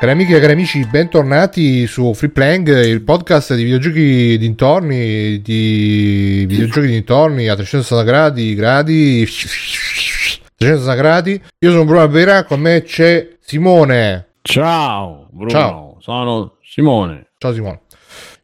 Cari amiche e cari amici, bentornati su Free Playing, il podcast di videogiochi dintorni, di videogiochi dintorni a 360 gradi, gradi, 360 gradi. Io sono Bruno Albera, con me c'è Simone. Ciao Bruno, Ciao. sono Simone. Ciao Simone.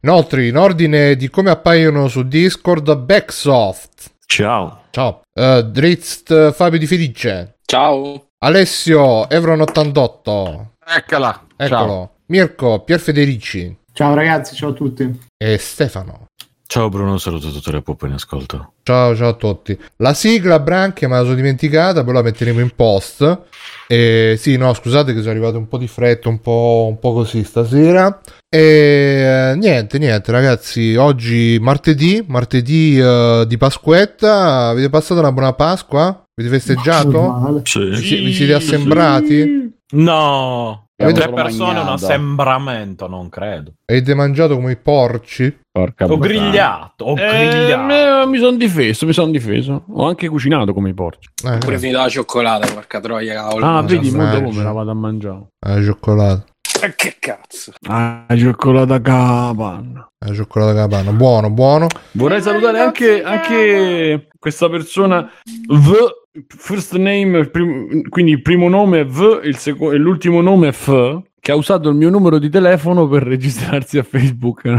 Inoltre, in ordine di come appaiono su Discord, Backsoft. Ciao. Ciao. Uh, Drizzt Fabio Di Felice. Ciao. Alessio Evron88. Eccola. Eccolo. Mirko Pier Federici. Ciao ragazzi, ciao a tutti. E Stefano. Ciao Bruno, saluto tutte le puppe in ascolto. Ciao, ciao a tutti. La sigla Branchia me la sono dimenticata, poi la metteremo in post. E sì, no, scusate che sono arrivato un po' di fretta, un po', un po' così stasera. E eh, niente, niente, ragazzi. Oggi martedì, martedì eh, di Pasquetta. Avete passato una buona Pasqua? Avete festeggiato? Normale. Vi, si- vi siete assembrati? No, Avete- tre persone un assembramento, non credo. Avete mangiato come i porci? Porca Ho puttana. grigliato, ho Eh, grigliato. mi sono difeso, mi sono difeso. Ho anche cucinato come i porci. Eh, Pure finito la cioccolata, porca troia, cavolo. Ah, vedi, mo mangio. dopo me la vado a mangiare. la cioccolata. Eh, Che cazzo. Ah, cioccolata capanna. La cioccolata capana. Buono, buono. Vorrei salutare anche, anche questa persona V, first name, prim- quindi il primo nome è V il seco- e l'ultimo nome è F, che ha usato il mio numero di telefono per registrarsi a Facebook.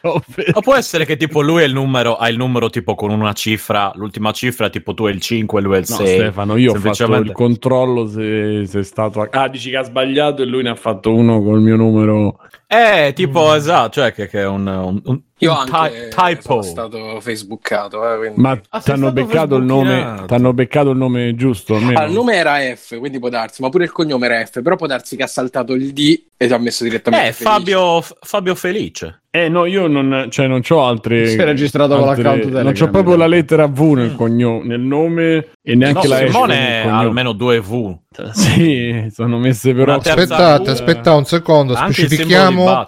So. Ma può essere che tipo lui è il numero, ha il numero tipo con una cifra, l'ultima cifra tipo tu è il 5 e lui è il No, 6. Stefano, io ho fatto semplicemente- il controllo se, se è stato. Ah, dici che ha sbagliato e lui ne ha fatto uno col mio numero. Eh, tipo esatto, cioè che, che è un, un, un- Io un anche ty- typo. sono stato facebookato, eh, quindi... Ma Ah, ti hanno beccato il nome. facebookinato. T'hanno beccato il nome giusto? almeno? Ah, il nome era F, quindi può darsi, ma pure il cognome era F, però può darsi che ha saltato il D e ti ha messo direttamente Eh, Felice. Fabio, Fabio Felice. Eh, no, io non, cioè, non ho altre. Si è registrato con altre- l'account Non Telegram, c'ho proprio la lettera V nel cognome, nel nome e neanche No, la Simone ha almeno due V. Sì, sono messe però. Aspettate, V. aspettate un secondo. Anche il simbolo di Specifichiamo.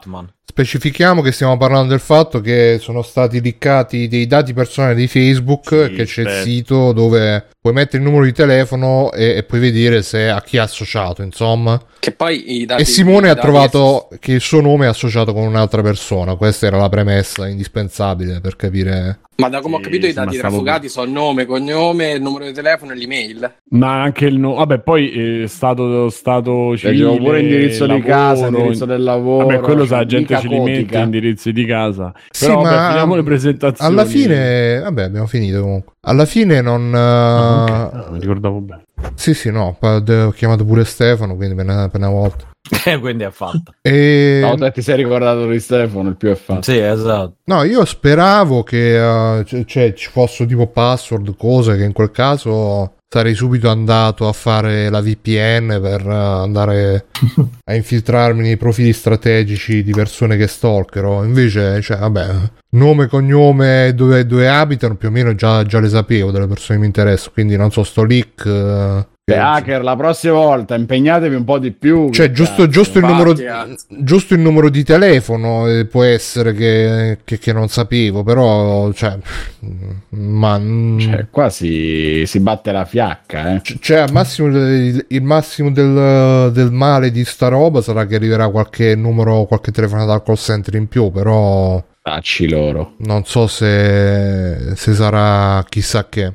Specifichiamo che stiamo parlando del fatto che sono stati liccati dei dati personali di Facebook, Sì, che c'è il certo. sito dove puoi mettere il numero di telefono e, e puoi vedere se a chi è associato, insomma. Che poi i dati... E Simone i ha dati- trovato che il suo nome è associato con un'altra persona. Questa era la premessa indispensabile per capire. Ma da come ho Sì, capito i dati trafugati sono nome, cognome, il numero di telefono e l'email. Ma anche il nome. Vabbè, poi è stato, stato civile. Pure indirizzo di lavoro, casa, indirizzo del lavoro. Vabbè, quello sa, cioè, la gente mette cotica. indirizzi di casa. Sì, Però vabbè, ma finiamo le presentazioni. alla fine, vabbè, abbiamo finito comunque. Alla fine non. Ah, eh, ok. Ah, mi ricordavo bene. Sì, sì, no. Ho chiamato pure Stefano, quindi per una, per una volta. Eh, quindi è fatta. E... No, te ti sei ricordato di Stefano, il più è fatto. Sì, esatto. No, io speravo che eh, c- cioè, ci fosse tipo password, cose che in quel caso sarei subito andato a fare la VPN per eh, andare a infiltrarmi nei profili strategici di persone che stalkerò. Invece, cioè, vabbè, nome, cognome, dove, dove abitano, più o meno già, già le sapevo delle persone che mi interessano, quindi non so, sto leak... eh, Cioè, hacker, la prossima volta impegnatevi un po' di più. Cioè, giusto, giusto, il numero, anzi. giusto il numero di telefono eh, può essere che, che- che non sapevo, però, cioè, ma, mm, Cioè, qua si, si batte la fiacca, eh. c- cioè, al massimo, il, il massimo del, del male di sta roba sarà che arriverà qualche numero, qualche telefonata al call center in più, però Tacci loro. non so se, se sarà chissà che.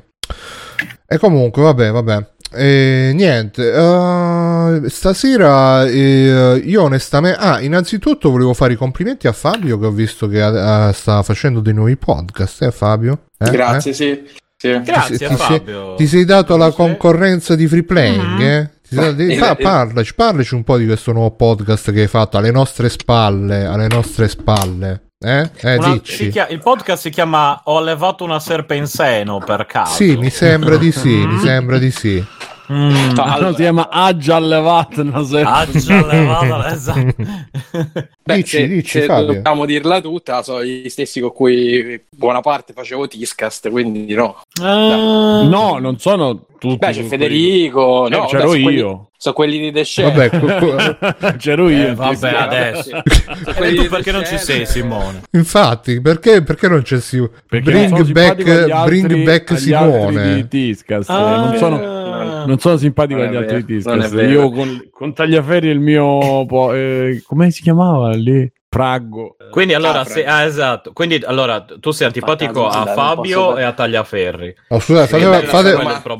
E comunque, vabbè, vabbè. E niente, eh, stasera eh, io onestamente... Ah, innanzitutto volevo fare i complimenti a Fabio che ho visto che eh, sta facendo dei nuovi podcast, eh Fabio? Eh? Grazie, sì. sì. Grazie Ti- ti Fabio. Eh? Ti sei dato la concorrenza di free playing, eh? Ti sei- Ma- pa- eh, parlaci, parlaci un po' di questo nuovo podcast che hai fatto alle nostre spalle, alle nostre spalle. Eh? Eh, Una- dici. si chia- il podcast si chiama Ho allevato una serpe in seno per caso. Sì, mi sembra di sì, mi sembra di sì. Mm. No, si chiama Aggia Allevat. No, se- già allevato, esatto. Beh, Dici, se, dici, se Fabio. dobbiamo dirla tutta, sono gli stessi con cui buona parte facevo Tiscast, quindi no. Ah. No, non sono tutti. Beh, c'è Federico, Eh, no, c'ero vabbè, sono quelli- io. Sono quelli di The Chef. Vabbè, co- co- C'ero io. Eh, vabbè, adesso. sì. E quelli tu perché The non ci sei, eh. Simone? infatti, perché, perché non c'è si Perché non Bring back, bring back agli altri Simone. di Tiscas, eh, Ah, non sono non sono simpatico agli altri vero. Io con, con Tagliaferri il mio. po- eh, come si chiamava lì? Fraggo. Quindi allora, Capra. se- ah, esatto. Quindi allora tu sei antipatico a Fabio e a Tagliaferri. Oh, scusate, Sì, fate, bella fate-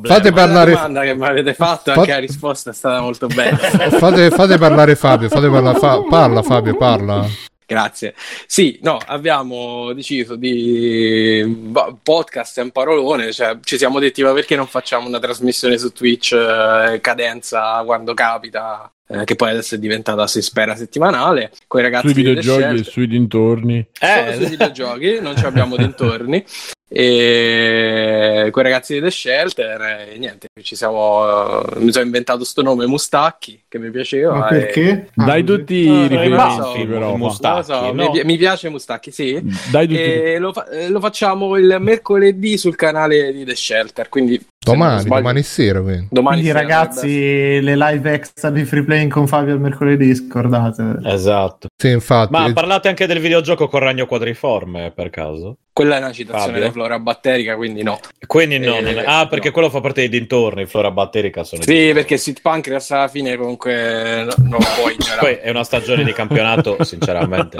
fate Ma la parlare, domanda che mi avete fatto, Fa- anche la risposta è stata molto bella. fate, fate parlare Fabio. Fate parla- fa- parla Fabio, parla. Grazie. Sì, no, abbiamo deciso di podcast è un parolone, cioè ci siamo detti ma perché non facciamo una trasmissione su Twitch eh, cadenza quando capita, eh, che poi adesso è diventata si spera settimanale con i ragazzi Sui videogiochi e sui dintorni. Eh, sui videogiochi, non ci abbiamo dintorni. E con i ragazzi di The Shelter, e niente, ci siamo. eh, mi sono inventato sto nome Mustacchi che mi piaceva. Ma e- perché? Ah, Dai così. tutti i Eh, riferimenti, so, però. Mustacchi, so, no? mi, mi piace Mustacchi, sì. Dai tutti. E lo, fa- eh, lo facciamo il mercoledì sul canale di The Shelter. Quindi Domani, sbaglio- domani sera. Quindi. domani Quindi sera ragazzi, le live extra di free playing con Fabio il mercoledì, scordate. Esatto. Sì, infatti. Ma parlate anche del videogioco con ragno quadriforme per caso? Quella è una citazione Fabio? di flora batterica, quindi no. Quindi no, Eh, non è- ah, perché no. quello fa parte dei dintorni, flora batterica sono i Sì, dintorni. perché Sid Pancreas alla fine comunque no- non lo puoi ignorare. Poi è una stagione di campionato, sinceramente.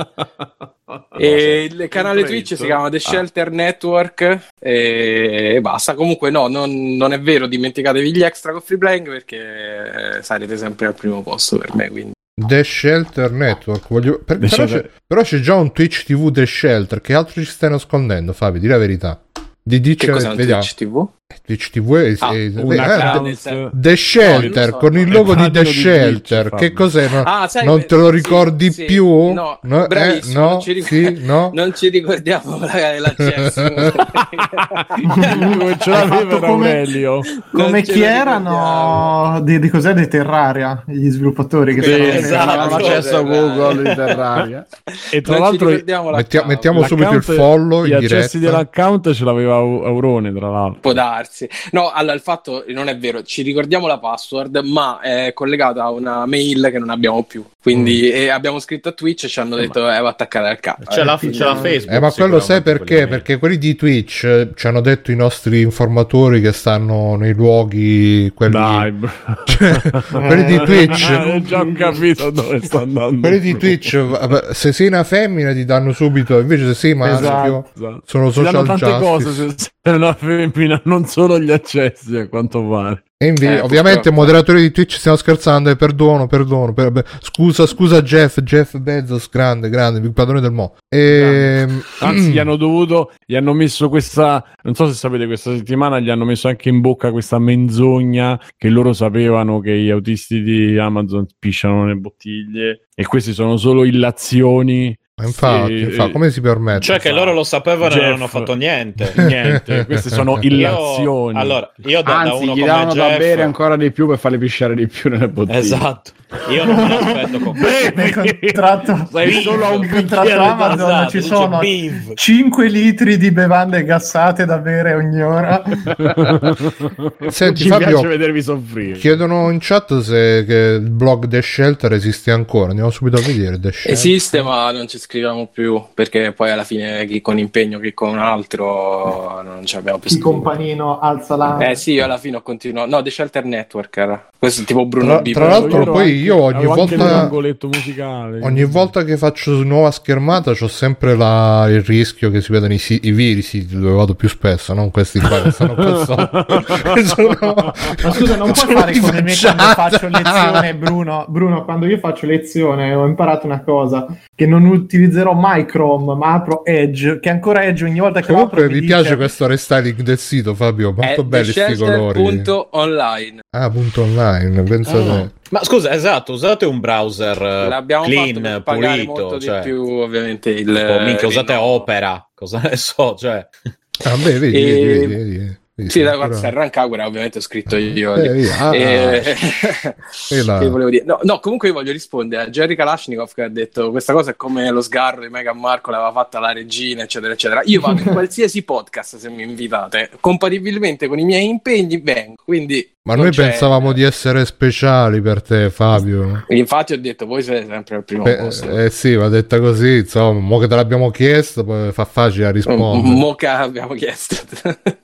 E il canale. Twitch si chiama The Ah. Shelter Network e basta. Comunque, no, non, non è vero. Dimenticatevi gli extra con free playing perché eh, sarete sempre al primo posto per me. Quindi, The Shelter Network. Voglio... per- The però, Shelter- c'è, però c'è già un Twitch TV The Shelter. Che altro ci stai nascondendo, Fabio? Di la verità. Di che dice, cos'è un vediamo. Twitch TV? Twitch TV è, Ah, eh, account. The- Shelter No, non con so, il logo di The di Shelter. Twitch, che cos'è? No, Ah, sai, non te lo sì, ricordi sì. più? No, No, eh, no, non ci ric- sì, no. Non ci ricordiamo la- l'accesso. Come ce l'aveva come- Aurelio. Chi erano di, di cos'è di Terraria, gli sviluppatori che Sì, esatto. Avevamo accesso a Google in Terraria. E tra l'altro mettiamo subito il follow gli accessi dell'account ce l'aveva Au- Aurone, tra l'altro. Può darsi. No, allora il fatto non è vero, ci ricordiamo la password, ma è collegata a una mail che non abbiamo più. Quindi Mm. e abbiamo scritto a Twitch e ci hanno detto eh, va attaccata al capo. C'è la, c'è la Facebook. Eh, ma quello sai perché? quelli Perché quelli di Twitch eh, ci hanno detto i nostri informatori che stanno nei luoghi quelli, Dai, bro. quelli di Twitch. Ah, già ho capito dove sta andando. quelli di Twitch, se sei una femmina ti danno subito, invece se sei maschio Esatto. Esatto. sono Ci danno social tante justice. cose se sei una femmina, non solo gli accessi, a quanto pare. E invi- Eh, ovviamente purtroppo. moderatori di Twitch stiamo scherzando e perdono, perdono. per- beh, scusa, scusa Jeff, Jeff Bezos, grande, grande, il padrone del mo. E, Anzi, gli hanno dovuto, gli hanno messo questa, non so se sapete, questa settimana gli hanno messo anche in bocca questa menzogna che loro sapevano che gli autisti di Amazon pisciano nelle bottiglie e questi sono solo illazioni. Infatti, Sì, infatti, eh, come si permette? Cioè che loro lo sapevano e non Jeff. hanno fatto niente. Niente, queste sono illazioni. Io, allora, io da, da Anzi, uno gli come davano da Jeff, bere ancora di più per farli pisciare di più nelle bottiglie. Esatto. Io non me l'aspetto con contratto, Sei solo a un contratto Amazon Esatto, ci sono beef. 5 litri di bevande gassate da bere ogni ora. Senti, Ci Fabio, piace vedervi soffrire. chiedono in chat se che il blog The Shelter esiste ancora. Andiamo subito a vedere The Shelter. Esiste, ma non ci scriviamo più perché poi alla fine chi con impegno, chi con un altro non ci abbiamo più Chi scritto. companino alza la... Eh sì, io alla fine ho continuato. No, The Shelter Network era. Questo è tipo Bruno Tra- B. tra l'altro poi io ogni volta-. Ogni volta che faccio nuova schermata c'ho sempre la- il rischio che si vedano i, i veri siti dove vado più spesso, non questi qua che stanno sono- Ma scusa, non puoi fare di come me quando faccio lezione, Bruno. Bruno, quando io faccio lezione ho imparato una cosa, che non utilizzerò mai Chrome, ma apro Edge, che ancora Edge ogni volta che lo Comunque apro mi mi piace dice- questo restyling del sito, Fabio. Molto È belli sti colori. theshelter.online. Ah, punto online, pensa Ah. te. Ma scusa, esatto, usate un browser eh, L'abbiamo clean, pulito, di cioè, più, ovviamente. Il, tipo, minchia, usate il- Opera, cosa ne so, cioè... Ah, beh, vedi, E- vedi, vedi, vedi, Sì, da ancora- Serran Kagura ovviamente ho scritto io. Eh, via. Ah, E- che dire? No, no, comunque io voglio rispondere a Jerry Kalashnikov che ha detto questa cosa è come lo sgarro di Meghan Markle l'aveva fatta la regina, eccetera, eccetera. Io vado in qualsiasi podcast se mi invitate, compatibilmente con i miei impegni vengo, quindi... Ma noi c'è- pensavamo di essere speciali per te, Fabio. Infatti ho detto, voi siete sempre al primo Beh, posto. eh sì, va detta così, insomma, mo che te l'abbiamo chiesto, fa facile a rispondere. Moca abbiamo chiesto.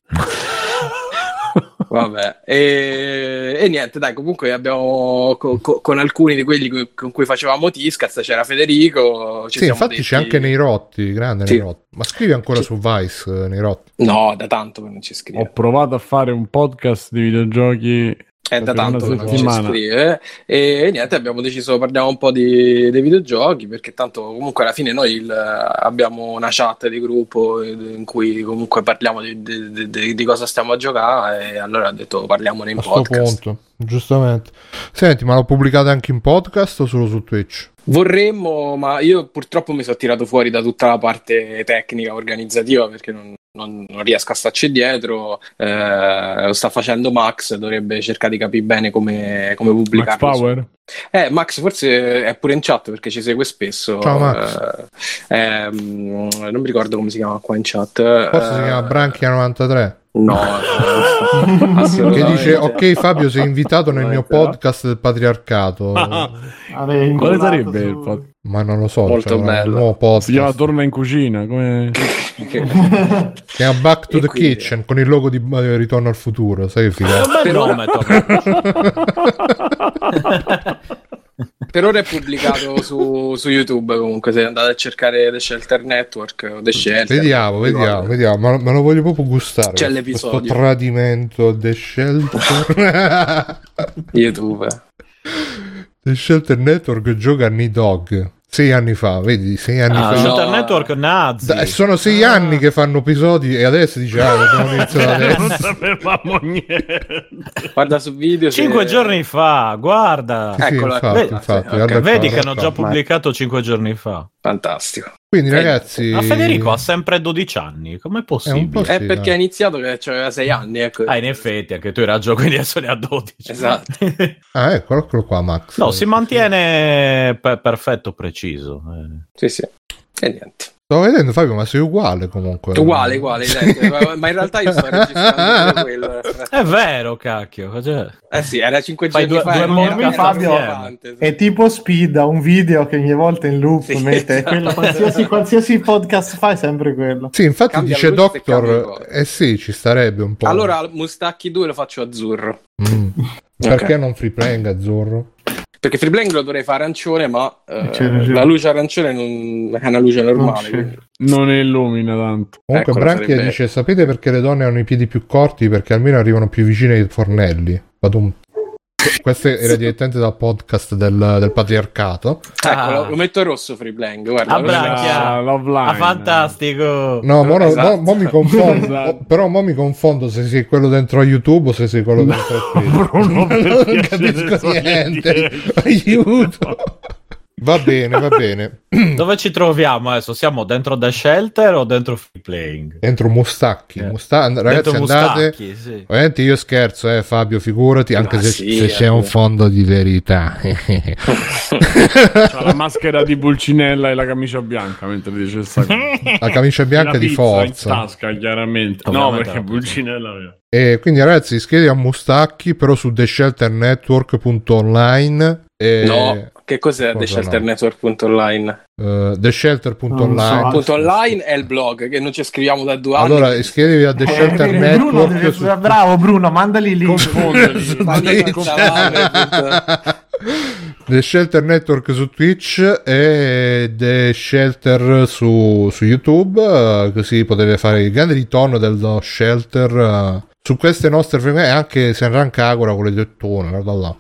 Vabbè, e, e niente, dai, comunque abbiamo co- co- con alcuni di quelli co- con cui facevamo Tiscast, c'era Federico. Ci Sì, siamo infatti detti- c'è anche nei rotti, grande Sì. nei rotti. Ma scrivi ancora Sì. su Vice eh, nei rotti. No, da tanto che non ci scrive. Ho provato a fare un podcast di videogiochi. È da tanto che non ci scrive. E niente, abbiamo deciso, parliamo un po' di, dei videogiochi, perché tanto comunque alla fine noi il- abbiamo una chat di gruppo in cui comunque parliamo di, di- di- cosa stiamo a giocare e allora ho detto parliamone in A podcast. Giustamente. Senti, ma lo pubblicate anche in podcast o solo su Twitch? Vorremmo, ma io purtroppo mi sono tirato fuori da tutta la parte tecnica organizzativa perché non, non- non riesco a starci dietro. Eh, lo sta facendo Max, dovrebbe cercare di capire bene come, come Max pubblicarlo. Power? Eh, Max forse è pure in chat perché ci segue spesso. Ciao, Max. Eh, ehm, non mi ricordo come si chiama qua in chat. Forse si Eh, chiama Branchia93. No, Che dice: Ok, Fabio, sei invitato nel mio podcast del patriarcato. Ah, Vabbè, Quale sarebbe su- il podcast? Ma non lo so. Molto un bello. nuovo Si chiama podcast. Torna in cucina. Come... Si chiama Back to E the quindi- Kitchen con il logo di eh, Ritorno al futuro. Sai che figo? Bel Per ora- è pubblicato su, su YouTube comunque, se andate a cercare The Shelter Network o The Shelter. Vediamo, vediamo, vediamo. Ma me lo voglio proprio gustare. C'è questo l'episodio. tradimento The Shelter. YouTube. The Shelter Network gioca a Dog. Sei anni fa, vedi? Sei anni Ah, fa. Shelter No. Network Nazi. Dai, sono sei anni che fanno episodi e adesso ah, dobbiamo iniziare non sapevamo niente. Guarda su video. se- Cinque giorni fa, guarda. Sì, Eccola, infatti, vedi? infatti, Ok, guarda Vedi qua, che hanno guarda già qua. pubblicato cinque giorni fa. Fantastico. Quindi Eh, ragazzi... Ma Federico ha sempre 12 anni, com'è possibile? po' È Sì, perché ha iniziato che aveva sei anni. Ecco. Ah, in effetti, anche tu hai ragione, quindi adesso ne ha 12. Esatto. Ah, ecco, eccolo qua Max. no, si mantiene pe- perfetto, preciso. eh. Sì, sì. E niente. Sto vedendo Fabio, ma sei uguale comunque. Uguale, uguale, ma in realtà io sto registrando quello. È vero, cacchio. cioè- Eh sì, era cinque Fai giorni due- fa. due era- mondi era Fabio. sì. È tipo Speed, ha un video che ogni volta in loop Sì, mette esatto. quello, qualsiasi, qualsiasi podcast fa è sempre quello. Sì, infatti Cambia dice e Doctor, eh sì, ci starebbe un po'. Allora, Mustacchi 2 lo faccio azzurro. Mm. Perché non free playing azzurro? Perché Freeblank lo dovrei fare arancione, ma eh, la luce arancione non è una luce normale. quindi- Non illumina tanto. Comunque Eccola, Branchia sarebbe- dice, sapete perché le donne hanno i piedi più corti? Perché almeno arrivano più vicine ai fornelli. Badum. Questo era direttamente dal podcast del, del patriarcato. Ecco, Ah. lo, lo metto rosso Freeblank, guarda. Ah. Ah, Love Line. Ah, fantastico. No, mo, no- Esatto. mo- mo mi confondo. Esatto. oh, però mo mi confondo se sei quello dentro a YouTube o se sei quello dentro. Bruno, per non capisco niente. Aiuto. Va bene, va bene. Dove ci troviamo adesso? Siamo dentro The Shelter o dentro Free Playing? Dentro Mustacchi. Eh. Musta- ragazzi, dentro andate. Mustacchi, sì. Ovviamente io scherzo, eh, Fabio, figurati, anche Ma se, sì, se c'è un eh. fondo di verità. C'ha la maschera di Pulcinella e la camicia bianca mentre dice sta cosa. La camicia bianca La di forza. in tasca, chiaramente. Ovviamente no, perché. Pulcinella. E quindi ragazzi, iscrivetevi a Mustacchi, però su theshelternetwork.online. E, No, che cos'è Cosa theshelternetwork.online? eh, theshelter.online. Non so. Punto online è il blog che non ci scriviamo da due anni. Allora, iscrivetevi a The Eh, Shelter Bruno Network. deve- su- Bravo Bruno, mandali lì. The Shelter Network su Twitch e The Shelter su, su YouTube, eh, così potete fare il grande ritorno dello Shelter eh, su queste nostre frequenze e anche Senran Kagura con le tettone, guarda là.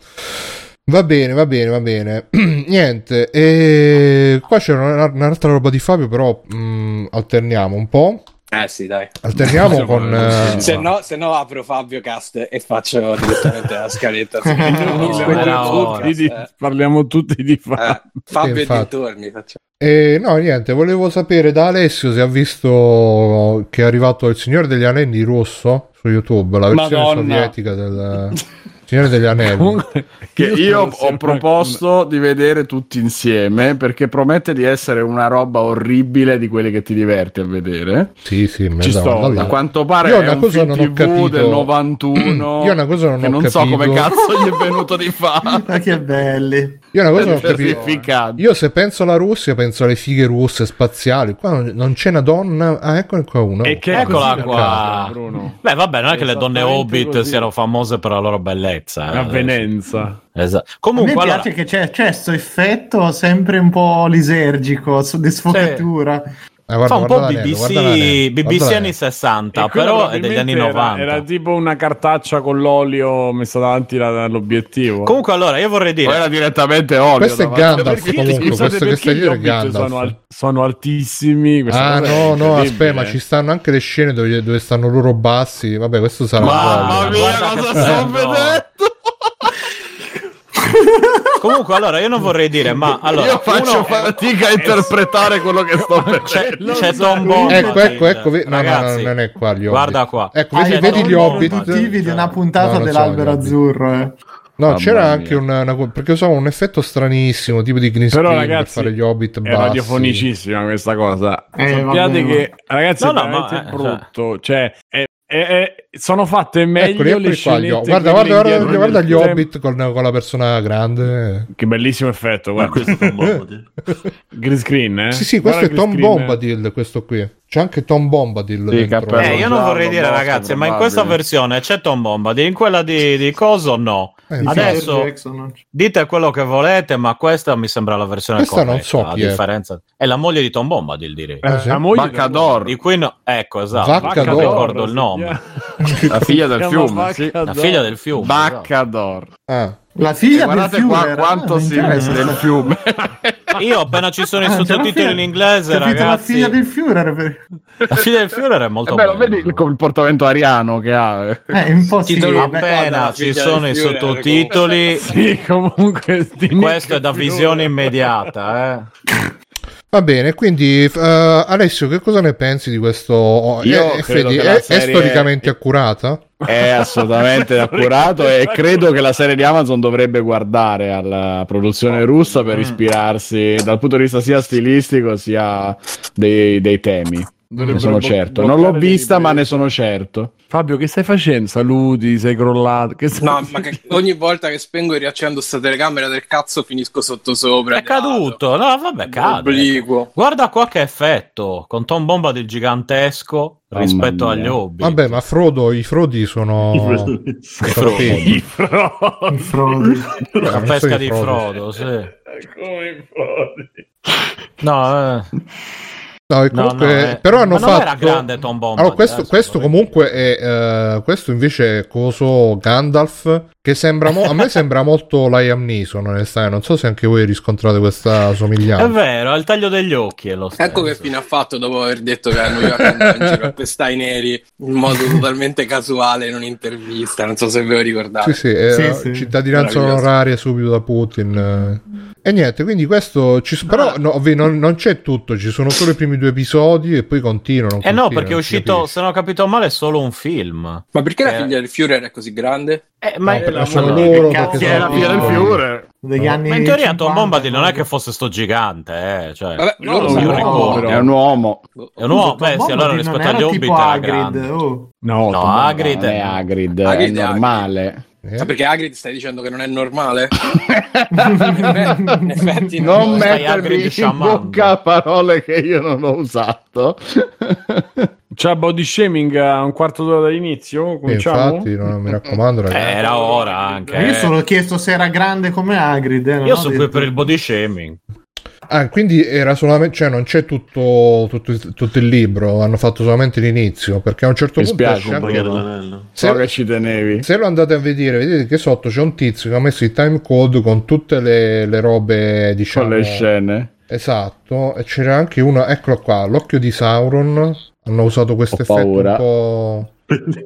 Va bene, va bene, va bene. Niente, e qua c'è una- un'altra roba di Fabio, però mh, alterniamo un po'. Eh sì, dai. Alterniamo con... eh, Se no, se no apro Fabio Cast e faccio direttamente la scaletta. No, podcast, Di- eh. Parliamo tutti di fa. Eh, Fabio e infatti. dintorni facciamo. E no, niente, volevo sapere da Alessio se ha visto che è arrivato il Signore degli Anelli rosso su YouTube, la versione Madonna. sovietica del Signore degli Anelli. Comunque, Che io ho sempre- proposto di vedere tutti insieme perché promette di essere una roba orribile di quelle che ti diverti a vedere. Sì, sì, me Ci sto. A quanto pare Io è una un cosa film non ho TV capito. del 91 Io una cosa non che ho non so come capito. cazzo gli è venuto di fare. Ma che belli. Io una cosa non ho capito. Certificato. Io se penso alla Russia, penso alle fighe russe spaziali. Qua non- c'è una donna. Ah, eccone qua uno. E che Eccola qua. Bruno. Beh, vabbè, non è che le donne hobbit così. siano famose per la loro bellezza. eh. Avvenenza. Esatto. A me Comunque, allora, piace che c'è, questo effetto sempre un po' lisergico su- di sfocatura. Ah, guarda, fa un po' BBC, BBC anni l'anello. 60, E quella però è degli anni probabilmente 90. Era, era tipo una cartaccia con l'olio messa davanti all'obiettivo. Comunque, allora, io vorrei dire... era direttamente olio. Questo è. Gandalf Perché- comunque. scusate, Questo che stai dire è Gandalf. sono, al- sono altissimi. Ah no, no, aspetta, ma ci stanno anche le scene dove, dove stanno loro bassi. Vabbè, questo sarà Mamma mia, cosa sto vedendo? Comunque, allora, io non vorrei dire, ma allora... Io faccio uno- fatica a interpretare quello che sto C'è, vedendo. c'è Tom Bombadil. Ecco, ecco, ecco. ve- No, no, no, Ragazzi, non è qua gli. Guarda qua. Ecco, Ah, vedi, i vedi gli Hobbit. produttivi di una No, puntata non dell'albero azzurro. eh. No, Mamma c'era mia. anche una, una- perché usava un effetto stranissimo, tipo di green Però screen per ragazzi, fare gli Hobbit è bassi. radiofonicissima questa cosa. Eh, Sappiate che, ragazzi, No, è no, veramente ma, eh, brutto. Cioè, è- è- è- sono fatte meglio Eccoli, le qua. gli. Guarda, guarda, guarda, guarda gli. Hobbit con, con la persona grande. Che bellissimo effetto, guarda. questo è un Bombadil. Green screen, eh? Sì, sì, questo Guarda è Tom screen. Bombadil, questo qui. C'è anche Tom Bombadil Sì. Eh, io non vorrei dire, ragazzi, ma in questa versione c'è Tom Bombadil, in quella di, di Coso no. Eh, Adesso Jackson, dite quello che volete, ma questa mi sembra la versione Questa non corretta. so a chi è. differenza è la moglie di Tom Bombadil, direi. Eh, sì. la moglie Baccador. Di cui no- ecco, esatto. D'oro. ricordo il nome. La figlia del fiume, sì. La figlia del fiume. Baccador. Ah, La figlia guardate del qua quanto si vede del fiume. Io appena ci sono i Ah, sottotitoli in inglese, capito, la ragazzi. figlia del Führer per- La figlia del Führer è molto Eh bella. vedi il comportamento ariano che ha. eh. eh, un po' sì, Titolo- beh. Appena ci sono i sottotitoli, Sì, comunque. questo è da visione immediata. Eh. Va bene, quindi eh, Alessio, che cosa ne pensi di questo? oh, Io è, è serie- storicamente accurata? È assolutamente accurato e credo che la serie di Amazon dovrebbe guardare alla produzione russa per ispirarsi dal punto di vista sia stilistico sia dei, dei temi. Ne Dovrebbero sono blo- certo. Non l'ho vista, ma ne sono certo. Fabio, che stai facendo? Saluti, sei crollato. Che stai- No, ma che ogni volta che spengo e riaccendo sta telecamera del cazzo finisco sotto sopra. È caduto. No, vabbè, cade. Obliquo. Guarda qua che effetto con Tom Bombadil gigantesco Mamma rispetto mia. agli Hobbit. Vabbè, ma Frodo, i Frodi sono... sono fedi. I frodi. Il Frodi. la pesca i di Frodo. Frodo, sì. Come i frodi. No, eh. No, No, comunque, no, eh. però hanno Ma non fatto... era grande Tom Bombadil. Allora, questo, eh, questo comunque è... eh, questo invece è coso Gandalf, che sembra... mo- a me sembra molto Liam Neeson, onestamente. Non so se anche voi riscontrate questa È somiglianza. vero, è il taglio degli occhi è lo stesso. Ecco che fine ha fatto dopo aver detto che a New York andava in giro a neri in modo totalmente casuale in un'intervista. Non so se ve lo ricordate. Sì, sì, è Sì, sì. cittadinanza onoraria subito da Putin. E niente, quindi questo... Ci, però no, ovvi- non, non c'è tutto, ci sono solo i primi due episodi e poi continuano. Eh no, continuano, perché è uscito, se non ho capito male, è solo un film. Ma perché la Eh. figlia del Führer è così grande? Eh, ma, No, sono allora, loro, perché è la figlia del fiore. degli anni ma in teoria Tom 50, Bombadil non è che no? fosse sto gigante, eh. Cioè, Vabbè, No, loro io ricordo. È un uomo. è un uomo, beh, sì, allora rispetto era agli Hobbit era grande. oh. No, No, è Hagrid è normale. Eh? Ah, perché Hagrid stai dicendo che non è normale? In effetti Non stai mettermi in sciamando. bocca parole che io non ho usato. C'è body shaming a un quarto d'ora dall'inizio? Eh, Cominciamo? infatti, no, mi raccomando, Eh, ragazzi. era ora anche. Io eh. solo ho chiesto se era grande come Hagrid. eh, non Io sono qui per il body shaming. Ah, quindi era solamente, cioè non c'è tutto, tutto, il- tutto il libro, hanno fatto solamente l'inizio, perché a un certo Mi punto spiace, esce un dell'anello. So che ci tenevi. se lo andate a vedere, vedete che sotto c'è un tizio che ha messo il time code con tutte le, le robe, diciamo, Con le scene. esatto, e c'era anche uno, eccolo qua, l'occhio di Sauron, hanno usato questo effetto un po'...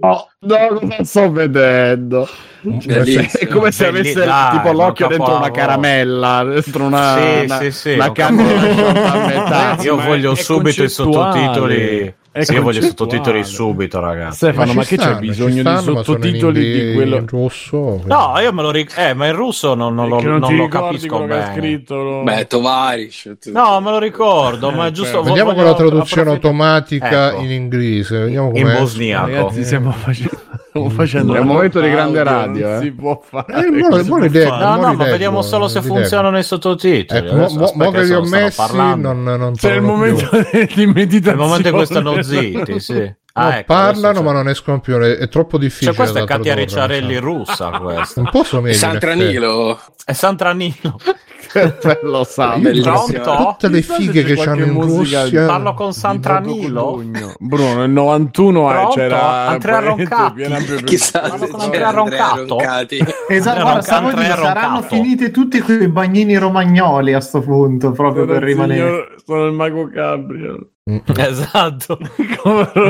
Oh, no, cosa sto vedendo? Bellissimo. È come se avesse dai, tipo l'occhio dentro una caramella, dentro una, Sì, una, sì, sì, una ho cannola capito. sciolta a metà. Io voglio subito i sottotitoli. È Sì, io voglio i sottotitoli subito, ragazzi. Stefano, ma, ci che c'è stanno, ci bisogno di stanno, ma in sottotitoli di quello in russo? No, io me lo ricordo. Eh, ma il russo non, non lo, non, non lo capisco bene. scritto? lo- Beh, Tovarish. No, me lo ricordo, ma è Eh, giusto. beh. Vediamo con la traduzione automatica Ecco. in inglese, vediamo in com'è. bosniaco. Ragazzi, stiamo facendo... Stiamo facendo È un momento di grande radio, non eh. si può fare. Eh, mo- mo li leggo, No, mo no, li ma vediamo solo se funzionano i sottotitoli. Mo, Adesso, mo- aspetta mo che li ho messi non, non C'è il momento di meditazione. È il momento in cui stanno zitti, sì. No, Ah, ecco, parlano ma non escono più, è, è troppo difficile. Cioè, questa è Katia Ricciarelli russa, questa. Un po' somiglia. in Santranilo. È Santranilo. Lo sa. Pronto? Tutte le fighe che c'hanno in musica Russia. Parlo con Santranilo? Bruno, nel 91 eh, Pronto? c'era Andrea più- Chissà Parlo se con c'è Andrea Andrea Roncato. Esatto, guarda, stavo dicendo, saranno Roncato. finiti tutti quei bagnini romagnoli a sto punto, proprio per rimanere. Sono il mago Gabriel. Mm. Esatto.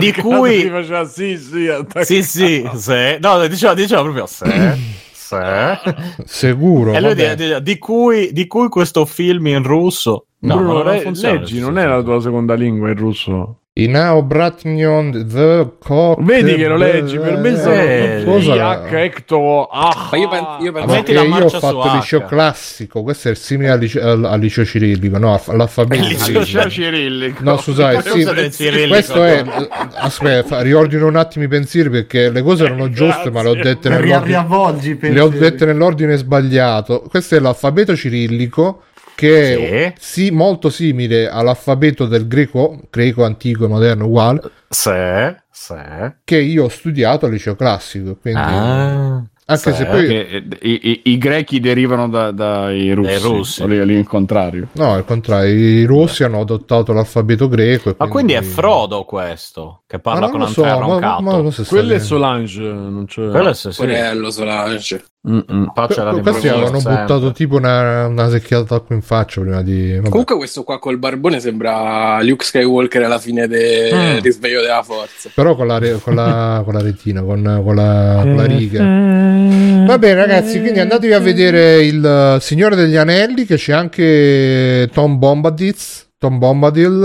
Di cui- faceva sì, sì, Sì, sì, sì. No, diceva, diceva proprio se. Se. Sicuro. E lui vabbè. di, di- cui, di cui questo film in russo. No, Bruno, non le- funziona. leggi, non è la tua seconda lingua il russo. Inao Bratnion the cock. Vedi che lo leggi, per me sono Eh, cosa? H, Ecto, ah. Ma io, pen- io perché la io ho fatto il H. liceo classico, questo è il simile al liceo, al- al liceo cirillico, no, aff- l'alfabeto Il liceo cirillico. No, scusate, sì, cirillico? questo è. Aspetta, riordino un attimo i pensieri perché le cose erano giuste, ma le ho dette nell'ordine, riavvolgi le ho dette nell'ordine sbagliato. Questo è l'alfabeto cirillico che è sì, molto simile all'alfabeto del greco, greco antico e moderno uguale, Se. Se. che io ho studiato al liceo classico. Quindi, Ah. anche sì. se poi. Eh, i, i- i grechi derivano da- dai russi, russi. lì, lì contrario. No, al contrario, i russi hanno adottato l'alfabeto greco. e Ma quindi è quindi- Frodo questo che Ma parla non con lo so, Andrea ma- Roncato. ma- ma non si sta Quello è. Solange, non c'è. Quello è sì, sì. Porello, Solange. Mm-mm. Que- di Questi avevano buttato tipo una, una secchiata d'acqua in faccia prima di. vabbè. Comunque questo qua col barbone sembra Luke Skywalker alla fine del Mm. risveglio della forza. Però con la, re- con la, con la retina, con, con la, con la riga. Va bene, ragazzi. Quindi andatevi a vedere il Signore degli Anelli. Che c'è anche Tom Bombadil. Tom Bombadil,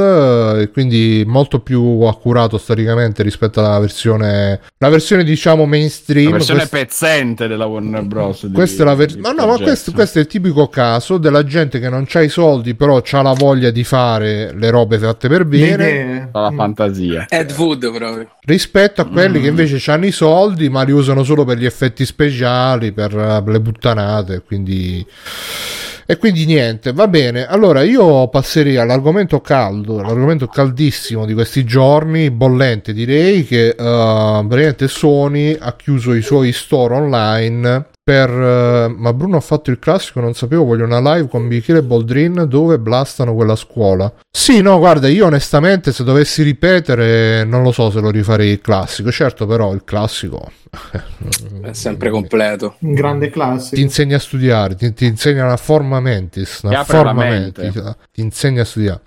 eh, e quindi molto più accurato storicamente rispetto alla versione, la versione diciamo mainstream. La versione Questa- pezzente della Warner Bros. di- Questa è la versione. Ma no, ma questo, questo è il tipico caso della gente che non ha i soldi, però ha la voglia di fare le robe fatte per bene. idee. La Mm. fantasia. Ed Wood proprio. rispetto a quelli Mm. che invece hanno i soldi ma li usano solo per gli effetti speciali per, eh, le puttanate quindi e quindi niente va bene. Allora io passerei all'argomento caldo l'argomento caldissimo di questi giorni bollente direi che eh, praticamente Sony ha chiuso i suoi store online per eh, ma Bruno ha fatto il classico non sapevo voglio una live con Michele Boldrin dove blastano quella scuola sì no guarda io onestamente se dovessi ripetere non lo so se lo rifarei il classico certo però il classico È sempre completo. Un grande ti classico. insegna a studiare ti, ti insegna la forma mentis Ti una forma mentis, ti insegna a studiare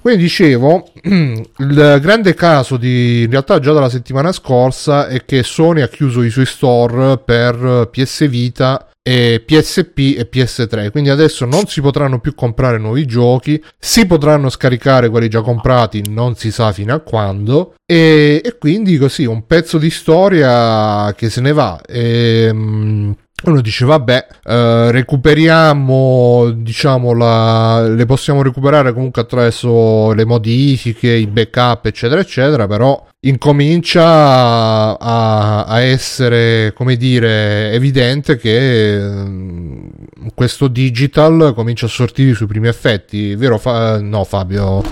quindi dicevo il grande caso di in realtà già dalla settimana scorsa è che Sony ha chiuso i suoi store per PS Vita e PSP e PS3 quindi adesso non si potranno più comprare nuovi giochi si potranno scaricare quelli già comprati non si sa fino a quando e, e quindi così un pezzo di storia che se ne va. E, mm, uno dice vabbè eh, recuperiamo diciamo la, le possiamo recuperare comunque attraverso le modifiche i backup eccetera eccetera però incomincia a, a essere come dire evidente che mm, questo digital comincia a sortire i suoi primi effetti vero Fa- no Fabio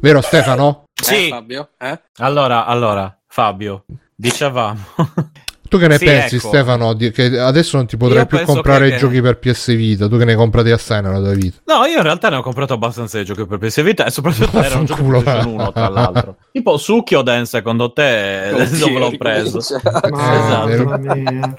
vero Stefano Sì. Eh, Fabio? Eh? Allora, allora, Fabio, dicevamo. Tu che ne Sì, pensi ecco. Stefano che adesso non ti potrai Io più comprare che- i giochi per PS Vita tu che ne hai comprati assai nella tua vita No, io in realtà ne ho comprato abbastanza di giochi per PS Vita e soprattutto era un gioco per 1, tra l'altro. Tipo Sukkyoden, secondo te, dove l'ho preso? Esatto.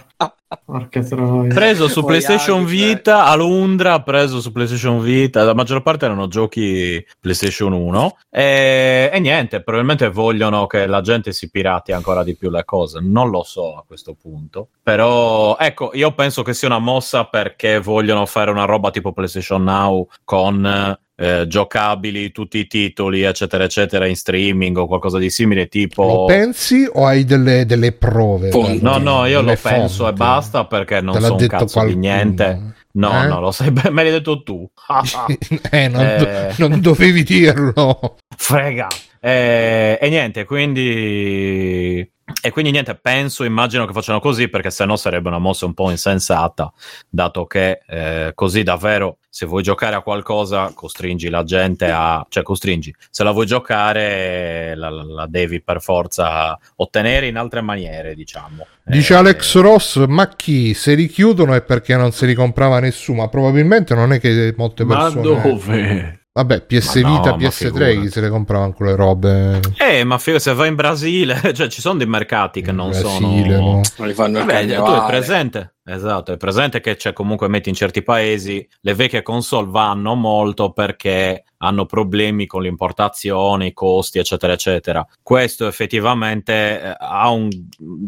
Porca troia. Preso su PlayStation. Vita, Alundra, preso su PlayStation Vita, la maggior parte erano giochi PlayStation 1 e, e niente, probabilmente vogliono che la gente si pirati ancora di più le cose, non lo so a questo punto, però ecco, io penso che sia una mossa perché vogliono fare una roba tipo PlayStation Now con eh, giocabili tutti i titoli, eccetera, eccetera, in streaming o qualcosa di simile, tipo... Lo pensi o hai delle, delle prove? Fonti. No, no, io lo penso e fonti? basta perché non so un detto cazzo di qualcuno? niente. No, Eh? no, lo sai me l'hai detto tu. eh, non, do- Eh. non dovevi dirlo. Frega. Eh, e niente, quindi E quindi niente, penso, immagino che facciano così perché sennò sarebbe una mossa un po' insensata, dato che eh, così davvero se vuoi giocare a qualcosa costringi la gente a... cioè costringi, se la vuoi giocare la, la- devi per forza ottenere in altre maniere, diciamo. Dice Eh, Alex Ross, ma chi? Se li chiudono è perché non se li comprava nessuno, ma probabilmente non è che molte Ma persone... dove? Vabbè, PS Ma no, Vita, ma PS3 figurati. chi se le compravano quelle robe. Eh, ma figo, se vai in Brasile, cioè ci sono dei mercati che non Brasile, sono... no? Non li fanno il Vabbè, tu hai carnevale. presente? Esatto, è presente che c'è comunque metti in certi paesi le vecchie console vanno molto perché hanno problemi con l'importazione, i costi, eccetera, eccetera. Questo effettivamente eh, ha un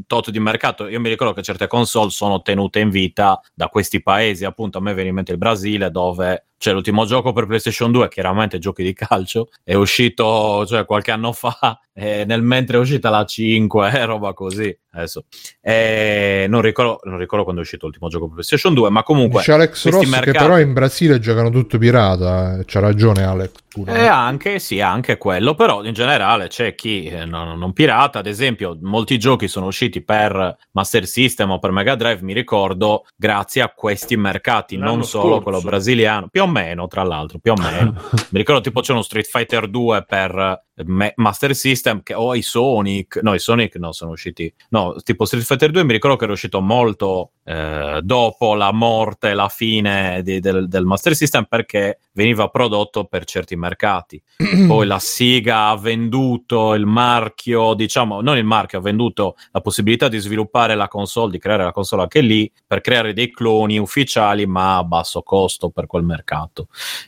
tot di mercato. Io mi ricordo che certe console sono tenute in vita da questi paesi, appunto a me viene in mente il Brasile dove c'è l'ultimo gioco per PlayStation 2, chiaramente giochi di calcio, è uscito cioè, qualche anno fa, e nel mentre è uscita la 5, eh, roba così. Adesso eh, non, ricordo, non ricordo quando è uscito l'ultimo gioco per PlayStation 2, ma comunque Dice Alex Ross che mercati- però in Brasile giocano tutto pirata. eh. C'ha ragione Alex. Pure. Eh, anche, sì, anche quello, però in generale c'è chi eh, non, non pirata, ad esempio molti giochi sono usciti per Master System o per Mega Drive, mi ricordo, grazie a questi mercati, L'anno non solo scorso. quello brasiliano, più o meno, tra l'altro, più o meno. mi ricordo tipo c'è uno Street Fighter 2 per eh, me- Master System che, o i Sonic, no, i Sonic no, sono usciti, no, tipo Street Fighter 2 mi ricordo che era uscito molto eh, dopo la morte, la fine di- del, del Master System perché veniva prodotto per certi mercati. Poi la Siga ha venduto il marchio, diciamo, non il marchio, ha venduto la possibilità di sviluppare la console, di creare la console anche lì, per creare dei cloni ufficiali, ma a basso costo per quel mercato.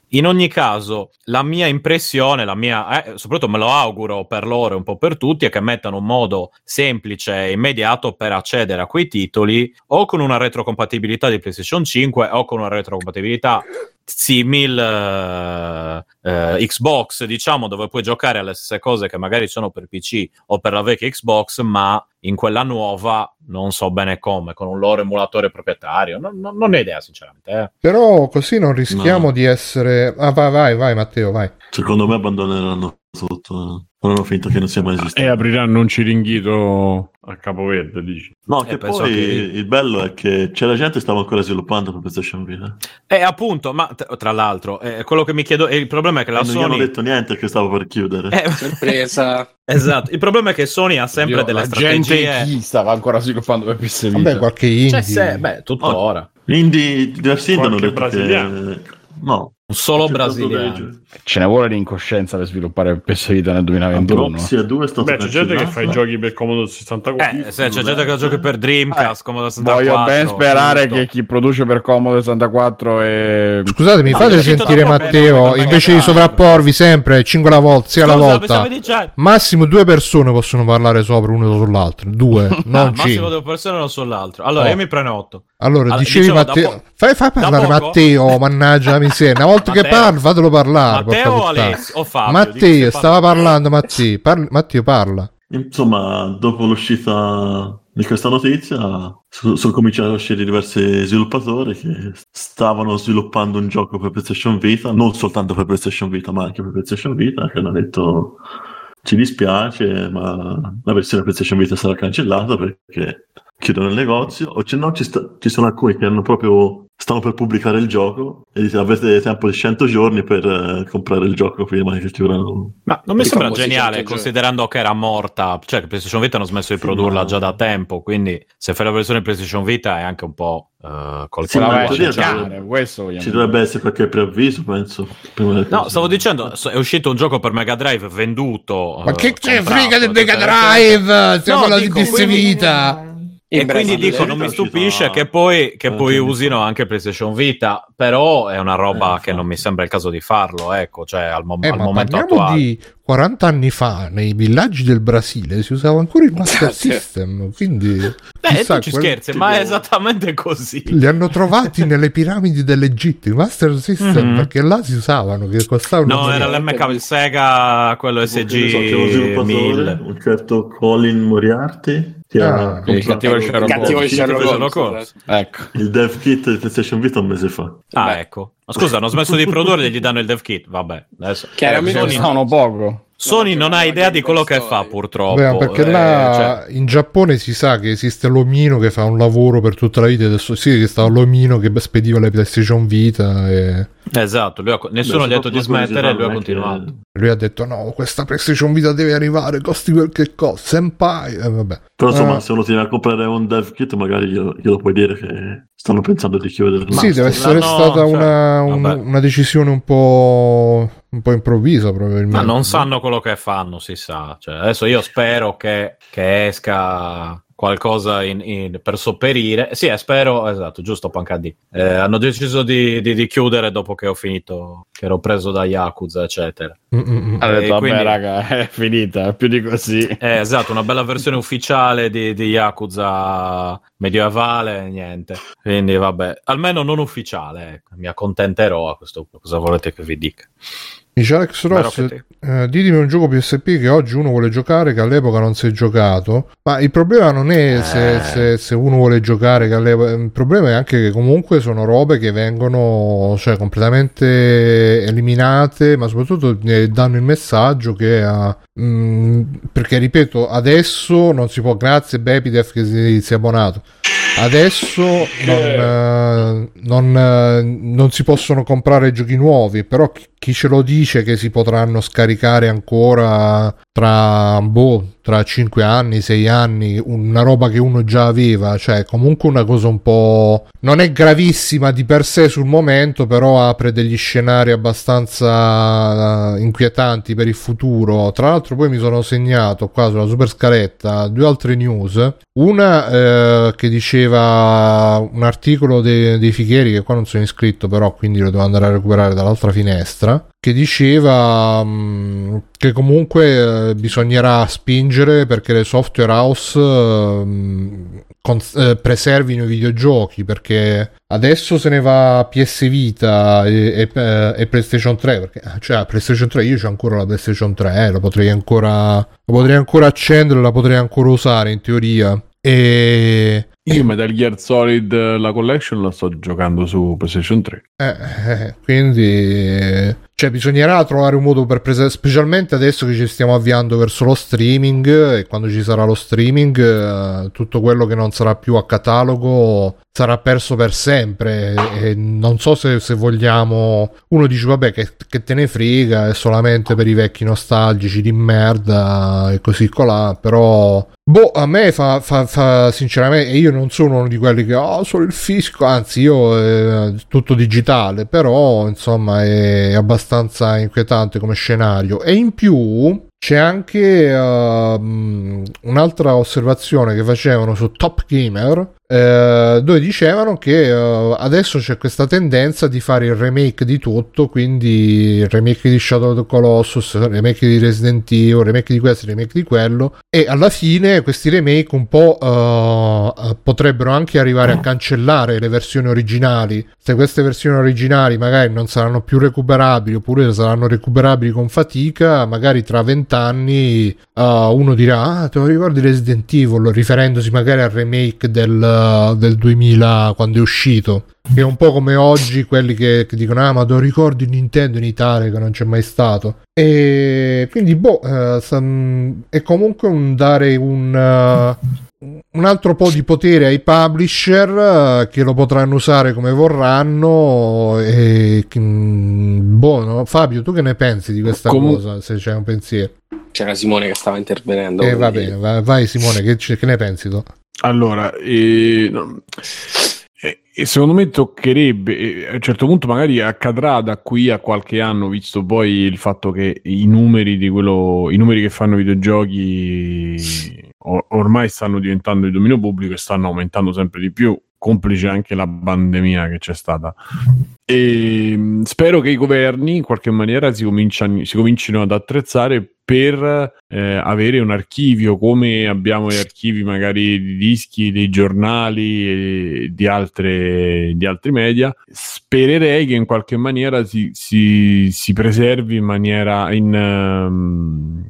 In ogni caso, la mia impressione, la mia, eh, soprattutto me lo auguro per loro e un po' per tutti, è che mettano un modo semplice e immediato per accedere a quei titoli o con una retrocompatibilità di PlayStation 5 o con una retrocompatibilità simil eh, eh, Xbox, diciamo, dove puoi giocare alle stesse cose che magari sono per PC o per la vecchia Xbox, ma in quella nuova non so bene come, con un loro emulatore proprietario. Non, non, non ho idea, sinceramente. eh. Però così non rischiamo No. di essere... Ah, vai, vai, vai Matteo, vai. Secondo me abbandoneranno tutto. Faranno finta che non sia mai esistito. E apriranno un ciringhito a Capoverde, dici. No, Eh, che poi che- il bello è che c'è la gente che stava ancora sviluppando per PlayStation Vita. E appunto, ma tra l'altro, eh, quello che mi chiedo, e il problema è che la non gli hanno Sony... detto niente che stava per chiudere. Eh, Sorpresa. esatto, il problema è che Sony ha sempre Dio, delle la gente strategie... chi stava ancora sviluppando per PS Vita? Vabbè, qualche indie. Cioè, se, beh, tuttora. Quindi diversi indie hanno detto brasiliano. che... No. Solo brasiliano. Ce ne vuole l'incoscienza per sviluppare per PS Vita nel 2021. Proxy a 2 è stato Beh, c'è gente che fa i cancellato. giochi per Commodore 64. Eh, se c'è gente che gioca per Dreamcast, Commodore 64... Voglio ben sperare tutto. che chi produce per Commodore 64 e... Scusate, mi No, fate è sentire Matteo, per- invece di sovrapporvi sempre 5 alla volta, sia alla Scusa, volta. Massimo due persone possono parlare sopra uno sull'altro, due, non massimo cinque. due persone uno sull'altro. Allora, Oh. io mi prenoto. Allora, Allora, dicevi dicevo, da Matteo, po- fai, fai parlare Matteo, mannaggia la miseria. Una volta che Matteo. parli, fatelo parlare. Matteo o. Alessio o Fabio? Matteo, stava parlando Matteo, Parli- Matteo parla. Insomma, dopo l'uscita di questa notizia, so- sono cominciati a uscire diversi sviluppatori che stavano sviluppando un gioco per PlayStation Vita, non soltanto per PlayStation Vita, ma anche per PlayStation Vita, che hanno detto ci dispiace, ma la versione PlayStation Vita sarà cancellata perché chiudono il negozio, o se no ci, sta- ci sono alcuni che hanno proprio stanno per pubblicare il gioco e dite avete tempo di 100 giorni per eh, comprare il gioco prima che chiudano Ma non mi sembra geniale, considerando che era morta, cioè che PlayStation Vita hanno smesso di Sì, produrla ma- già da tempo, quindi se fai la versione PlayStation Vita è anche un po' eh, col Sì, Ci dire. dovrebbe essere qualche preavviso, penso. No, stavo dicendo, è uscito un gioco per Mega Drive venduto. Ma eh, che comprato, frega del Mega eccetera, eccetera. Drive? Stiamo No, parlando di PS quindi- Vita. E In quindi dico, non mi stupisce che poi, che eh, poi usino anche PlayStation Vita, però è una roba Eh, che non mi sembra il caso di farlo, ecco, cioè al, mom- Eh, al ma momento parliamo attuale. di 40 anni fa nei villaggi del Brasile si usava ancora il Master Sì. System, quindi Eh, chissà, tu ci scherzi, ma è esattamente così. li hanno trovati nelle piramidi dell'Egitto, i Master System, Mhm. perché là si usavano che costavano No, era l'MK, il Sega, quello so, SG 1000. un certo Colin Moriarty, che Ah, ha il cattivo Sherlock Holmes. Ecco. il dev kit di PlayStation Vita un mese fa. Ah, Beh. ecco. Ma scusa, hanno smesso di produrre e gli danno il dev kit. Vabbè, adesso. Chiaramente Eh, stavano poco. Sony non ha idea di quello che fa, purtroppo. Beh, perché Eh, là cioè, in Giappone si sa che esiste l'omino che fa un lavoro per tutta la vita. Adesso sì, che stava l'omino che spediva le PlayStation Vita e esatto, lui ha- nessuno Beh, gli ha detto di smettere e lui ha è che- continuato. lui ha detto: No, questa PlayStation Vita deve arrivare, costi quel che costa. Senpai, e vabbè. Però insomma, Eh. se uno tiene a comprare un dev kit, magari glielo, glielo puoi dire che stanno pensando di chiudere. Sì, deve essere l'hanno- stata cioè, una, un- una decisione un po', un po' improvvisa, probabilmente. Ma non sanno quello che fanno, si sa. Cioè, adesso io spero che, che esca qualcosa in- in- per sopperire. Sì, eh, spero, esatto, giusto Pancadì. Eh, hanno deciso di, di- di chiudere dopo che ho finito, che ero preso da Yakuza, eccetera. Mm, mm, mm. Ha detto, E vabbè, quindi- raga, è finita, più di così. Eh, esatto, una bella versione ufficiale di, di Yakuza medievale, niente. Quindi vabbè, almeno non ufficiale, ecco. mi accontenterò a questo punto. Cosa volete che vi dica? Dice Alex Ross, eh, ditemi un gioco PSP che oggi uno vuole giocare che all'epoca non si è giocato. Ma il problema non è se, Eh. se- se uno vuole giocare che all'epoca... Il problema è anche che comunque sono robe che vengono cioè, completamente eliminate, ma soprattutto eh, danno il messaggio che... ah, mm, perché ripeto, adesso non si può... Grazie Bepidef che si, si è abbonato. Adesso non, eh, non, eh, non si possono comprare giochi nuovi, però chi, chi ce lo dice che si potranno scaricare ancora tra, boh, tra 5 anni, 6 anni, una roba che uno già aveva, cioè comunque una cosa un po'... non è gravissima di per sé sul momento, però apre degli scenari abbastanza eh, inquietanti per il futuro. Tra l'altro poi mi sono segnato qua sulla super scaletta due altre news. Una eh, che diceva un articolo de- dei Fighieri, che qua non sono iscritto però, quindi lo devo andare a recuperare dall'altra finestra, che diceva mh, che comunque eh, bisognerà spingere perché le software house mh, cons- eh, preservino i videogiochi, perché adesso se ne va PS Vita e, e- eh, e PlayStation 3, perché cioè PlayStation 3 io ho ancora la PlayStation 3, eh, la potrei ancora, la potrei ancora accendere, la potrei ancora usare in teoria. E Io Metal Gear Solid la collection la sto giocando su PlayStation 3. Eh, eh, quindi cioè bisognerà trovare un modo per preservare specialmente adesso che ci stiamo avviando verso lo streaming e quando ci sarà lo streaming eh, tutto quello che non sarà più a catalogo sarà perso per sempre e, non so se, se vogliamo uno dice vabbè che, che te ne frega è solamente per i vecchi nostalgici di merda e così colà però Boh, a me fa, fa, fa sinceramente, io non sono uno di quelli che oh, solo il fisco, anzi, io eh, tutto digitale, però insomma è abbastanza inquietante come scenario. E in più c'è anche ehm, un'altra osservazione che facevano su Top Gamer. Eh, dove dicevano che eh, adesso c'è questa tendenza di fare il remake di tutto, quindi il remake di Shadow of the Colossus, il remake di Resident Evil, il remake di questo, il remake di quello, e alla fine questi remake un po' eh, potrebbero anche arrivare a cancellare le versioni originali. Se queste versioni originali magari non saranno più recuperabili oppure saranno recuperabili con fatica, magari tra vent'anni eh, uno dirà: Ah, te lo ricordi Resident Evil? riferendosi magari al remake del, del 2000 quando è uscito. Che è un po' come oggi quelli che, che dicono: Ah, ma lo ricordi Nintendo in Italia che non c'è mai stato? E quindi, boh, eh, è comunque un dare un. eh, un altro po' di potere ai publisher eh, che lo potranno usare come vorranno e mm, boh no? Fabio tu che ne pensi di questa Comu- cosa se c'è un pensiero C'era Simone che stava intervenendo. eh, va bene vai, Simone che, che ne pensi tu Allora, eh, no, eh, secondo me toccherebbe, a un certo punto magari accadrà da qui a qualche anno, visto poi il fatto che i numeri di quello, i numeri che fanno i videogiochi o- ormai stanno diventando di dominio pubblico e stanno aumentando sempre di più, complice anche la pandemia che c'è stata. E mh, spero che i governi in qualche maniera si, si comincino ad attrezzare per eh, avere un archivio come abbiamo gli archivi magari di dischi dei giornali e di, altre, di altri media spererei che in qualche maniera si, si, si preservi in maniera in, ehm,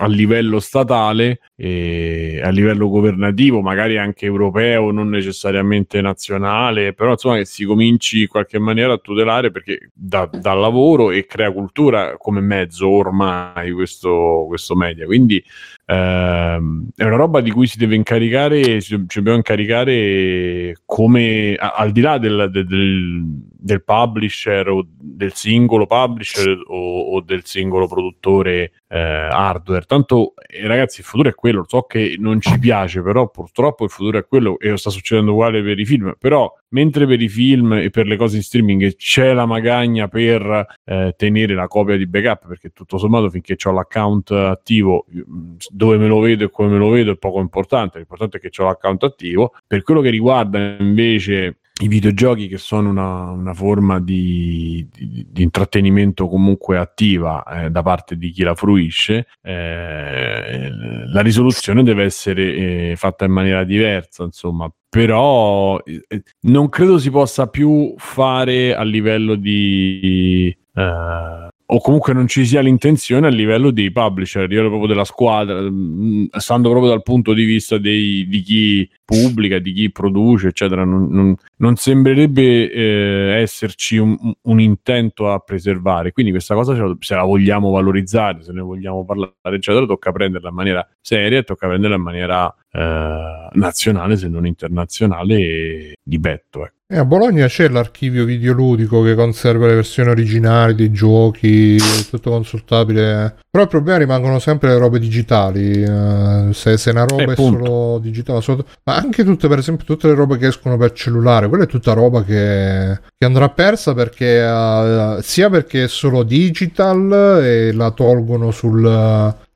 a livello statale e a livello governativo, magari anche europeo, non necessariamente nazionale, però insomma che si cominci in qualche maniera a tutelare perché dà, dà lavoro e crea cultura come mezzo ormai questo, questo media. Quindi ehm, è una roba di cui si deve incaricare, ci dobbiamo incaricare come a- al di là del, del- del- del publisher o del singolo publisher o, o del singolo produttore eh, hardware. Tanto, eh, ragazzi, il futuro è quello. So che non ci piace, però purtroppo il futuro è quello e sta succedendo uguale per i film. Però, mentre per i film e per le cose in streaming c'è la magagna per eh, tenere la copia di backup, perché tutto sommato finché ho l'account attivo, mh, dove me lo vedo e come me lo vedo è poco importante. L'importante è che ho l'account attivo. Per quello che riguarda invece i videogiochi che sono una, una forma di, di- di intrattenimento comunque attiva eh, da parte di chi la fruisce, eh, la risoluzione deve essere eh, fatta in maniera diversa, insomma. Però eh, non credo si possa più fare a livello di... eh, o comunque non ci sia l'intenzione a livello dei publisher, a livello proprio della squadra, mh, stando proprio dal punto di vista dei- di chi pubblica, di chi produce, eccetera, non, non- non sembrerebbe eh, esserci un, un intento a preservare. Quindi questa cosa la- se la vogliamo valorizzare, se ne vogliamo parlare, eccetera, tocca prenderla in maniera seria tocca prenderla in maniera eh, nazionale, se non internazionale, di betto. ecco. E a Bologna c'è l'archivio videoludico che conserva le versioni originali dei giochi, tutto consultabile. Però il problema rimangono sempre le robe digitali. eh, se, se una roba Eh, è punto. solo digitale, ma anche tutte, per esempio, tutte le robe che escono per cellulare, quella è tutta roba che, che andrà persa perché eh, sia perché è solo digital e la tolgono sul.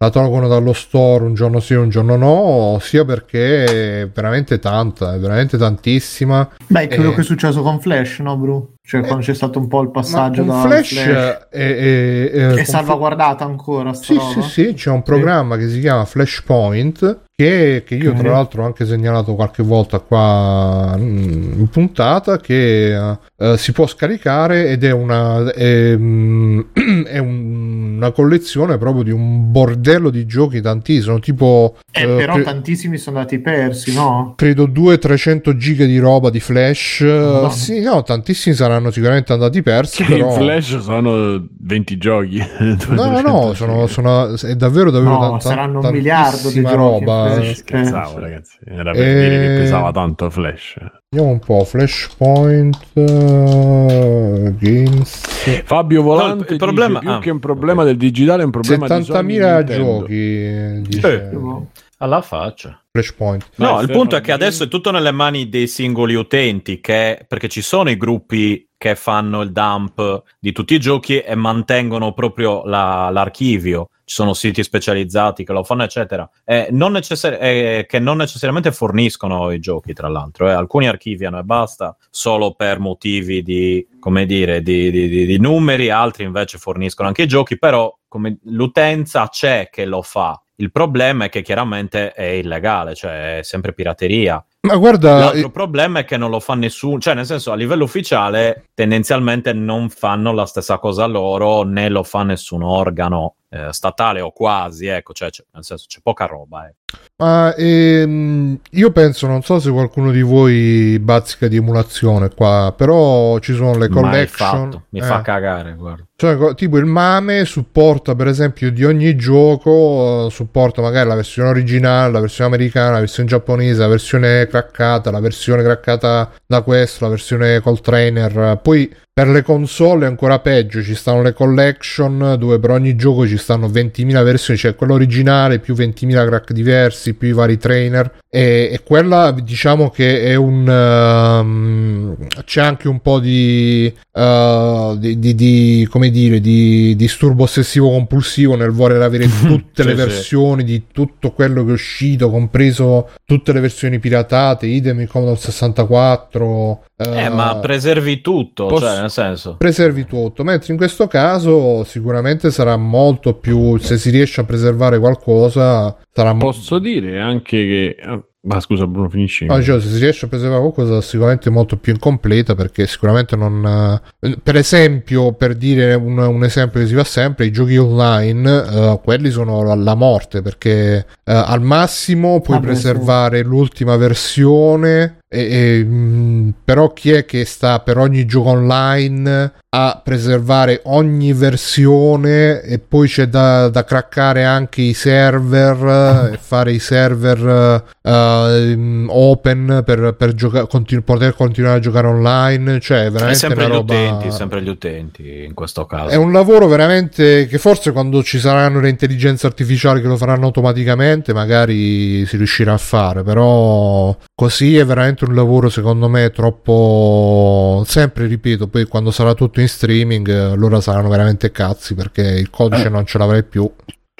La tolgono dallo store un giorno sì, un giorno no, sia perché è veramente tanta, è veramente tantissima. Beh, è quello Eh. che è successo con Flash, no, Bru? Cioè, quando c'è stato un po' il passaggio da con Flash, è, è- è- salvaguardata ancora Sì, roba? sì, sì, c'è un programma che si chiama Flashpoint che, che io tra l'altro ho anche segnalato qualche volta qua mm, in puntata che eh, eh, si può scaricare ed è una è, mm, è un- una collezione proprio di un bordello di giochi tantissimo, tipo Eh, eh, però cre- tantissimi sono andati persi, no? credo 200-300 giga di roba di Flash. Madonna. Sì, no, tantissimi saranno sicuramente andati persi, Che però in Flash sono 20 giochi. No, no, no, sono, sono- è davvero davvero No, tan- tan- saranno un miliardo di roba. Flash. Scherzavo, ragazzi. Era per Eh, dire che pesava tanto Flash. Vediamo un po', Flashpoint eh, Games Fabio Volante No, il- problema- più ah, che un problema del digitale è un problema di Sony e 70.000 Nintendo. giochi dice Boh. Alla faccia. Flashpoint. No, il punto è che adesso è tutto nelle mani dei singoli utenti, che, perché ci sono i gruppi che fanno il dump di tutti i giochi e mantengono proprio la- l'archivio. Ci sono siti specializzati che lo fanno, eccetera. Eh, non necessari- eh, che non necessariamente forniscono i giochi, tra l'altro. eh. Alcuni archiviano e basta, solo per motivi di, come dire, di, di- di- di numeri, altri invece forniscono anche i giochi, però come, l'utenza c'è che lo fa. Il problema è che chiaramente è illegale, cioè è sempre pirateria. Ma guarda, L'altro problema è che non lo fa nessuno, cioè nel senso a livello ufficiale tendenzialmente non fanno la stessa cosa loro né lo fa nessun organo eh, statale o quasi, ecco, cioè c'è- nel senso c'è poca roba. eh. ma, ehm, io penso, non so se qualcuno di voi bazzica di emulazione qua, però ci sono le collection. fatto, mi eh. fa cagare, guarda. Cioè, tipo il MAME supporta per esempio di ogni gioco, eh, supporta magari la versione originale, la versione americana, la versione giapponese, la versione craccata, la versione craccata da questo, la versione col trainer. Poi per le console è ancora peggio, ci stanno le collection dove per ogni gioco ci stanno 20.000 versioni, cioè quello originale più 20.000 crack diversi, più i vari trainer. E, e quella diciamo che è un... ehm, c'è anche un po' di, eh, di, di- di- come dire, di disturbo ossessivo compulsivo nel voler avere tutte le versioni di tutto quello che è uscito, compreso tutte le versioni piratate, idem il Commodore 64. Eh, ma preservi tutto, posso- cioè nel senso... preservi tutto, mentre in questo caso sicuramente sarà molto più, se si riesce a preservare qualcosa, sarà mo- Posso dire anche che eh, Ma scusa, Bruno, finisci. No, dicevo, se si riesce a preservare qualcosa sicuramente molto più incompleta perché sicuramente non... eh, per esempio, per dire un, un esempio che si fa sempre, i giochi online, eh, quelli sono alla morte perché eh, al massimo puoi Vabbè, preservare l'ultima versione e- e, mh, però chi è che sta per ogni gioco online a preservare ogni versione e poi c'è da, da craccare anche i server e fare i server mm, open per, per gioca- continu- poter continuare a giocare online cioè è È veramente sempre una gli roba utenti, sempre gli utenti in questo caso. è un lavoro veramente che forse quando ci saranno le intelligenze artificiali che lo faranno automaticamente magari si riuscirà a fare, però così è veramente un lavoro secondo me troppo sempre ripeto, poi quando sarà tutto in streaming eh, allora saranno veramente cazzi perché il codice non ce l'avrai più.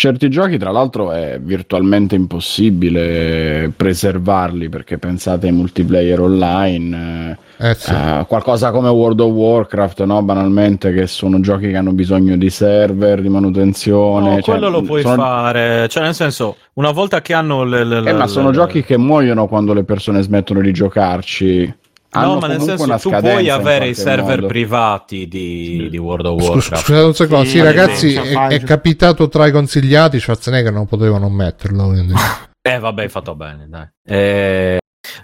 Certi giochi, tra l'altro, è virtualmente impossibile preservarli perché pensate ai multiplayer online. eh, Eh sì. eh, qualcosa come World of Warcraft, no? Banalmente, che sono giochi che hanno bisogno di server, di manutenzione. No, cioè, quello lo puoi sono- fare, cioè nel senso, una volta che hanno le, le- Eh, ma le- sono le- giochi che muoiono quando le persone smettono di giocarci. Hanno No, ma nel senso una tu puoi avere i server modo. privati di, di World of Warcraft. Scusate un secondo, sì, Sì, ragazzi, è, è capitato tra i consigliati, Schwarzenegger non poteva non metterlo. quindi. Eh, vabbè, hai fatto bene, dai. Eh,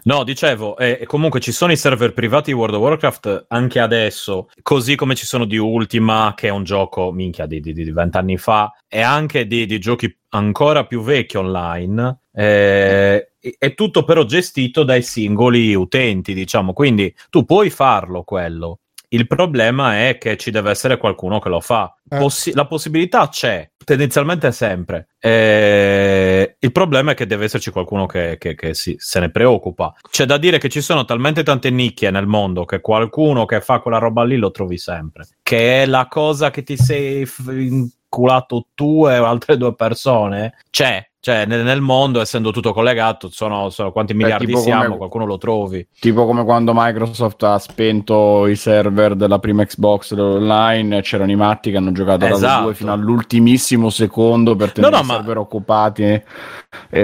No, dicevo, eh, comunque ci sono i server privati di World of Warcraft anche adesso, così come ci sono di Ultima, che è un gioco, minchia, di, di, di vent'anni fa, e anche di, di giochi ancora più vecchi online. Eh, è tutto però gestito dai singoli utenti, diciamo, quindi tu puoi farlo quello. Il problema è che ci deve essere qualcuno che lo fa. Eh. Possi- la possibilità c'è, tendenzialmente sempre. Eh, il problema è che deve esserci qualcuno che, che- che si- se ne preoccupa. C'è da dire che ci sono talmente tante nicchie nel mondo che qualcuno che fa quella roba lì lo trovi sempre. Che è la cosa che ti sei f- inculato tu e altre due persone. C'è. Cioè, nel, nel mondo, essendo tutto collegato, sono, sono quanti miliardi tipo siamo, come- qualcuno lo trovi. Tipo come quando Microsoft ha spento i server della prima Xbox online, c'erano i matti che hanno giocato Esatto. 2 fino all'ultimissimo secondo per tenere no, i ma- server occupati e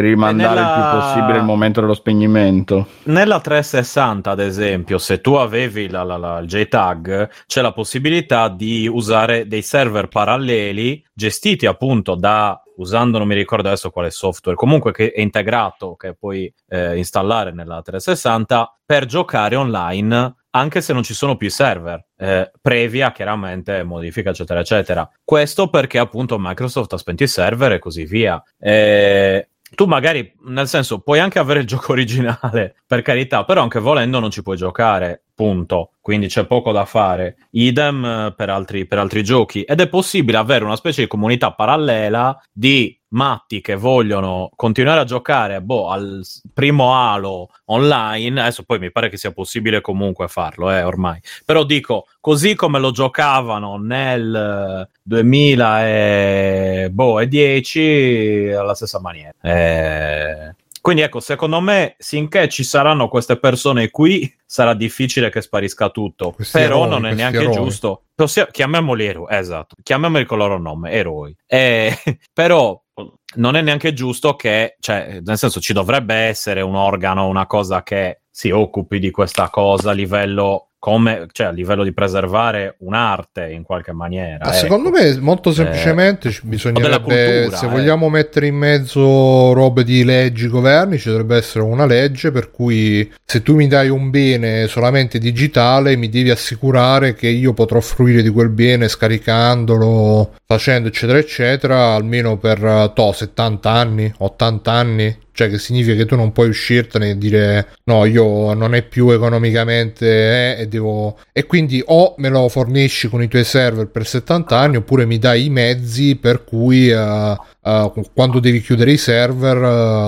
rimandare nella- il più possibile il momento dello spegnimento. Nella 360, ad esempio, se tu avevi la, la- la- il JTAG, c'è la possibilità di usare dei server paralleli gestiti appunto da usando non mi ricordo adesso quale software, comunque che è integrato, che puoi eh, installare nella 360 per giocare online anche se non ci sono più server, eh, previa chiaramente modifica eccetera eccetera. Questo perché appunto Microsoft ha spento i server e così via. Eh, tu magari, nel senso, puoi anche avere il gioco originale, per carità, però anche volendo non ci puoi giocare, punto. Quindi c'è poco da fare. Idem eh, per altri, per altri giochi. Ed è possibile avere una specie di comunità parallela di matti che vogliono continuare a giocare boh, al primo Halo online. Adesso poi mi pare che sia possibile comunque farlo, eh, ormai. Però dico, così come lo giocavano nel eh, 2010 boh, e 10 alla stessa maniera. Eh, quindi ecco, secondo me, finché ci saranno queste persone qui, sarà difficile che sparisca tutto. Questi Però eroi, non è neanche eroi. giusto. Possia- chiamiamoli eroi, esatto. Chiamiamoli con il loro nome, eroi. Eh, però non è neanche giusto che, cioè, nel senso, ci dovrebbe essere un organo, una cosa che si occupi di questa cosa a livello come, cioè, a livello di preservare un'arte in qualche maniera. Ma ecco. Secondo me, molto semplicemente, ci o della bisognerebbe, cultura, se eh. vogliamo mettere in mezzo robe di leggi, governi, ci dovrebbe essere una legge per cui se tu mi dai un bene solamente digitale, mi devi assicurare che io potrò fruire di quel bene scaricandolo, facendo eccetera eccetera, almeno per eh, to, 70 anni, 80 anni. Cioè, che significa che tu non puoi uscirtene e dire no, io non è più economicamente eh, e devo. E quindi o me lo fornisci con i tuoi server per 70 anni, oppure mi dai i mezzi per cui eh, eh, quando devi chiudere i server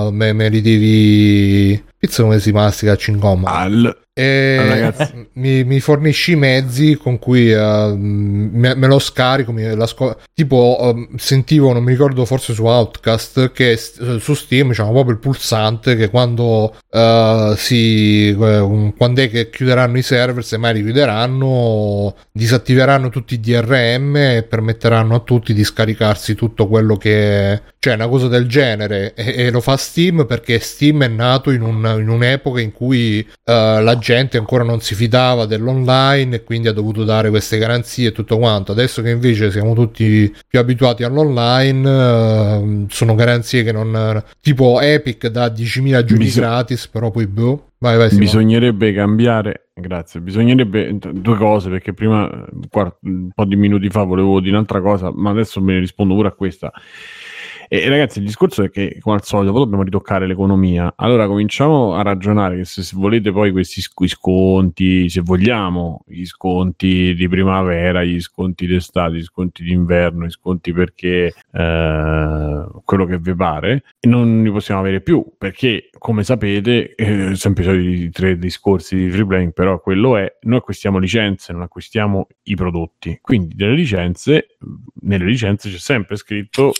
eh, me, me li devi. Pizza come si mastica il cingomma. Al- E ragazzi. mi, mi fornisci i mezzi con cui eh, me, me lo scarico. mi- sco- tipo, eh, sentivo, non mi ricordo, forse su Outcast, che s- su Steam c'è proprio il pulsante che quando eh, si eh, quando è che chiuderanno i server, se mai li chiuderanno, disattiveranno tutti i DRM e permetteranno a tutti di scaricarsi tutto quello che cioè una cosa del genere e, e lo fa Steam perché Steam è nato in, un- in un'epoca in cui eh, la gente ancora non si fidava dell'online e quindi ha dovuto dare queste garanzie e tutto quanto. Adesso che invece siamo tutti più abituati all'online, eh, sono garanzie che non... tipo Epic da 10.000 giochi Biso- gratis, però poi boh. Vai, vai. Bisognerebbe cambiare, grazie, bisognerebbe due cose perché prima, un po' di minuti fa volevo dire un'altra cosa, ma adesso me ne rispondo pure a questa. E, ragazzi, il discorso è che, come al solito, poi dobbiamo ritoccare l'economia. Allora cominciamo a ragionare che se, se volete poi questi sc- sconti, se vogliamo, gli sconti di primavera, gli sconti d'estate, gli sconti d'inverno, gli sconti perché eh, quello che vi pare, non li possiamo avere più perché, come sapete, eh, sempre i tre discorsi di free playing, però quello è, noi acquistiamo licenze, non acquistiamo i prodotti. Quindi delle licenze, nelle licenze c'è sempre scritto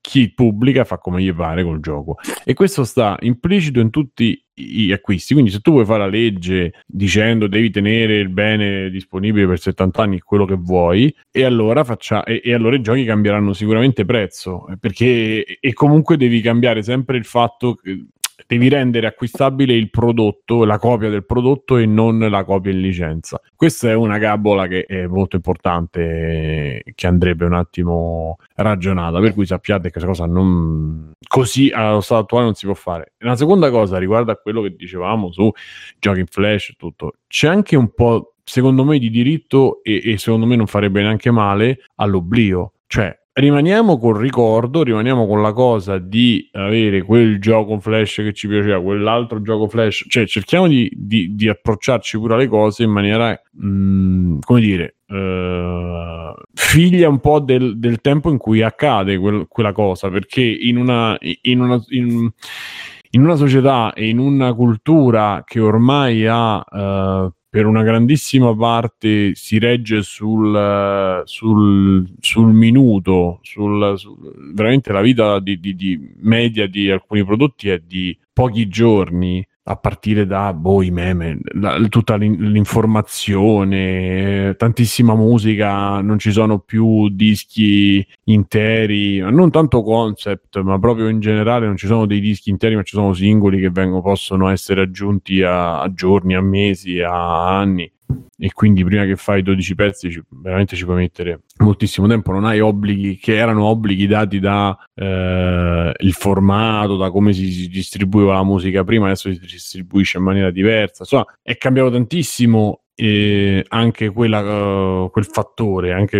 chi pubblica fa come gli pare col gioco. E questo sta implicito in tutti i acquisti. Quindi se tu vuoi fare la legge dicendo devi tenere il bene disponibile per 70 anni quello che vuoi e allora faccia e, e allora i giochi cambieranno sicuramente prezzo eh, perché e comunque devi cambiare sempre il fatto che devi rendere acquistabile il prodotto, la copia del prodotto e non la copia in licenza. Questa è una gabola che è molto importante, che andrebbe un attimo ragionata, per cui sappiate che questa cosa non così allo stato attuale non si può fare. La seconda cosa riguarda quello che dicevamo su giochi in flash e tutto. C'è anche un po', secondo me, di diritto e, e secondo me non farebbe neanche male all'oblio. Cioè, rimaniamo col ricordo, rimaniamo con la cosa di avere quel gioco flash che ci piaceva, quell'altro gioco flash, cioè cerchiamo di, di- di approcciarci pure alle cose in maniera, mh, come dire, eh, figlia un po' del, del tempo in cui accade quel- quella cosa, perché in una... In una in- in una società e in una cultura che ormai ha eh, per una grandissima parte si regge sul, sul, sul minuto, sul- veramente la vita di, di- di media di alcuni prodotti è di pochi giorni. A partire da boh, i meme, la- tutta l'in- l'informazione, tantissima musica, non ci sono più dischi interi, non tanto concept, ma proprio in generale non ci sono dei dischi interi, ma ci sono singoli che vengono, possono essere aggiunti a, a giorni, a mesi, a anni. E quindi prima che fai 12 pezzi ci- veramente ci puoi mettere moltissimo tempo, non hai obblighi che erano obblighi dati da eh, il formato, da come si, distribuiva la musica prima, adesso si distribuisce in maniera diversa. Insomma, è cambiato tantissimo anche quella, eh, quel fattore, anche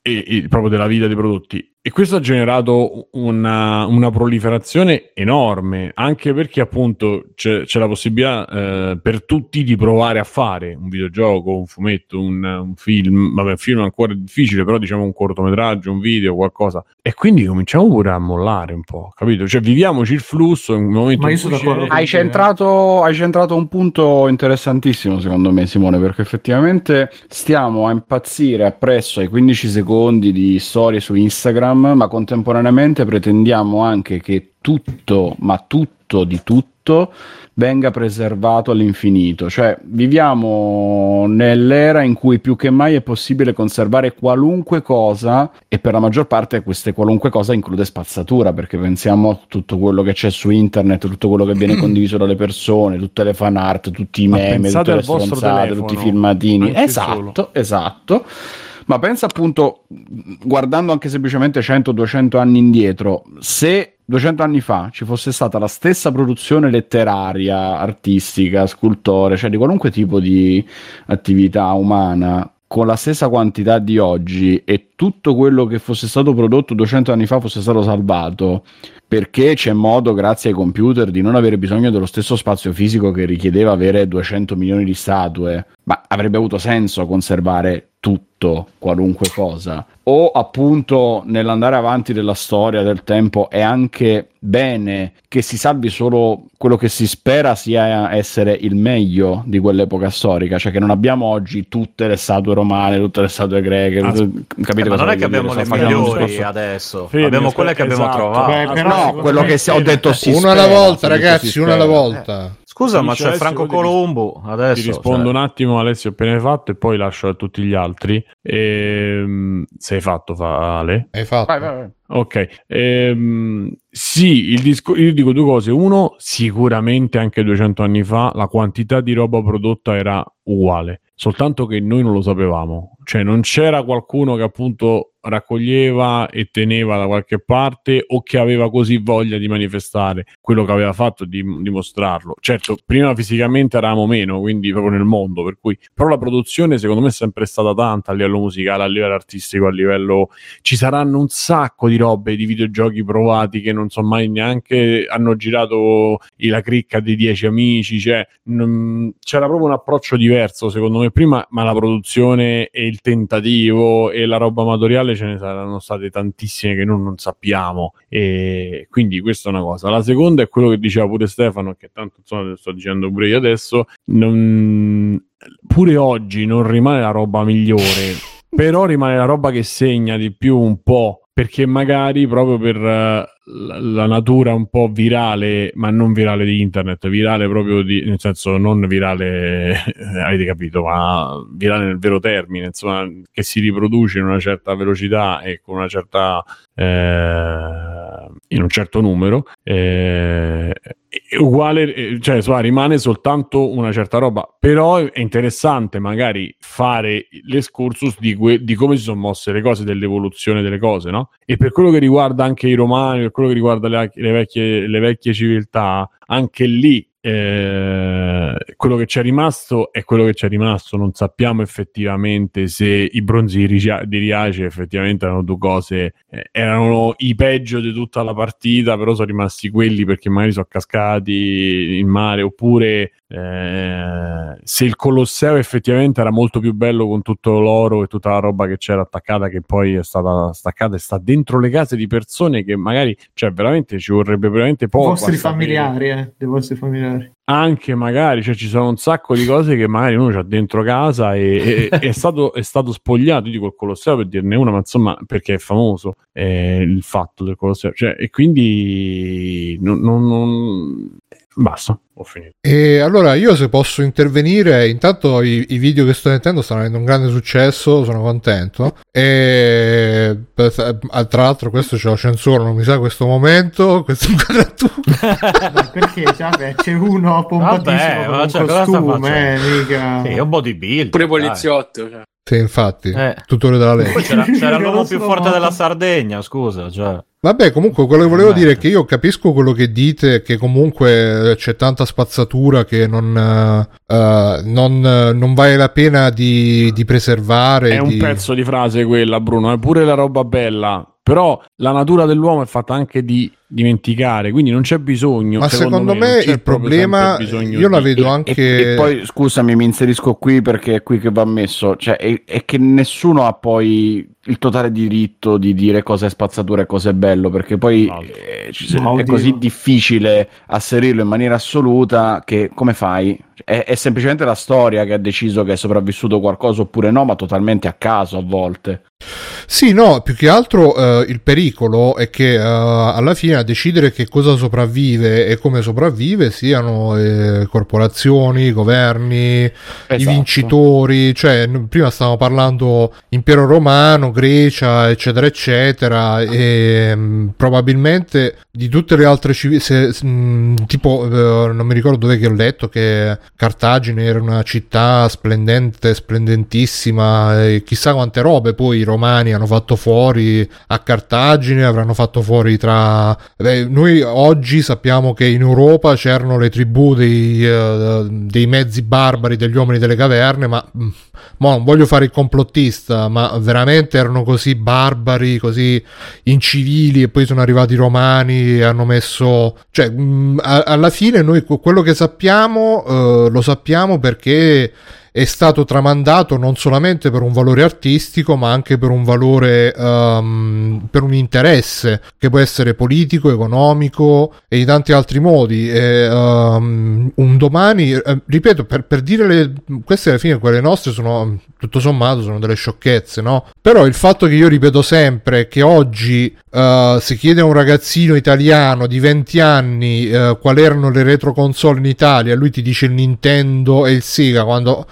e- e proprio della vita dei prodotti. E questo ha generato una, una proliferazione enorme, anche perché appunto c'è, c'è la possibilità eh, per tutti di provare a fare un videogioco, un fumetto, un, un film, vabbè, un film è ancora difficile, però diciamo un cortometraggio, un video, qualcosa. E quindi cominciamo pure a mollare un po', capito? Cioè viviamoci il flusso in un momento Ma io in sono cui d'accordo Hai te. centrato, hai centrato un punto interessantissimo secondo me Simone perché effettivamente stiamo a impazzire appresso ai 15 secondi di storie su Instagram ma contemporaneamente pretendiamo anche che tutto, ma tutto di tutto venga preservato all'infinito. Cioè viviamo nell'era in cui più che mai è possibile conservare qualunque cosa e per la maggior parte queste qualunque cosa include spazzatura perché pensiamo a tutto quello che c'è su internet tutto quello che viene condiviso dalle persone tutte le fan art tutti i meme tutte le stronzate telefono, tutti i filmatini. esatto solo. esatto ma pensa appunto guardando anche semplicemente 100-200 anni indietro se 200 anni fa ci fosse stata la stessa produzione letteraria, artistica, scultore, cioè di qualunque tipo di attività umana con la stessa quantità di oggi e tutto quello che fosse stato prodotto 200 anni fa fosse stato salvato. Perché c'è modo, grazie ai computer, di non avere bisogno dello stesso spazio fisico che richiedeva avere 200 milioni di statue, ma avrebbe avuto senso conservare tutto, qualunque cosa. O appunto nell'andare avanti della storia, del tempo, è anche bene che si salvi solo quello che si spera sia essere il meglio di quell'epoca storica, cioè che non abbiamo oggi tutte le statue romane, tutte le statue greche, Ah, tutte- capite Eh, ma non è che dire? abbiamo le migliori adesso, Fermi, abbiamo quelle che abbiamo esatto. trovato. Beh, però No, quello che si- ho detto si una alla volta, ragazzi, una alla volta. Scusa, ma c'è Alessio, Franco Colombo adesso. Ti rispondo cioè. un attimo, Alessio, appena hai fatto, e poi lascio a tutti gli altri. Ehm, sei fatto, fa Ale? Hai fatto? Vai, vai, vai. Ok, ehm, sì, il disco- io dico due cose. Uno, sicuramente anche 200 anni fa la quantità di roba prodotta era uguale, soltanto che noi non lo sapevamo. Cioè non c'era qualcuno che appunto raccoglieva e teneva da qualche parte o che aveva così voglia di manifestare quello che aveva fatto di dimostrarlo. Certo, prima fisicamente eravamo meno, quindi proprio nel mondo, per cui però la produzione secondo me è sempre stata tanta a livello musicale, a livello artistico, a livello ci saranno un sacco di robe di videogiochi provati che non so mai neanche hanno girato la cricca dei dieci amici, cioè non- c'era proprio un approccio diverso secondo me prima, ma la produzione e il tentativo e la roba amatoriale ce ne saranno state tantissime che noi non sappiamo e quindi questa è una cosa. La seconda è quello che diceva pure Stefano, che tanto insomma sto dicendo pure io adesso, non- pure oggi non rimane la roba migliore, però rimane la roba che segna di più un po', perché magari proprio per eh, la, la natura un po' virale, ma non virale di internet, virale proprio di, nel senso non virale, avete capito, ma virale nel vero termine, insomma, che si riproduce in una certa velocità e con una certa eh, in un certo numero eh, uguale eh, cioè insomma, rimane soltanto una certa roba però è interessante magari fare l'escursus di, que- di come si sono mosse le cose dell'evoluzione delle cose no? e per quello che riguarda anche i romani per quello che riguarda le, le vecchie, le vecchie civiltà anche lì eh, quello che c'è rimasto è quello che c'è rimasto. Non sappiamo effettivamente se i bronzi di, Riace effettivamente erano due cose, eh, erano i peggio di tutta la partita, però sono rimasti quelli perché magari sono cascati in mare, oppure eh, se il Colosseo effettivamente era molto più bello con tutto l'oro e tutta la roba che c'era attaccata, che poi è stata staccata e sta dentro le case di persone che magari, cioè veramente ci vorrebbe veramente I poco. a vostri familiari, eh, dei vostri familiari. Anche magari cioè, ci sono un sacco di cose che magari uno c'ha dentro casa e, e- è, stato, è stato spogliato. Io dico il Colosseo per dirne una, ma insomma, perché è famoso eh, il fatto del Colosseo, cioè, e quindi non, non- non- basta. Ho finito. E allora io se posso intervenire, intanto i, i video che sto mettendo stanno avendo un grande successo, sono contento. E per- tra l'altro questo ce lo censuro, non mi sa questo momento, questa inquadratura. Ma perché cioè, vabbè, c'è uno pompatissimo Vabbè, con un cioè, cosa sta costume, eh, mica. Sì, è un bodybuilder. Pure poliziotto. Cioè. Sì, infatti, Eh. tutore della legge. C'era, c'era l'uomo più forte della Sardegna, scusa. Cioè. Vabbè, comunque quello che volevo Eh. dire è che io capisco quello che dite, che comunque c'è tanta spazzatura che non, eh, eh, non, eh, non vale la pena di, di preservare. È un di- pezzo di frase quella, Bruno, è pure la roba bella. Però la natura dell'uomo è fatta anche di dimenticare, quindi non c'è bisogno. Ma secondo, non me c'è il problema, io la di- vedo E- anche... E, e poi scusami, mi inserisco qui perché è qui che va messo. Cioè, è, è che nessuno ha poi il totale diritto di dire cosa è spazzatura e cosa è bello, perché poi No. eh, ci- Ma è così difficile asserirlo in maniera assoluta che come fai? È, è semplicemente la storia che ha deciso che è sopravvissuto qualcosa oppure no, ma totalmente a caso a volte. Sì, no, più che altro eh, il pericolo è che eh, alla fine decidere che cosa sopravvive e come sopravvive siano eh, corporazioni, governi, i Esatto. vincitori, cioè prima stavamo parlando impero romano, Grecia, eccetera, eccetera, e mh, probabilmente di tutte le altre civiltà, tipo eh, non mi ricordo dove che ho letto che Cartagine era una città splendente, splendentissima, e chissà quante robe poi i romani hanno fatto fuori a Cartagine, avranno fatto fuori tra... Beh, noi oggi sappiamo che in Europa c'erano le tribù dei, eh, dei mezzi barbari degli uomini delle caverne, ma mm, mo non voglio fare il complottista, ma veramente erano così barbari, così incivili e poi sono arrivati i romani e hanno messo... Cioè, mm, a- alla fine noi que- quello che sappiamo eh, lo sappiamo perché è stato tramandato non solamente per un valore artistico, ma anche per un valore, ehm, per un interesse che può essere politico, economico e in tanti altri modi. E, ehm, un domani, eh, ripeto, per, per dire le, queste alla fine, quelle nostre sono tutto sommato sono delle sciocchezze, no? Però il fatto che io ripeto sempre che oggi eh, si chiede a un ragazzino italiano di 20 anni eh, quali erano le retro console in Italia, lui ti dice il Nintendo e il Sega, quando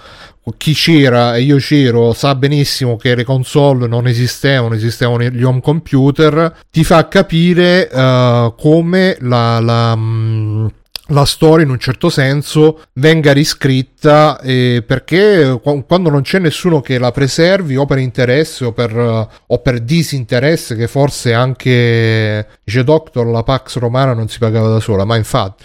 chi c'era e io c'ero sa benissimo che le console non esistevano, esistevano gli home computer, ti fa capire eh, come la, la, mh, la storia in un certo senso venga riscritta eh, perché qu- quando non c'è nessuno che la preservi o per interesse o per, o per disinteresse che forse anche dice Doctor la Pax Romana non si pagava da sola ma infatti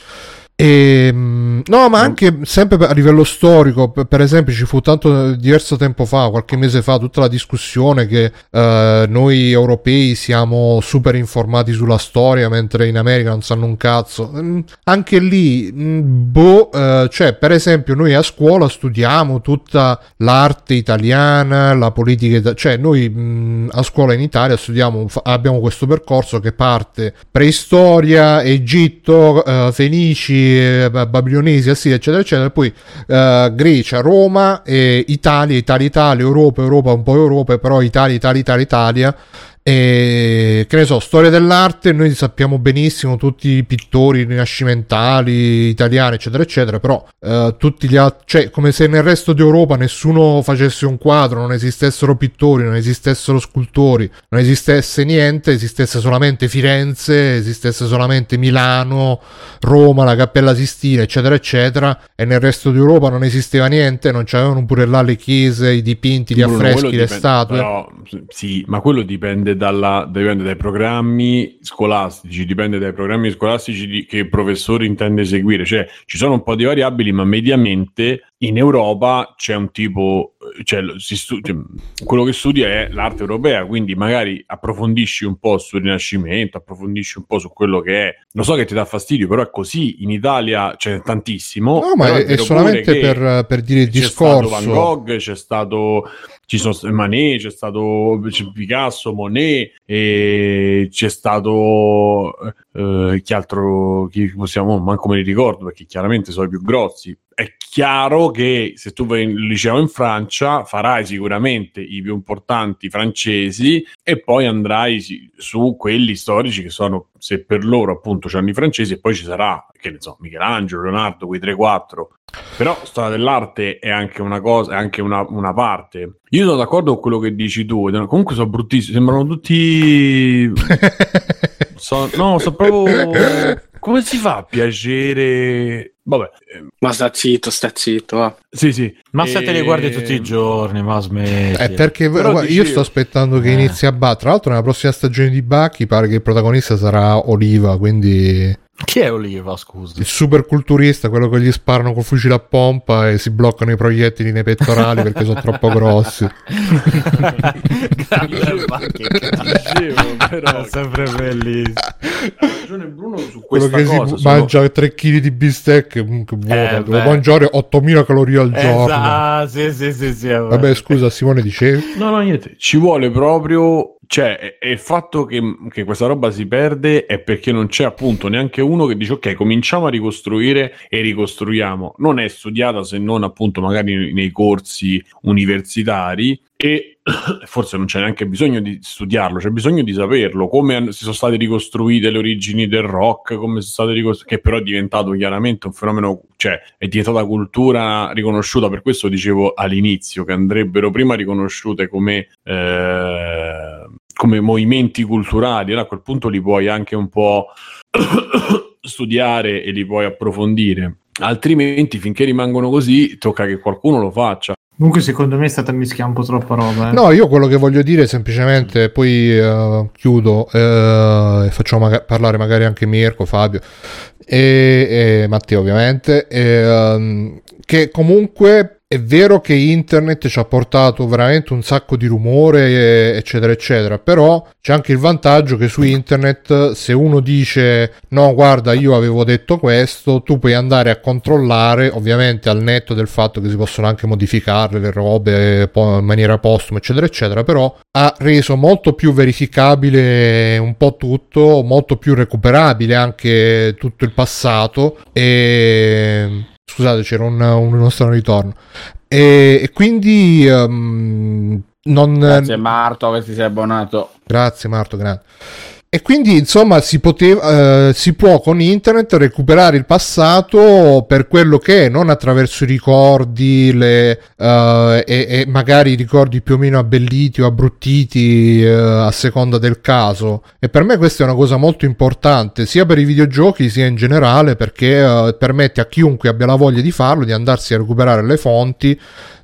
e, mm, no, ma anche sempre a livello storico, per, esempio, ci fu tanto diverso tempo fa, qualche mese fa, tutta la discussione che eh, noi europei siamo super informati sulla storia, mentre in America non sanno un cazzo. Mm, Anche lì, mm, boh, eh, cioè, per esempio, noi a scuola studiamo tutta l'arte italiana, la politica, ita- cioè, noi mm, a scuola in Italia studiamo, abbiamo questo percorso che parte preistoria, Egitto, eh, Fenici, eh, ba- Babilonesi, Assiria, eccetera, eccetera, poi eh, Grecia, Roma, Italia, Italia, Italia, Europa, Europa, un po' Europa, però Italia, Italia, Italia, Italia. E che ne so, storia dell'arte, noi sappiamo benissimo tutti i pittori rinascimentali italiani, eccetera, eccetera, però eh, tutti gli altri, cioè come se nel resto d'Europa nessuno facesse un quadro, non esistessero pittori, non esistessero scultori, non esistesse niente, esistesse solamente Firenze, esistesse solamente Milano, Roma, la Cappella Sistina, eccetera, eccetera, e nel resto d'Europa non esisteva niente, non c'avevano pure là le chiese, i dipinti, gli affreschi, le dipende- statue. però, sì, ma quello dipende, dalla, dipende dai programmi scolastici, dipende dai programmi scolastici di- che il professore intende seguire. Cioè, ci sono un po' di variabili, ma mediamente in Europa c'è un tipo, cioè, stu- cioè, quello che studia è l'arte europea, quindi magari approfondisci un po' sul Rinascimento, approfondisci un po' su quello che è. Lo so che ti dà fastidio, però è così. In Italia c'è tantissimo. No, ma è, è solamente per, per dire il c'è stato Van discorso. Gogh, c'è stato ci sono Manet, c'è stato Picasso, Monet, e c'è stato eh, chi altro chi possiamo, manco me li ricordo perché chiaramente sono i più grossi. È chiaro che se tu vai in liceo in Francia farai sicuramente i più importanti francesi e poi andrai su quelli storici che sono, se per loro appunto c'hanno i francesi e poi ci sarà, che ne so, Michelangelo, Leonardo, quei 3-4 però storia dell'arte è anche una cosa, è anche una, una parte. Io sono d'accordo con quello che dici tu. Comunque sono bruttissimi, sembrano tutti. so- no, so proprio. Come si fa a piacere? Vabbè, eh, Ma sta zitto, sta zitto. va. sì, sì. Ma se te li guardi tutti i giorni, ma smetti. Eh, perché Però guarda, io dicevo- sto aspettando che Eh. inizi a battere. Tra l'altro, nella prossima stagione di Bucky pare che il protagonista sarà Oliva, quindi Chi è Oliva, scusa? il super culturista, quello che gli sparano col fucile a pompa e si bloccano i proiettili nei pettorali perché sono troppo grossi. Grande Bucky, Dicevo, però, È sempre bellissimo. ha ragione Bruno su Quello che cosa. si sono- mangia 3 kg di bistecche, mm, che buono, Eh, devo beh. mangiare 8000 calorie al giorno. Esatto, sì, sì, sì, sì. è Vabbè, vero. scusa, Simone dicevi? No, no, niente. Ci vuole proprio. Cioè, è- è il fatto che, che questa roba si perde è perché non c'è appunto neanche uno che dice ok, cominciamo a ricostruire e ricostruiamo. Non è studiata se non appunto magari nei corsi universitari e forse non c'è neanche bisogno di studiarlo, c'è bisogno di saperlo, come si sono state ricostruite le origini del rock, come sono state ricostruite, che però è diventato chiaramente un fenomeno, cioè è diventata cultura riconosciuta, per questo dicevo all'inizio che andrebbero prima riconosciute come, eh, come movimenti culturali, a quel punto li puoi anche un po' studiare e li puoi approfondire. Altrimenti, finché rimangono così, tocca che qualcuno lo faccia. Comunque, secondo me è stata mischiare un po' troppa roba. eh. No, io quello che voglio dire semplicemente, poi eh, chiudo eh, e facciamo maga- parlare magari anche Mirko, Fabio e, e Matteo ovviamente, e, ehm, che comunque è vero che internet ci ha portato veramente un sacco di rumore, eccetera, eccetera, però c'è anche il vantaggio che su internet se uno dice no, guarda, io avevo detto questo, tu puoi andare a controllare, ovviamente al netto del fatto che si possono anche modificare le robe in maniera postuma, eccetera, eccetera, però ha reso molto più verificabile un po' tutto, molto più recuperabile anche tutto il passato e scusate c'era un, un- uno strano ritorno e, e quindi ehm, non Grazie Marto che ti sei abbonato. Grazie Marto, grazie. E quindi insomma si, poteva, eh, si può con internet recuperare il passato per quello che è, non attraverso i ricordi le, eh, e, e magari ricordi più o meno abbelliti o abbruttiti eh, a seconda del caso. E per me questa è una cosa molto importante, sia per i videogiochi sia in generale, perché eh, permette a chiunque abbia la voglia di farlo di andarsi a recuperare le fonti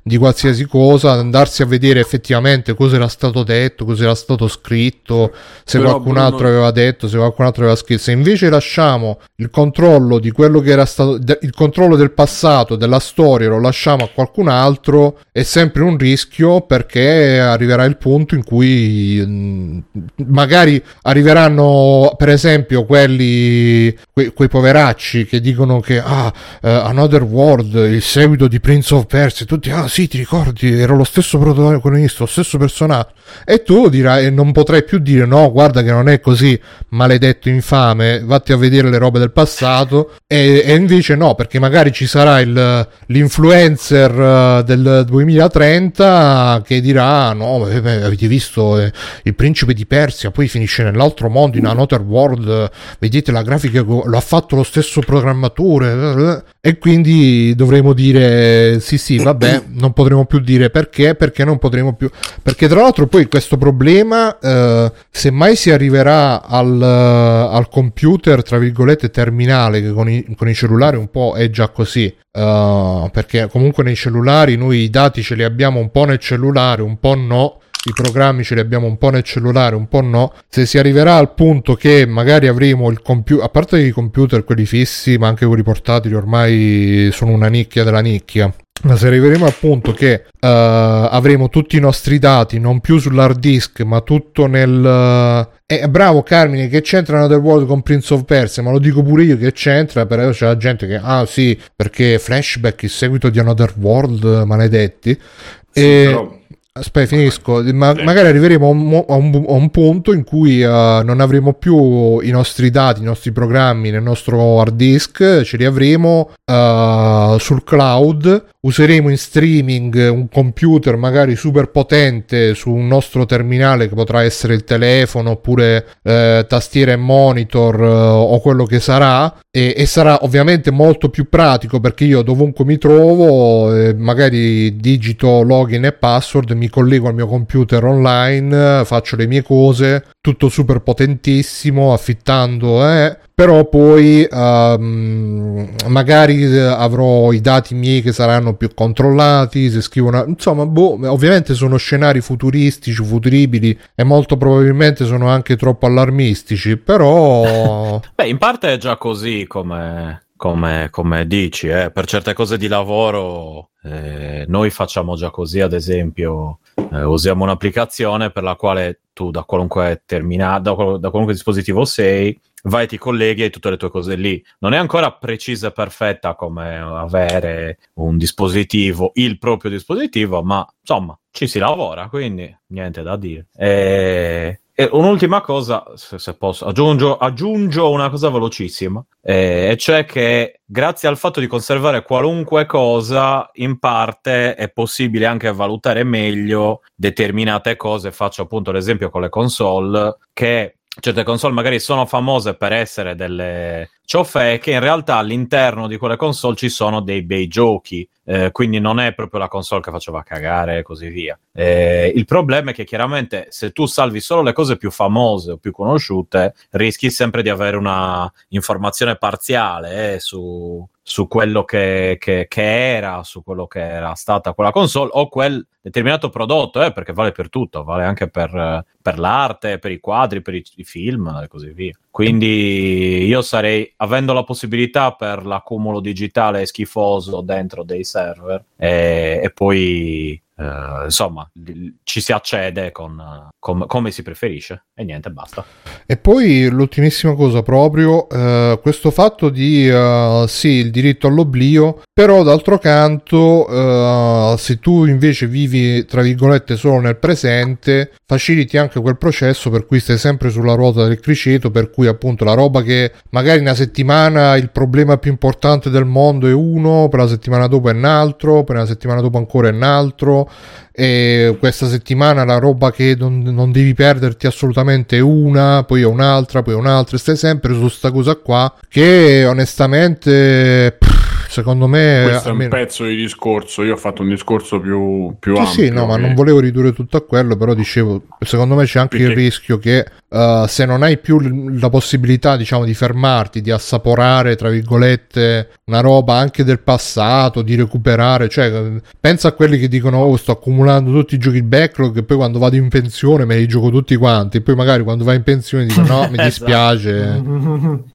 di qualsiasi cosa, andarsi a vedere effettivamente cosa era stato detto, cosa era stato scritto, se Però, qualcun Bruno- altro aveva detto, se qualcun altro aveva scritto. Se invece lasciamo il controllo di quello che era stato, de- il controllo del passato, della storia, lo lasciamo a qualcun altro, è sempre un rischio perché arriverà il punto in cui mh, magari arriveranno, per esempio, quelli, que- quei poveracci che dicono che ah, eh, Another World, il seguito di Prince of Persia, tutti ah sì, ti ricordi, ero lo stesso protagonista, lo stesso personaggio. E tu dirai, e non potrai più dire no, guarda che non è così, maledetto infame, vatti a vedere le robe del passato. E, e invece no, perché magari ci sarà il, l'influencer eh, del 2030 che dirà no, eh, avete visto eh, il principe di Persia, poi finisce nell'altro mondo in Another World, eh, vedete la grafica, lo ha fatto lo stesso programmatore. E quindi dovremo dire sì sì, vabbè, non potremo più dire perché, perché non potremo più... Perché tra l'altro poi questo problema, eh, se mai si arriverà al, eh, al computer, tra virgolette, terminale, che con i, con i cellulari un po' è già così, eh, perché comunque nei cellulari noi i dati ce li abbiamo un po' nel cellulare, un po' no, i programmi ce li abbiamo un po' nel cellulare, un po' no. Se si arriverà al punto che magari avremo il computer, a parte i computer, quelli fissi, ma anche quelli portatili, ormai sono una nicchia della nicchia. Ma se arriveremo al punto che eh, avremo tutti i nostri dati non più sull'hard disk, ma tutto nel. Eh, bravo Carmine, che c'entra Another World con Prince of Persia? Ma lo dico pure io che c'entra, però c'è la gente che, ah sì, perché flashback, il seguito di Another World, maledetti. e... però- Aspetta, finisco. Ma- magari arriveremo a un, a un- a un punto in cui eh, non avremo più i nostri dati, i nostri programmi nel nostro hard disk, ce li avremo eh, sul cloud. Useremo in streaming un computer magari super potente su un nostro terminale che potrà essere il telefono oppure eh, tastiera e monitor o quello che sarà e, e sarà ovviamente molto più pratico perché io dovunque mi trovo eh, magari digito login e password mi collego al mio computer online faccio le mie cose tutto super potentissimo affittando eh, però poi ehm, magari eh, avrò i dati miei che saranno più controllati se scrivo una insomma boh, ovviamente sono scenari futuristici futuribili e molto probabilmente sono anche troppo allarmistici però Beh, in parte è già così come, come- come dici, eh. per certe cose di lavoro eh, noi facciamo già così, ad esempio, eh, usiamo un'applicazione per la quale tu da qualunque terminale, da, da qualunque dispositivo sei, vai ti colleghi e tutte le tue cose lì. Non è ancora precisa e perfetta come avere un dispositivo, il proprio dispositivo, ma insomma ci si lavora, quindi niente da dire. E, e un'ultima cosa, se, se posso, aggiungo, aggiungo una cosa velocissima, eh, e cioè che grazie al fatto di conservare qualunque cosa, in parte è possibile anche valutare meglio determinate cose. Faccio appunto l'esempio con le console, che certe console magari sono famose per essere delle cioffe che in realtà all'interno di quelle console ci sono dei bei giochi. Eh, quindi non è proprio la console che faceva cagare e così via. Eh, il problema è che chiaramente se tu salvi solo le cose più famose o più conosciute rischi sempre di avere una informazione parziale eh, su, su quello che, che- che era, su quello che era stata quella console o quel determinato prodotto, eh, perché vale per tutto, vale anche per, eh, per l'arte, per i quadri, per i, i film e così via. Quindi io sarei, avendo la possibilità per l'accumulo digitale schifoso dentro dei server e, e poi eh, insomma ci si accede con, com- come si preferisce e niente, basta. E poi l'ultimissima cosa proprio, eh, questo fatto di, eh, sì, il diritto all'oblio, Però d'altro canto, eh, se tu invece vivi tra virgolette solo nel presente, faciliti anche quel processo per cui stai sempre sulla ruota del criceto, per cui appunto la roba che magari una settimana il problema più importante del mondo è uno, per la settimana dopo è un altro, per la settimana dopo ancora è un altro, e questa settimana la roba che non, non devi perderti assolutamente è una, poi è un'altra, poi è un'altra, e stai sempre su sta cosa qua che onestamente... pff, Secondo me Questo è un almeno- pezzo di discorso. Io ho fatto un discorso più, più Sì, ampio. sì, no, ma che- non volevo ridurre tutto a quello, però dicevo, secondo me c'è anche il Perché- rischio che uh, se non hai più la possibilità, diciamo, di fermarti, di assaporare, tra virgolette, una roba anche del passato, di recuperare, cioè, eh, pensa a quelli che dicono, oh, sto accumulando tutti i giochi backlog e poi quando vado in pensione me li gioco tutti quanti, e poi magari quando vai in pensione dico, no, mi dispiace,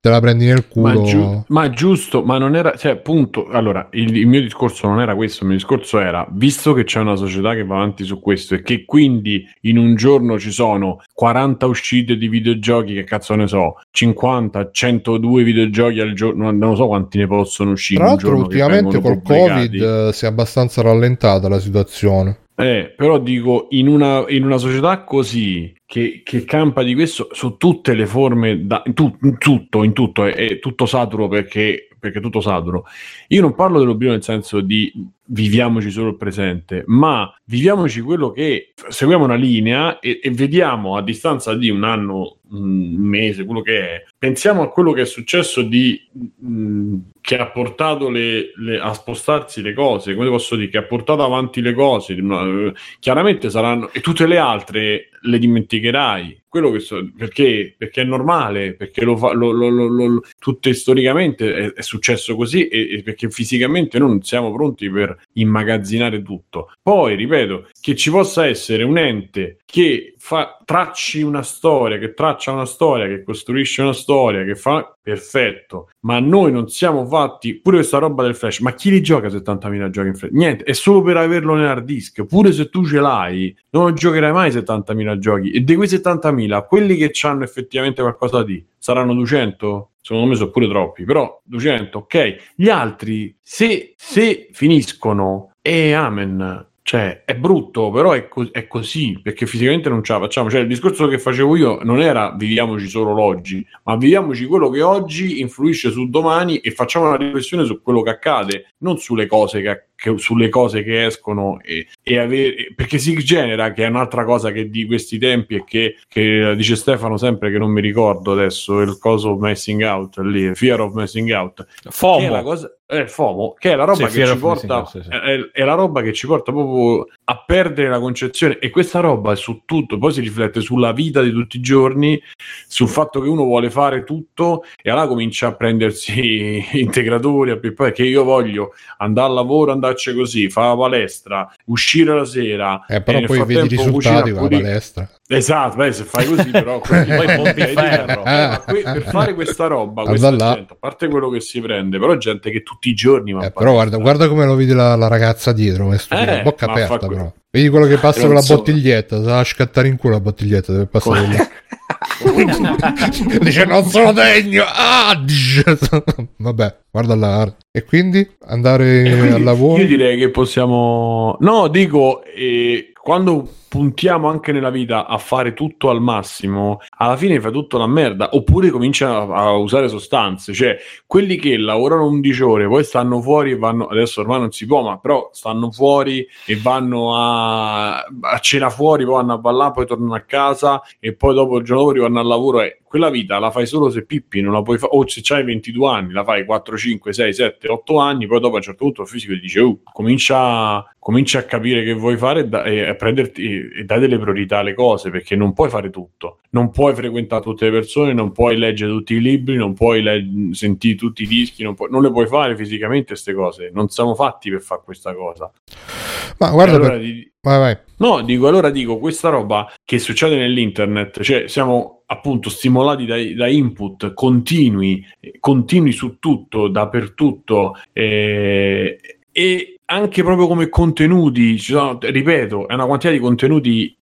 te la prendi nel Ma, culo. giu- ma giusto, ma non era, cioè, punto. Allora, il, il mio discorso non era questo. Il mio discorso era, visto che c'è una società che va avanti su questo e che quindi in un giorno ci sono 40 uscite di videogiochi, che cazzo ne so, 50, 102 videogiochi al giorno, non so quanti ne possono uscire. Tra l'altro, ultimamente col pubblicati. Covid si è abbastanza rallentata la situazione. Eh, però dico, in una, in una società così che, che campa di questo su tutte le forme, da, in, tu- in tutto, in tutto, è, è tutto saturo perché, perché tutto saturo. Io non parlo dell'oblio nel senso di viviamoci solo il presente, ma viviamoci quello che seguiamo una linea e, e vediamo a distanza di un anno, un mese, quello che è. Pensiamo a quello che è successo di mh, che ha portato le, le- a spostarsi le cose, come posso dire, che ha portato avanti le cose. chiaramente saranno, e tutte le altre le dimenticherai. Quello che so, perché, perché è normale, perché lo fa, lo, lo- lo- lo- tutte storicamente è, è successo così e, e perché fisicamente noi non siamo pronti per immagazzinare tutto. Poi, ripeto, che ci possa essere un ente che fa, tracci una storia, che traccia una storia, che costruisce una storia, che fa perfetto, ma noi non siamo fatti pure questa roba del flash. Ma chi li gioca 70.000 giochi in flash? Niente, è solo per averlo nell'hard disk. Pure se tu ce l'hai, non giocherai mai 70.000 giochi. E di quei 70.000, quelli che hanno effettivamente qualcosa di saranno 200? Secondo me sono pure troppi, però 200, ok. Gli altri, se, se finiscono, e amen. Cioè, è brutto, però è, co- è così, perché fisicamente non ce la facciamo. Cioè, il discorso che facevo io non era viviamoci solo l'oggi, ma viviamoci quello che oggi influisce su domani e facciamo una riflessione su quello che accade, non sulle cose che, che- sulle cose che escono e, e avere, perché si genera, che è un'altra cosa che di questi tempi e che, che dice Stefano sempre che non mi ricordo adesso, il coso messing out lì, fear of messing out. FOMO. Che è la cosa, eh, FOMO, che è la roba Sì, che ci of missing porta out, sì, sì. è, è la roba che ci porta proprio a perdere la concezione e questa roba è su tutto, poi si riflette sulla vita di tutti i giorni, sul fatto che uno vuole fare tutto e allora comincia a prendersi integratori, a poi che io voglio andare al lavoro, andarci così, fare la palestra, uscire la sera. Eh, però poi vedi i risultati con la palestra. Esatto, beh, se fai così, però poi pompi ferro. Eh, que- per fare questa roba, questa gente, a parte quello che si prende, però gente che tutti i giorni va Eh, però guarda, guarda come lo vedi la, la ragazza dietro, come Eh, bocca aperta fa que- però. Vedi quello che passa Però con la insomma- bottiglietta, sa scattare in culo la bottiglietta, deve passare. Dice non sono degno. Ah, Vabbè, guarda là. E quindi andare E quindi al lavoro? Io direi che possiamo. No, dico, eh, quando puntiamo anche nella vita a fare tutto al massimo, alla fine fa tutto la merda. Oppure cominciano a, a usare sostanze. Cioè, quelli che lavorano 11 ore, poi stanno fuori e vanno. Adesso ormai non si può, ma però stanno fuori e vanno a, a cena fuori, poi vanno a ballare, poi tornano a casa e poi dopo il giorno dopo rivanno al lavoro. E quella vita la fai solo se pippi, non la puoi fare. O se hai 22 anni, la fai 4, 5, 6, 7, 8 anni, poi dopo a un certo punto il fisico ti dice, "Uh, comincia, comincia a capire che vuoi fare e, da- e prenderti e, dai delle priorità alle cose, perché non puoi fare tutto. Non puoi frequentare tutte le persone, non puoi leggere tutti i libri, non puoi leg- sentire tutti i dischi, non, puoi- non le puoi fare fisicamente queste cose. Non siamo fatti per fare questa cosa. Ma guarda, allora per- di- vai, vai. No, dico, allora dico, questa roba che succede nell'internet, cioè siamo appunto stimolati dai, da input continui, continui su tutto, dappertutto, eh, e anche proprio come contenuti, sono, ripeto, è una quantità di contenuti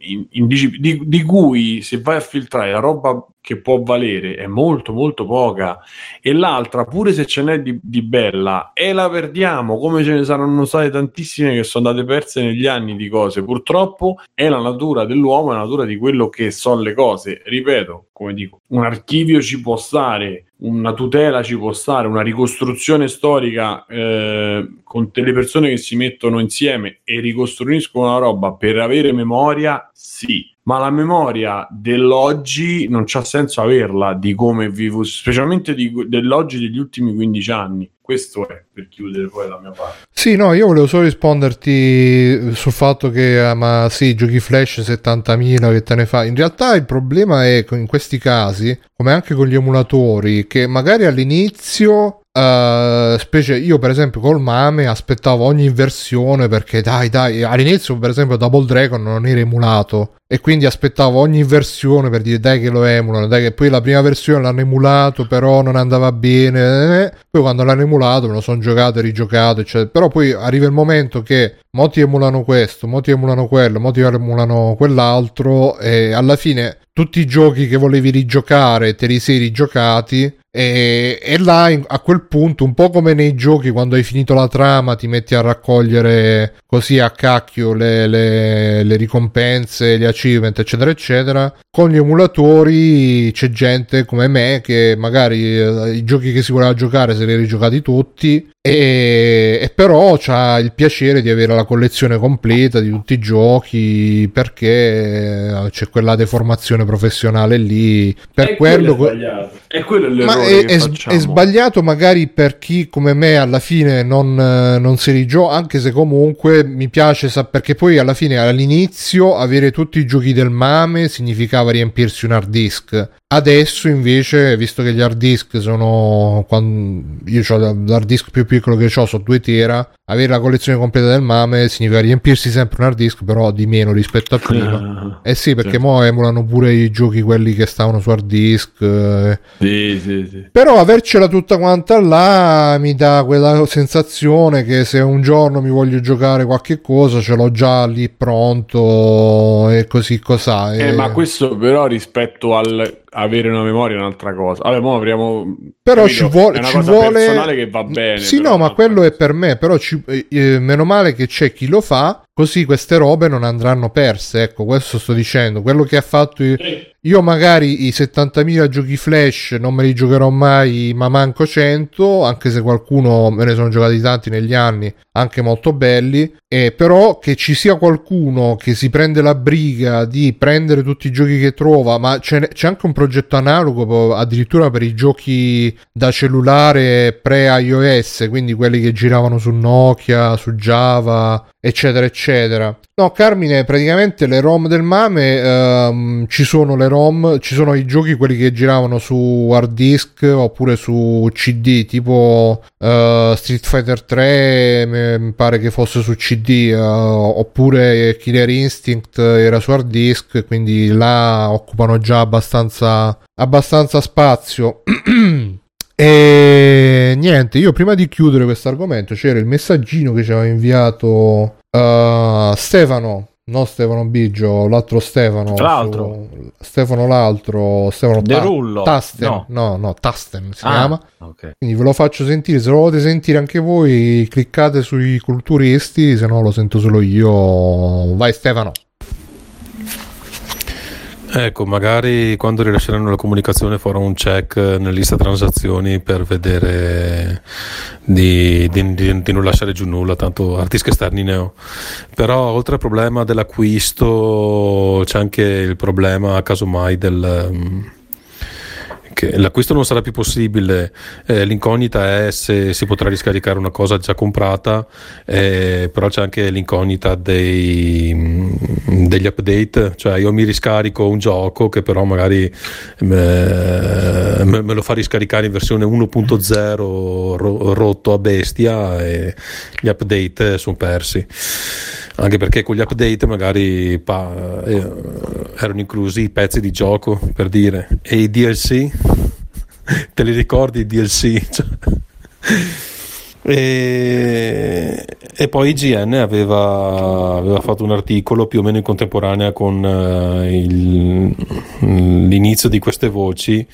in- in- di, di cui se vai a filtrare la roba che può valere è molto molto poca. E l'altra pure se ce n'è di, di bella e la perdiamo come ce ne saranno state tantissime che sono andate perse negli anni di cose. Purtroppo è la natura dell'uomo è la natura di quello che sono le cose. Ripeto come dico un archivio ci può stare una tutela ci può stare una ricostruzione storica eh, con delle persone che si mettono insieme e ricostruiscono una roba per avere memoria sì ma la memoria dell'oggi non c'ha senso averla di come vivo, specialmente di, dell'oggi degli ultimi 15 anni. Questo è per chiudere poi la mia parte. Sì, no, io volevo solo risponderti sul fatto che, ah, ma sì, giochi flash 70.000 che te ne fa. In realtà il problema è in questi casi, come anche con gli emulatori, che magari all'inizio Uh, specie io per esempio col Mame aspettavo ogni versione perché dai dai all'inizio per esempio Double Dragon non era emulato e quindi aspettavo ogni versione per dire dai che lo emulano dai che poi la prima versione l'hanno emulato però non andava bene eh. poi quando l'hanno emulato me lo sono giocato e rigiocato eccetera però poi arriva il momento che molti emulano questo molti emulano quello molti emulano quell'altro e alla fine tutti i giochi che volevi rigiocare te li sei rigiocati e, e là a quel punto, un po' come nei giochi, quando hai finito la trama, ti metti a raccogliere così a cacchio le, le, le ricompense, gli achievement, eccetera, eccetera. Con gli emulatori c'è gente come me che magari eh, i giochi che si voleva giocare se li ha rigiocati tutti e, e, però c'ha il piacere di avere la collezione completa di tutti i giochi perché eh, c'è quella deformazione professionale lì per E quello, quello è sbagliato. Quello è ma è, è- è sbagliato magari per chi come me alla fine non, eh, non si rigioca anche se comunque mi piace sa- perché poi alla fine all'inizio avere tutti i giochi del mame significava riempirsi un hard disk Adesso invece, visto che gli hard disk sono. quan- io ho l'hard disk più piccolo che ho, sono 2 tera. Avere la collezione completa del MAME significa riempirsi sempre un hard disk, però di meno rispetto a prima. Eh sì, perché mo emulano pure i giochi quelli che stavano su hard disk. eh. Sì, sì, sì. Però avercela tutta quanta là mi dà quella sensazione che se un giorno mi voglio giocare qualche cosa ce l'ho già lì pronto e così cos'ha. Eh, e- ma questo però rispetto al avere una memoria è un'altra cosa. Vabbè, mo apriamo... Però capito? ci vuole, È una ci cosa vuole... personale che va bene. Sì, no, ma quello è per me. Però ci- eh, eh, meno male che c'è chi lo fa, così queste robe non andranno perse. Ecco, questo sto dicendo. Quello che ha fatto. i- Io magari i 70.000 giochi flash non me li giocherò mai, ma manco 100, anche se qualcuno me ne sono giocati tanti negli anni, anche molto belli. E però che ci sia qualcuno che si prende la briga di prendere tutti i giochi che trova, ma c'è, c'è anche un progetto analogo addirittura per i giochi da cellulare pre-iOS, quindi quelli che giravano su Nokia, su Java, eccetera, eccetera. No, Carmine, praticamente le ROM del MAME ehm, ci sono le ROM, ci sono i giochi quelli che giravano su hard disk oppure su CD, tipo eh, Street Fighter 3 mi pare che fosse su CD, eh, oppure Killer Instinct era su hard disk, quindi là occupano già abbastanza, abbastanza spazio. E niente, io prima di chiudere questo argomento c'era il messaggino che ci aveva inviato eh, Stefano, no Stefano Biggio, l'altro Stefano. L'altro. su- Stefano l'altro, Stefano De Ta- Rullo. Tasten, No. no, no, Tasten si Ah, chiama. ok. Quindi ve lo faccio sentire, se lo volete sentire anche voi cliccate sui culturisti, se no lo sento solo io. Vai Stefano. Ecco, magari quando rilasceranno la comunicazione farò un check nella lista transazioni per vedere di, di- di- di non lasciare giù nulla, tanto artisti esterni ne ho. Però oltre al problema dell'acquisto c'è anche il problema, casomai, del... mm, che l'acquisto non sarà più possibile, eh, l'incognita è se si potrà riscaricare una cosa già comprata, eh, però c'è anche l'incognita dei, mm, degli update, cioè io mi riscarico un gioco che però magari eh, me, me lo fa riscaricare in versione 1.0 ro- rotto a bestia e gli update sono persi. Anche perché con gli update magari pa- eh, erano inclusi i pezzi di gioco per dire e i DLC te li ricordi i DLC? Cioè, E, e poi IGN aveva, aveva fatto un articolo più o meno in contemporanea con eh, il- l'inizio di queste voci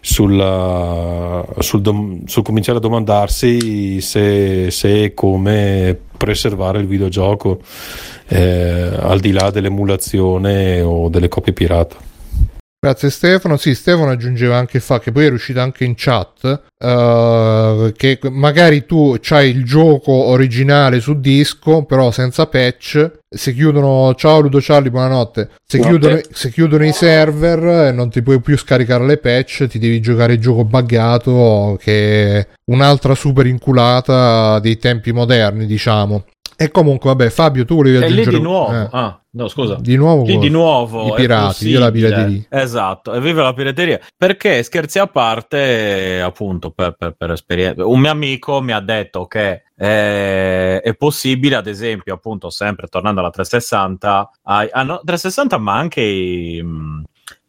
sulla- sul, dom- sul cominciare a domandarsi se, e come preservare il videogioco eh, al di là dell'emulazione o delle copie pirata. Grazie Stefano. Sì, Stefano aggiungeva anche fatto che poi è riuscito anche in chat eh, che magari tu c'hai il gioco originale su disco, però senza patch. Se chiudono, ciao Ludo Charlie, buonanotte. Se Buonanotte. chiudono, se chiudono i server e non ti puoi più scaricare le patch, ti devi giocare il gioco buggato, che è un'altra super inculata dei tempi moderni, diciamo. E comunque, vabbè, Fabio, tu volevi E lì aggiungere di nuovo, eh, ah, no scusa. di nuovo Lì di nuovo i pirati, io la pirateria. Esatto, e vive la pirateria. Perché scherzi a parte, appunto, per, per- per esperienza, un mio amico mi ha detto che eh, è possibile, ad esempio, appunto, sempre tornando alla 360, ai- ah, no, 360, ma anche i, mh,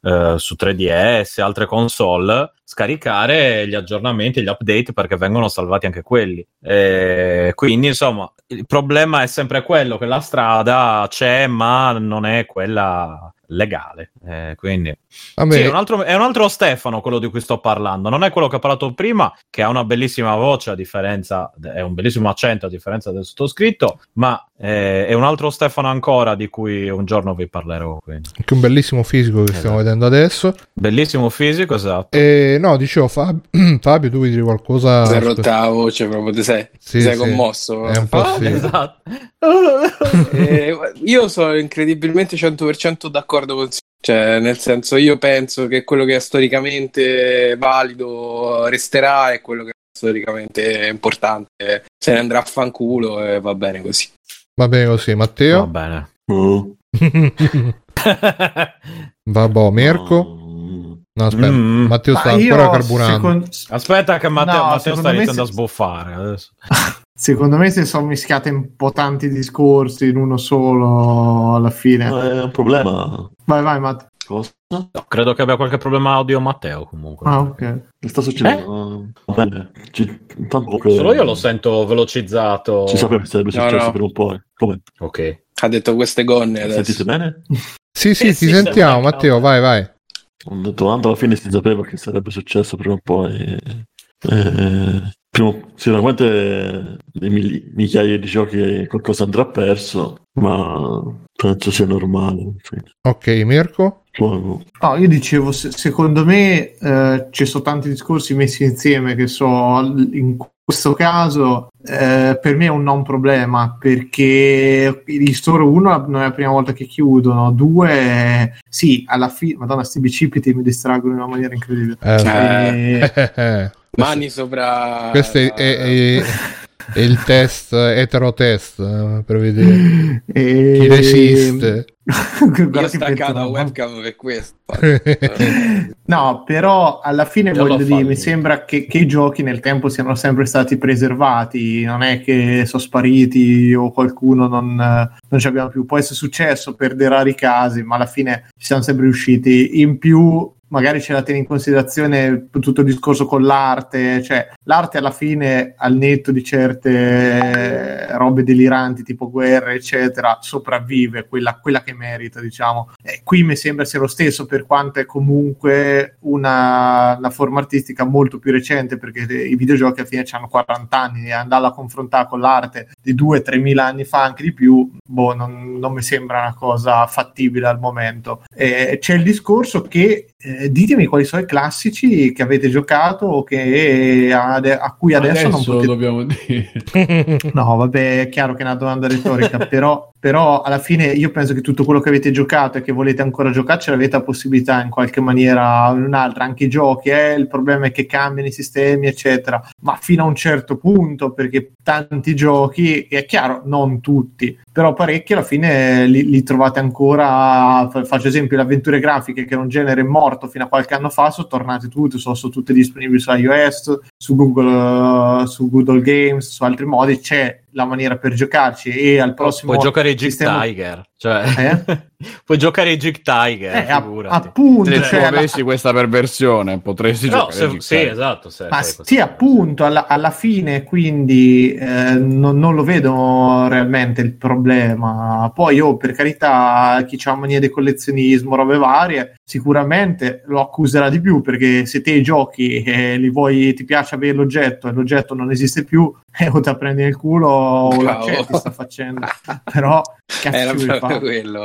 eh, su 3DS, altre console, scaricare gli aggiornamenti, gli update perché vengono salvati anche quelli. Eh, quindi, insomma, il problema è sempre quello che la strada c'è, ma non è quella legale. Eh, quindi sì, è un, altro, è un altro Stefano quello di cui sto parlando. Non è quello che ho parlato prima, che ha una bellissima voce a differenza, è un bellissimo accento a differenza del sottoscritto, ma eh, è un altro Stefano ancora di cui un giorno vi parlerò. Quindi. anche un bellissimo fisico che stiamo Esatto. vedendo adesso. Bellissimo fisico, esatto. E no, dicevo, Fab- Fabio, tu vuoi dire qualcosa? Si è rotta la voce proprio, ti sei, Sì, ti sei sì. commosso. È un po' Ah, sì. Esatto. Eh, io sono incredibilmente 100% d'accordo con cioè, nel senso, io penso che quello che è storicamente valido resterà e quello che è storicamente importante se ne andrà a fanculo e va bene così. Va bene così, Va Matteo. bene. Oh. Vabbè, Mirko. No, aspetta, Mm. Matteo Ma sta io, ancora carburando. secon- Aspetta che Matteo, No, Matteo sta iniziando se- a sbuffare adesso. Secondo me si sono mischiati un po' tanti discorsi in uno solo alla fine. No, è un problema. Vai, vai, Matt. Cosa? No, credo che abbia qualche problema audio Matteo comunque. Ah, ok. Che sta succedendo? Va bene. Ci, intanto comunque- Solo io lo sento velocizzato. Che sarebbe No, successo no. per un po'. Come? Ok. Ha detto queste gonne adesso. Sentite bene? Sì, sì, Eh, ti sì, sentiamo, Matteo, vai, vai. Tanto alla fine si sapeva che sarebbe successo prima o poi. Eh, prima- sicuramente nei mili- migliaia di giochi qualcosa andrà perso, ma penso sia normale. Sì. Ok, Mirko. No, io dicevo, se- secondo me eh, ci sono tanti discorsi messi insieme che so, in questo caso eh, per me è un non problema perché gli store uno non è la prima volta che chiudono, due sì, alla fine, madonna, sti bicipiti mi distraggono in una maniera incredibile. Eh, Eh, eh, Mani sopra. Questo è, è- è- è il test, etero test, eh, per vedere e- chi resiste. Io staccato la webcam per questo. No, però alla fine Io voglio dire, mi sembra che, che i giochi nel tempo siano sempre stati preservati, non è che sono spariti o qualcuno non, non ci abbiamo più. Può essere successo per dei rari casi, ma alla fine ci siamo sempre riusciti. In più, magari ce la tieni in considerazione tutto il discorso con l'arte, cioè l'arte alla fine, al netto di certe robe deliranti tipo guerre, eccetera, sopravvive quella, quella che merita, diciamo. E qui mi sembra sia lo stesso, per quanto è comunque una, una forma artistica molto più recente, perché i videogiochi alla fine hanno 40 anni e andarla a confrontare con l'arte di 2-3 mila anni fa, anche di più, boh, non, non mi sembra una cosa fattibile al momento. Eh, c'è il discorso che eh, ditemi quali sono i classici che avete giocato o che ade- a cui adesso, non Adesso potete dobbiamo dire. No, vabbè, è chiaro che è una domanda retorica, però, però alla fine io penso che tutto quello che avete giocato e che volete ancora giocare ce l'avete la possibilità in qualche maniera o in un'altra, anche i giochi, eh, il problema è che cambiano i sistemi, eccetera, ma fino a un certo punto, perché tanti giochi, è chiaro, non tutti, però parecchi alla fine li, li trovate ancora, fa- faccio esempio le avventure grafiche che era un genere morto fino a qualche anno fa, sono tornate tutte, sono, sono tutte disponibili su iOS, su Google, su Google Games, su altri modi, c'è la maniera per giocarci e al prossimo Puoi giocare G sistema- Tiger. Cioè... Eh? Puoi giocare ai Jig Tiger, Eh, figurati. appunto, Se cioè, tu avessi questa perversione, potresti No, giocare se- sì, Tiger. esatto. se- Ma sì, appunto, alla, alla fine quindi eh, non, non lo vedo realmente il problema. Poi, oh, per carità, chi ha mania di collezionismo, robe varie, sicuramente lo accuserà di più perché se te giochi e li vuoi, ti piace avere l'oggetto e l'oggetto non esiste più, eh, o te la prendi nel culo o l'accetti, sta facendo. Però, cazzo fare? quello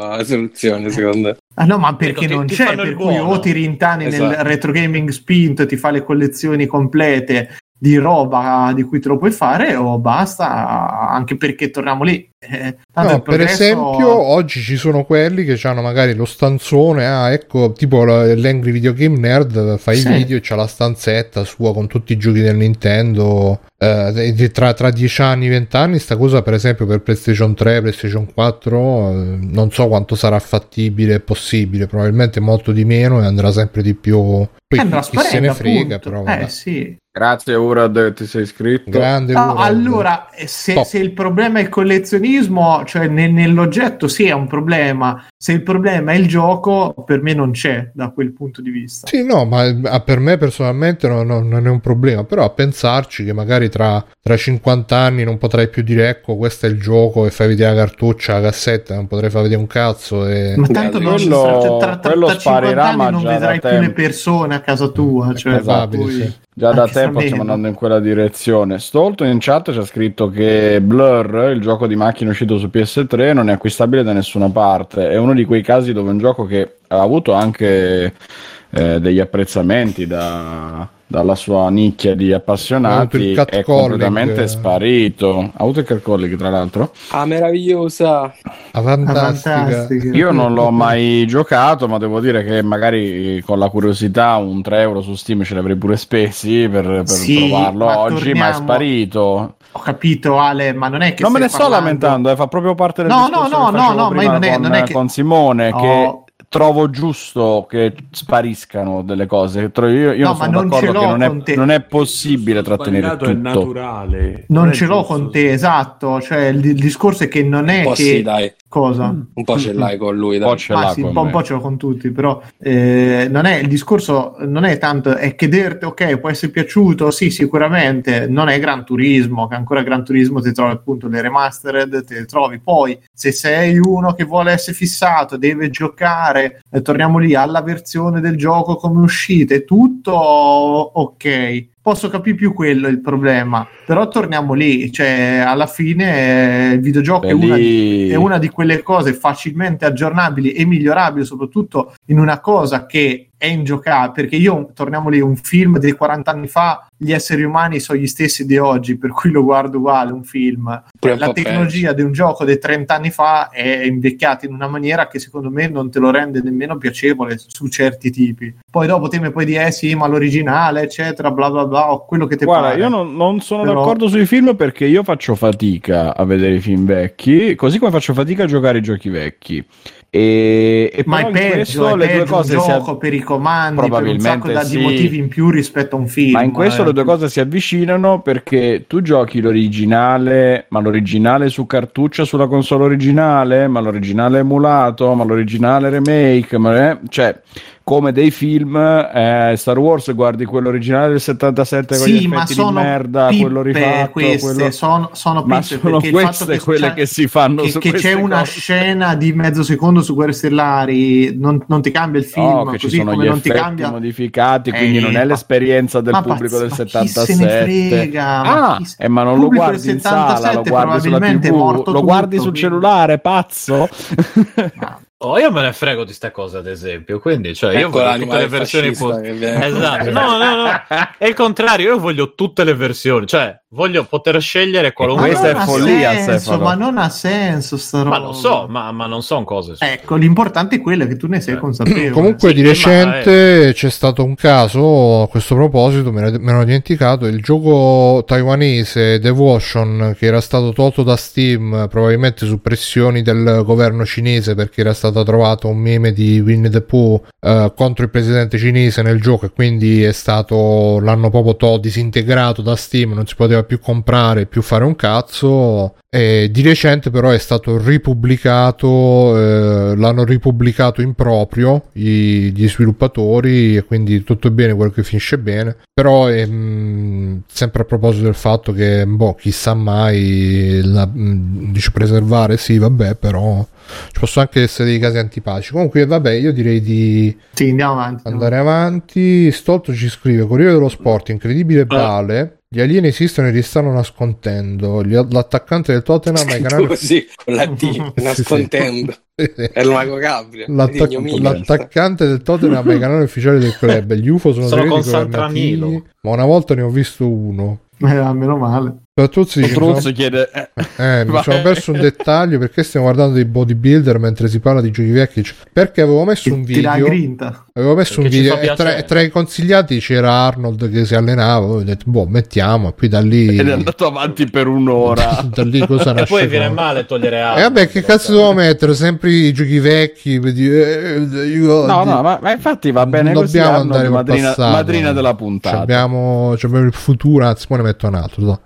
soluzione, secondo me. Ah no, ma perché Ecco, ti- non ti c'è, per cui buono. o ti rintani nel Esatto. retro gaming spinto e ti fa le collezioni complete di roba di cui te lo puoi fare o basta, anche perché torniamo lì. Eh, No, per esempio, oggi ci sono quelli che hanno magari lo stanzone, ah, ecco, tipo la- l'Angry Video Game Nerd fa i Sì. video e c'ha la stanzetta sua con tutti i giochi del Nintendo. Eh, tra, tra 10 anni, 20 anni, sta cosa, per esempio, per PlayStation 3, PlayStation 4, eh, non so quanto sarà fattibile e possibile, probabilmente molto di meno e andrà sempre di più. Poi chi, chi se ne frega, appunto. però. vabbè. Eh sì. Grazie, Urad, ti sei iscritto. Grande No, allora, se, se il problema è il collezionismo, cioè ne- nell'oggetto sì è un problema, se il problema è il gioco, per me non c'è da quel punto di vista. Sì, no, ma per me personalmente no- no- non è un problema, però a pensarci che magari tra, tra 50 anni non potrai più dire ecco questo è il gioco e fai vedere la cartuccia, la cassetta, non potrai far vedere un cazzo e... Ma tanto non Quello- cioè, tra, tra, quello tra 50 sparirà, anni ma non da vedrai più le tempo. persone a casa tua. Cioè, probabile, poi- sì. Già da Anche tempo sta stiamo andando in quella direzione. Stolto in chat c'è scritto che Blur, il gioco di macchina uscito su PS3, non è acquistabile da nessuna parte. È uno di quei casi dove un gioco che ha avuto anche eh, degli apprezzamenti da- dalla sua nicchia di appassionati è calling. completamente sparito. Ha avuto il catcalling, tra l'altro. Ah, meravigliosa. Ah, fantastica. fantastica. Io non l'ho mai giocato, ma devo dire che magari con la curiosità un 3 euro su Steam ce li avrei pure spesi per, per Sì, provarlo ma oggi, ma è torniamo- sparito. Ho capito, Ale, ma non è che non me ne stai sto parlando- lamentando, eh, fa proprio parte del No, discorso no, no, che no, no, ma non è- con, non è che- con Simone No. che trovo giusto che spariscano delle cose. Io, io No, sono ma non d'accordo ce l'ho che non con te. è, non è possibile trattenere Sbagliato è tutto. naturale. Non è ce l'ho giusto. con te, esatto. Cioè, il, il discorso è che non è Un po' che. sì, dai. Cosa? Un po' ce l'hai con lui, Un po' dai. ce Ah, sì, un con po', un po' ce l'ho con tutti, però eh, non è il discorso, non è tanto, è che dirti, ok, può essere piaciuto, sì, sicuramente, non è Gran Turismo, che ancora Gran Turismo ti trovi appunto le remastered, te le trovi, poi se sei uno che vuole essere fissato, deve giocare, e torniamo lì alla versione del gioco come uscita, è tutto ok. Posso capire più quello il problema, però torniamo lì, cioè alla fine eh, il videogioco è una, lì- è una di quelle cose facilmente aggiornabili e migliorabili, soprattutto in una cosa che è ingiocabile. Perché io, torniamo lì, un film di 40 anni fa, gli esseri umani sono gli stessi di oggi, per cui lo guardo uguale, un film. Pure La tecnologia di un gioco di 30 anni fa è invecchiata in una maniera che secondo me non te lo rende nemmeno piacevole su certi tipi. Poi dopo te mi puoi dire, eh sì, ma l'originale, eccetera, bla bla bla, o quello che ti Guarda, pare. io non, non sono Però- d'accordo sui film perché io faccio fatica a vedere i film vecchi, così come faccio fatica a giocare i giochi vecchi. E, e Ma è peggio, è le due peggio cose un si gioco per i comandi, per un Probabilmente sacco da- di sì. motivi in più rispetto a un film. Ma in questo eh. Le due cose si avvicinano perché tu giochi l'originale, ma l'originale su cartuccia sulla console originale, ma l'originale emulato, ma l'originale remake, ma eh, cioè come dei film eh, Star Wars guardi quello originale del 77 con gli Sì, ma effetti di merda, quello rifatto, queste, quello... sono, sono ma sono queste che quelle che si fanno che, che c'è una cose. scena di mezzo secondo su Guerre Stellari non, non ti cambia il film No, così come gli non ti cambia modificati, Eh, quindi non è ma- l'esperienza del ma pubblico pazz- del ma chi se ne 77. frega, ma ah, chi se- eh, ma non lo guardi in sala, lo 77 guardi sulla TV, lo guardi tutto, sul quindi- cellulare, pazzo. Oh, io me ne frego di ste cose, ad esempio. Quindi, cioè, io Ecco voglio tutte le versioni fascista pos- che viene- Esatto. No, no, no. È il contrario, io voglio tutte le versioni, cioè, voglio poter scegliere ma qualunque questa è follia, senso, ma non ha senso sta roba Ma lo so, ma, ma non sono cose. ecco l'importante è quello che tu ne sei consapevole Comunque Sì, di ma, recente c'è stato un caso, a questo proposito me ne me ne ero dimenticato, il gioco taiwanese Devotion che era stato tolto da Steam probabilmente su pressioni del governo cinese perché era stato stato trovato un meme di Winnie the Pooh eh, contro il presidente cinese nel gioco e quindi è stato l'hanno proprio to- disintegrato da Steam, non si poteva più comprare, più fare un cazzo. E di recente però è stato ripubblicato, eh, l'hanno ripubblicato in proprio i- gli sviluppatori e quindi tutto bene quello che finisce bene. Però ehm, sempre a proposito del fatto che, boh, chissà mai, la, mh, dice preservare sì, vabbè, però ci possono anche essere dei casi antipatici. Comunque, vabbè, io direi di Sì, andiamo avanti. andare avanti. Stolto ci scrive: Corriere dello Sport, incredibile Vale. Gli alieni esistono e li stanno nascondendo. Gli- l'attaccante del Tottenham ai canali. Così, con la Sì, sì. nascondendo. È il mago Gabriel. L'attac- l'attaccante del Tottenham ai canali ufficiali del club. Gli UFO sono, Sono segreti con governativi, Sant'Ranilo. Ma una volta ne ho visto uno. Eh, meno male. Soprattutto dice, sono- chiede... eh, Eh, mi Vai. sono perso un dettaglio perché stiamo guardando dei bodybuilder mentre si parla di giochi vecchi. Perché avevo messo un video. Avevo messo un video e tra, piacere. tra i consigliati c'era Arnold che si allenava. Ho detto, boh, mettiamo. E poi da lì. Ed è andato avanti per un'ora. da lì cosa E nasce? poi viene male togliere E altro. vabbè, che cazzo devo mettere? Sempre i giochi vecchi. per dire, eh, io- No, no, ma, ma infatti va bene così. Dobbiamo Arnold, andare col madrina, passato. madrina della puntata. abbiamo, abbiamo il futuro, anzi, poi ne metto un altro. dai.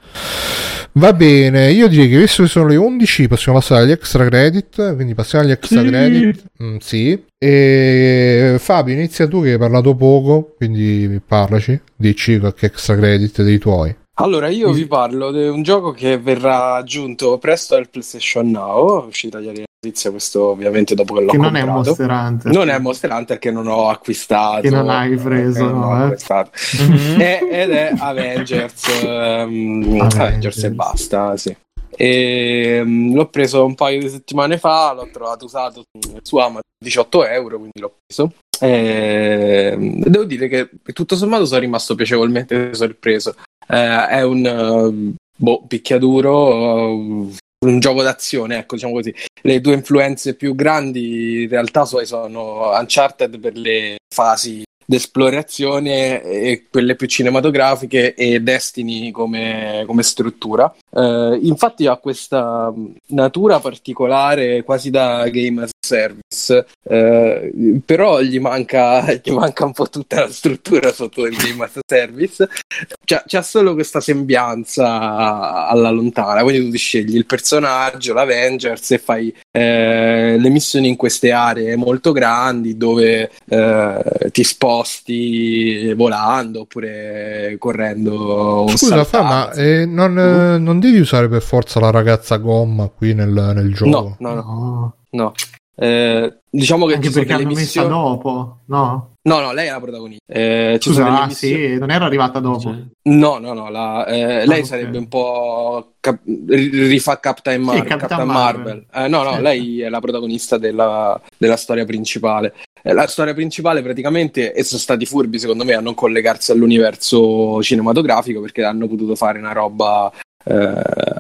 Va bene, io direi che visto che sono le 11, possiamo passare agli extra credit. Quindi passiamo agli extra Sì. credit. Mm, sì. E Fabio, inizia tu che hai parlato poco, quindi parlaci. Dici qualche extra credit dei tuoi. Allora, io vi parlo di un gioco che verrà aggiunto presto al PlayStation Now. Uscita ieri notizia, questo ovviamente dopo che l'ho Che non è comprato. Monster Hunter. Non è Monster Hunter che non ho acquistato. Che non hai preso, che non no, eh? acquistato. Mhm. È- ed è Avengers, ehm, Avengers. Avengers e basta, sì. E, mm, l'ho preso un paio di settimane fa, l'ho trovato usato su- Amazon 18 euro, quindi l'ho preso. E, mm, devo dire che tutto sommato sono rimasto piacevolmente sorpreso. Eh, è un eh, boh, picchiaduro, eh, un gioco d'azione, ecco, diciamo così. Le due influenze più grandi in realtà so- sono Uncharted per le fasi d'esplorazione e quelle più cinematografiche e Destiny come, come struttura. Eh, infatti ha questa natura particolare quasi da game as service, eh, però gli manca, gli manca un po' tutta la struttura sotto il game as a service. C'ha, c'ha solo questa sembianza alla lontana, quindi tu ti scegli il personaggio, l'Avengers e fai eh, le missioni in queste aree molto grandi dove eh, ti sposti volando oppure correndo Scusa, fa, ma eh, non, eh, non devi usare per forza la ragazza gomma qui nel, nel gioco? No, no, no, No. Eh, diciamo che Anche perché delle hanno messa missioni. dopo, no? No, no, lei è la protagonista. Eh, Scusa, ah, missioni- sì, non era arrivata dopo. No, no, no, la- eh, lei ok. sarebbe un po' cap- ri- rifà Captain, Mar- Sì, Captain Captain Marvel. Marvel. Eh, no, no, Certo. lei è la protagonista della, della storia principale. Eh, La storia principale praticamente, e sono stati furbi secondo me a non collegarsi all'universo cinematografico perché hanno potuto fare una roba eh,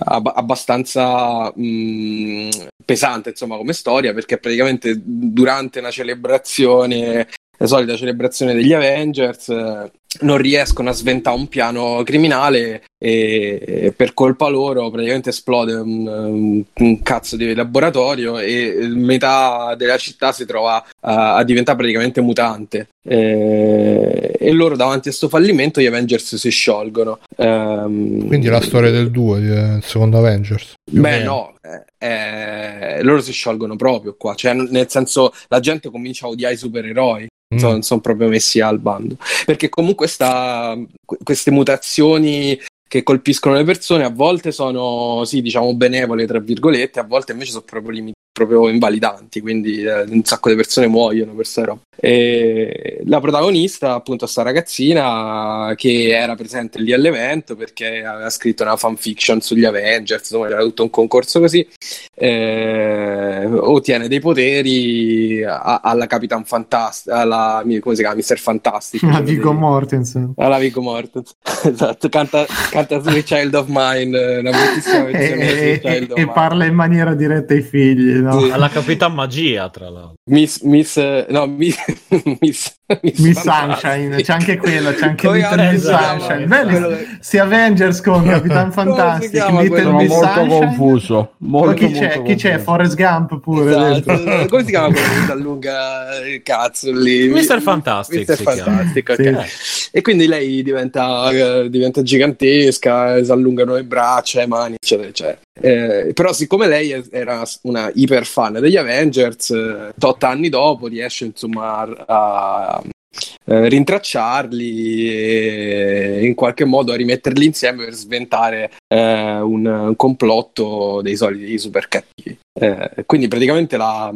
ab- abbastanza mh, pesante insomma come storia perché praticamente durante una celebrazione la solita celebrazione degli Avengers eh, non riescono a sventare un piano criminale e, e per colpa loro praticamente esplode un, un- cazzo di laboratorio e metà della città si trova a, a diventare praticamente mutante Eh, e loro davanti a questo fallimento gli Avengers si sciolgono Ehm, Quindi la storia del 2, del secondo Avengers. Beh, no, eh, loro si sciolgono proprio qua, cioè nel senso la gente comincia a odiare i supereroi, Mm. sono, sono proprio messi al bando, perché comunque sta, que- queste mutazioni che colpiscono le persone a volte sono, sì, diciamo benevole, tra virgolette, a volte invece sono proprio, limi- proprio invalidanti, quindi eh, un sacco di persone muoiono per queste robe. E la protagonista, appunto, sta ragazzina che era presente lì all'evento perché aveva scritto una fanfiction sugli Avengers, insomma, era tutto un concorso così. eh, ottiene dei poteri a- alla Capitan Fantastic, alla come si chiama? Mr. Fantastic. A quello Viggo dei- Mortensen. alla Viggo Mortensen. esatto, canta, canta Sweet Child of Mine, una bellissima E, versione e- e Mine. parla in maniera diretta ai figli. Alla Capitan Magia, tra l'altro. Miss, Miss, no, Miss, Miss, Miss Sunshine, c'è anche quello, c'è anche Come Little Miss? Sunshine. Belli, Quello sia Avengers con Capitan Fantastic, Little? Sono Miss molto Sunshine. confuso. Molto, Poi chi c'è? molto Chi c'è? confuso. Forrest Gump pure. Esatto. dentro. Come si chiama quello che si allunga il cazzo lì? Mr. Fantastic chiama. Fantastic, ok. Sì. E quindi lei diventa, eh, diventa gigantesca, si allungano le braccia, le mani, eccetera, eccetera. Eh, però siccome lei era una iper fan degli Avengers, eh, tot anni dopo riesce insomma a, a, eh, rintracciarli e in qualche modo a rimetterli insieme per sventare eh, un, un complotto dei soliti super cattivi. Eh, quindi praticamente la,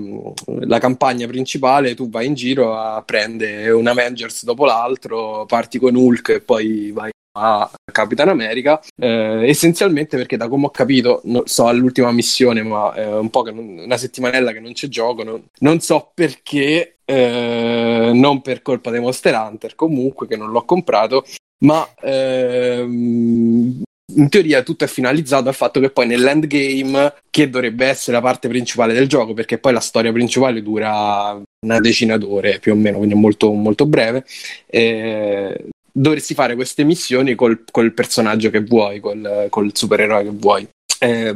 la campagna principale tu vai in giro a prendere un Avengers dopo l'altro, parti con Hulk e poi vai a Capitan America eh, essenzialmente perché da come ho capito non so all'ultima missione ma è un po' che non- una settimanella che non c'è gioco non, non so perché eh, non per colpa dei Monster Hunter comunque che non l'ho comprato ma ehm, in teoria tutto è finalizzato al fatto che poi nell'endgame, che dovrebbe essere la parte principale del gioco, perché poi la storia principale dura una decina d'ore più o meno, quindi è molto, molto breve, eh, dovresti fare queste missioni col, col personaggio che vuoi, col, col supereroe che vuoi. Eh,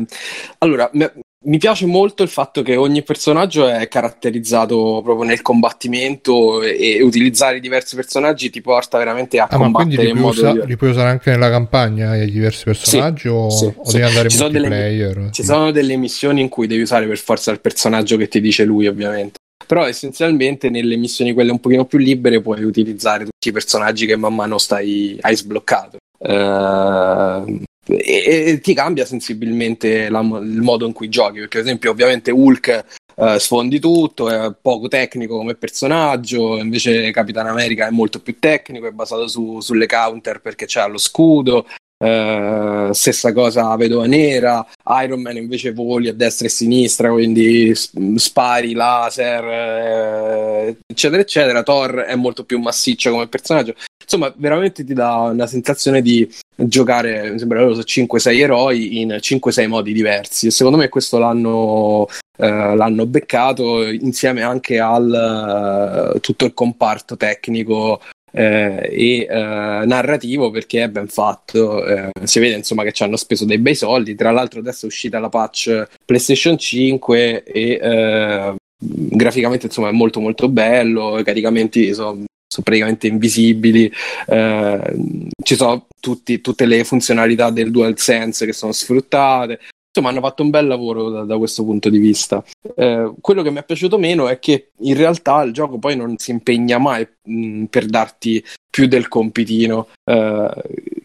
allora, me- mi piace molto il fatto che ogni personaggio è caratterizzato proprio nel combattimento e, e utilizzare diversi personaggi ti porta veramente a Ah, ma quindi combattere li in puoi, modo usa- diverso. li puoi usare anche nella campagna i diversi personaggi o, sì, o sì. devi andare Ci in sono delle- multiplayer? Ci sono delle missioni in cui devi usare per forza il personaggio che ti dice lui, ovviamente. Però essenzialmente nelle missioni quelle un pochino più libere puoi utilizzare tutti i personaggi che man mano stai, hai sbloccato. Eh, e, e ti cambia sensibilmente la il modo in cui giochi, perché ad esempio ovviamente Hulk eh, sfondi tutto, è poco tecnico come personaggio, invece Capitan America è molto più tecnico, è basato su- sulle counter perché c'ha lo scudo, eh, stessa cosa Vedova Nera, Iron Man invece voli a destra e a sinistra, quindi spari, laser, eh, eccetera, eccetera. Thor è molto più massiccio come personaggio. Insomma, veramente ti dà una sensazione di giocare, mi sembra, loro sono 5-6 eroi in 5-6 modi diversi. E secondo me questo l'hanno, eh, l'hanno beccato insieme anche al eh, tutto il comparto tecnico eh, e eh, narrativo perché è ben fatto. Eh, si vede insomma che ci hanno speso dei bei soldi. Tra l'altro, adesso è uscita la patch PlayStation 5 e eh, graficamente insomma è molto molto bello. I caricamenti sono sono praticamente invisibili, eh, ci sono tutti- tutte le funzionalità del DualSense che sono sfruttate. Insomma, hanno fatto un bel lavoro da, da questo punto di vista. Eh, quello che mi è piaciuto meno è che in realtà il gioco poi non si impegna mai mh, per darti più del compitino, eh,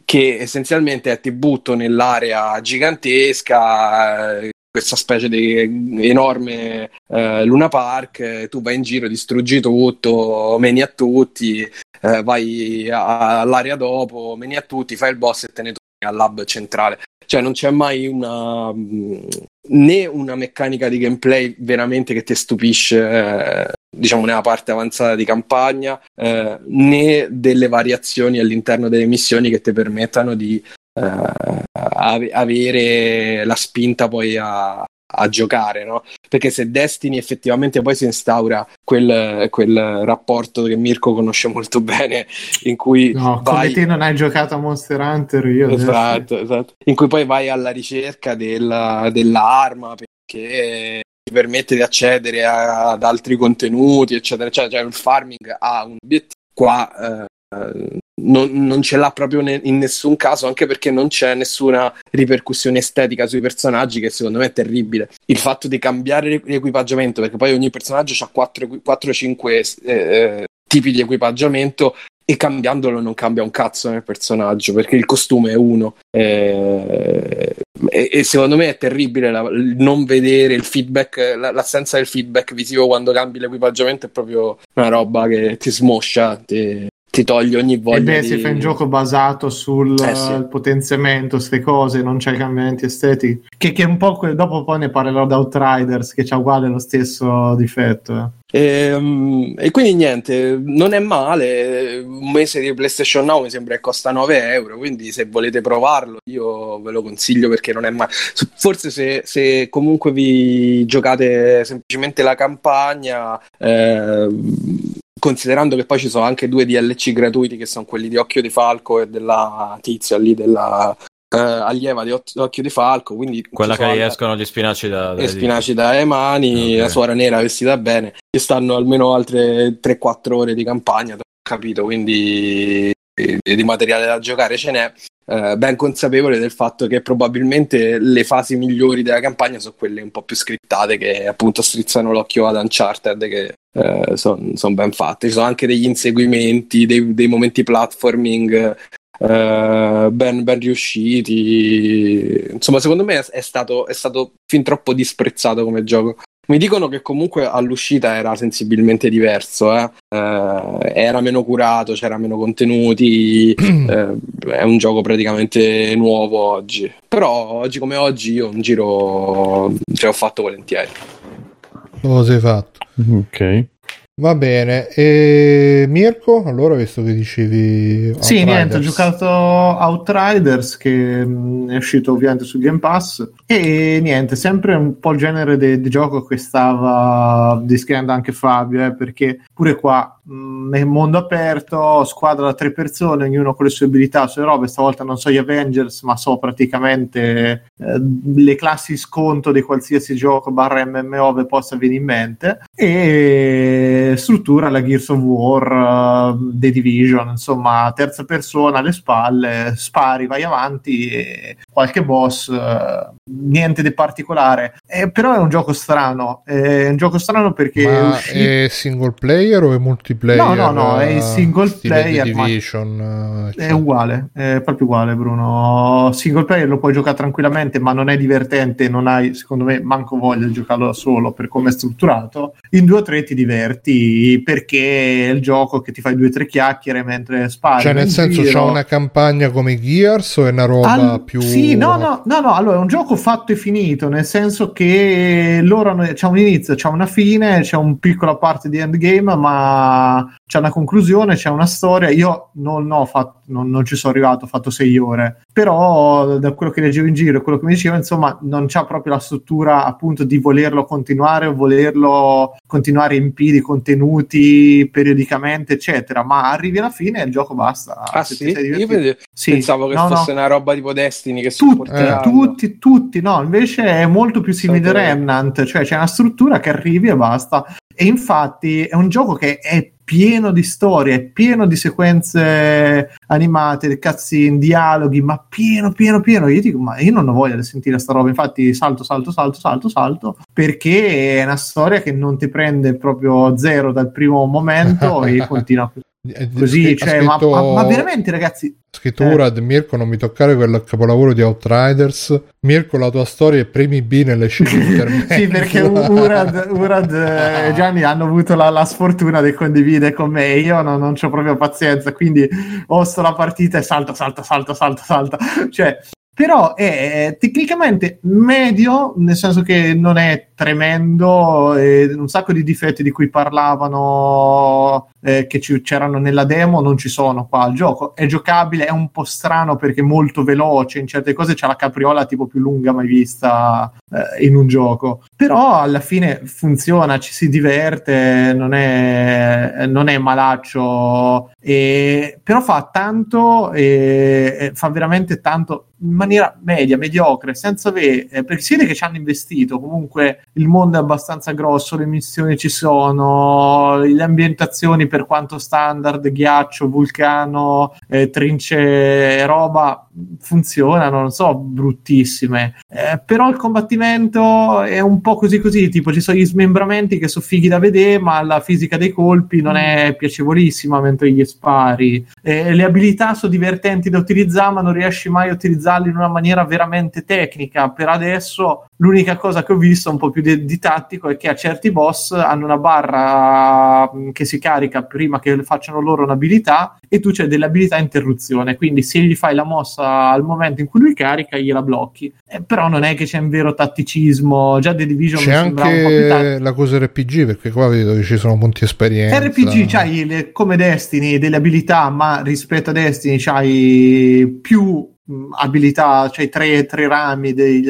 che essenzialmente è ti butto nell'area gigantesca, eh, questa specie di enorme eh, Luna Park, eh, tu vai in giro, distruggi tutto, meni a tutti, eh, vai all'area dopo, meni a tutti, fai il boss e te ne torni al lab centrale. Cioè non c'è mai una mh, né una meccanica di gameplay veramente che ti stupisce, eh, diciamo nella parte avanzata di campagna, eh, né delle variazioni all'interno delle missioni che ti permettano di eh, ave- avere la spinta poi a, a giocare, no? Perché se Destiny effettivamente poi si instaura quel, quel rapporto che Mirko conosce molto bene, in cui No, come vai... te non hai giocato a Monster Hunter, io adesso- Esatto, esatto. In cui poi vai alla ricerca della, dell'arma perché ti permette di accedere a- ad altri contenuti, eccetera, eccetera. Cioè, il farming ha un obiettivo. Qua eh, non, non ce l'ha proprio ne- in nessun caso, anche perché non c'è nessuna ripercussione estetica sui personaggi, che secondo me è terribile. Il fatto di cambiare l'e- l'equipaggiamento, perché poi ogni personaggio ha 4-5 tipi di equipaggiamento e cambiandolo non cambia un cazzo nel personaggio perché il costume è uno Eh, e, e secondo me è terribile la- non vedere il feedback la- l'assenza del feedback visivo quando cambi l'equipaggiamento è proprio una roba che ti smoscia ti, ti toglie ogni voglia E beh, di... se fai un gioco basato sul Eh, sì. eh, potenziamento, queste cose, non c'è cambiamenti estetici. Che, che un po' que- dopo poi ne parlerò da Outriders, che c'ha uguale lo stesso difetto. eh. Ehm, E, quindi niente, non è male. Un mese di PlayStation Now mi sembra che costa 9 euro. Quindi se volete provarlo, io ve lo consiglio perché non è male. Forse se, se comunque vi giocate semplicemente la campagna, ehm, considerando che poi ci sono anche due DLC gratuiti che sono quelli di Occhio di Falco e della tizia lì della eh, allieva di Oc- Occhio di Falco. Quindi Quella che gli escono gli spinaci da... e spinaci dalle mani, la suora nera vestita bene, ci stanno almeno altre 3-4 ore di campagna, capito, quindi eh, di materiale da giocare ce n'è. Eh, ben consapevole del fatto che probabilmente le fasi migliori della campagna sono quelle un po' più scrittate che appunto strizzano l'occhio ad Uncharted che sono ben fatte. Ci sono anche degli inseguimenti, dei, dei momenti platforming eh, ben, ben riusciti. Insomma, secondo me è stato, è stato fin troppo disprezzato come gioco. Mi dicono che comunque all'uscita era sensibilmente diverso, eh. Eh, era meno curato, c'era meno contenuti, eh, è un gioco praticamente nuovo oggi. Però oggi come oggi io un giro ce l'ho fatto volentieri. Lo sei fatto. Ok. Va bene. E Mirko, allora visto che dicevi... Sì, Outriders. niente, ho giocato Outriders che mh, è uscito ovviamente su Game Pass e niente, sempre un po' il genere di gioco che stava descrivendo anche Fabio, eh, perché pure qua mh, è mondo aperto, squadra da tre persone, ognuno con le sue abilità, le sue robe, stavolta non so gli Avengers, ma so praticamente eh, le classi sconto di qualsiasi gioco barra MMO vi possa venire in mente e struttura la Gears of War, uh, The Division, insomma, terza persona alle spalle, spari, vai avanti e qualche boss, uh, niente di particolare. Eh, però è un gioco strano, è un gioco strano perché è Ma uscito... è single player o è multiplayer? No, no, no, è eh, single player, Division, eh, È uguale, è proprio uguale Bruno. Single player lo puoi giocare tranquillamente, ma non è divertente, non hai secondo me manco voglia di giocarlo da solo per come è strutturato. In due o tre ti diverti perché è il gioco che ti fai due o tre chiacchiere mentre spari. Cioè, nel senso, giro. c'ha una campagna come Gears o è una roba Al- più. Sì, no, no, no, no, allora è un gioco fatto e finito, nel senso che loro hanno- c'è un inizio, c'è una fine, c'è un piccola parte di endgame, ma c'è una conclusione, c'è una storia. Io non, ho fatto, non, non ci sono arrivato, ho fatto sei ore, però da quello che leggevo in giro e quello che mi diceva, insomma, non c'ha proprio la struttura appunto di volerlo continuare o volerlo continuare in piedi contenuti periodicamente, eccetera, ma arrivi alla fine e il gioco basta. Ah sì? Io Sì. pensavo che No, no. fosse una roba tipo Destiny che Tutti, supporteranno. tutti, tutti, no, invece è molto più simile a Remnant, cioè c'è una struttura che arrivi e basta. E infatti è un gioco che è pieno di storie, è pieno di sequenze animate, cutscene, dialoghi, ma pieno, pieno, pieno. Io dico, ma io non ho voglia di sentire sta roba, infatti salto, salto, salto, salto, salto, perché è una storia che non ti prende proprio zero dal primo momento e continua così, Ha cioè, ma, scritto- ma- ma veramente ragazzi, Scritto Eh. Urad, Mirko, non mi toccare quel capolavoro di Outriders. Mirko, la tua storia è premi B nelle scene sì, perché Urad, Urad e Gianni hanno avuto la, la sfortuna di condividere con me. Io non, non ho proprio pazienza, quindi ho sto la partita e salta, salta, salta, salta, salta. Cioè, però è tecnicamente medio, nel senso che non è tremendo, un sacco di difetti di cui parlavano eh, che ci- c'erano nella demo non ci sono qua. Il gioco è giocabile, è un po' strano perché è molto veloce, in certe cose c'è la capriola tipo più lunga mai vista eh, in un gioco. Però alla fine funziona, ci si diverte, non è, non è malaccio, e, però fa tanto, e fa veramente tanto in maniera media, mediocre, senza avere, eh, perché si vede che ci hanno investito, comunque il mondo è abbastanza grosso, le missioni ci sono, le ambientazioni per quanto standard, ghiaccio, vulcano, eh, trince, roba, funzionano, non so, bruttissime. Eh, però il combattimento è un po' così così, tipo ci sono gli smembramenti che sono fighi da vedere, ma la fisica dei colpi non è piacevolissima mentre gli spari. Eh, le abilità sono divertenti da utilizzare, ma non riesci mai a utilizzarle utilizzarli in una maniera veramente tecnica. Per adesso l'unica cosa che ho visto un po' più di, di tattico è che a certi boss hanno una barra mh, che si carica prima che facciano loro un'abilità e tu c'è dell'abilità interruzione, quindi se gli fai la mossa al momento in cui lui carica gliela blocchi. Eh, però non è che c'è un vero tatticismo, già The Division C'è anche la cosa RPG, perché qua vedo che ci sono punti esperienza. RPG c'hai le- come Destiny delle abilità, ma rispetto a Destiny c'hai più abilità, c'hai tre, tre rami dei-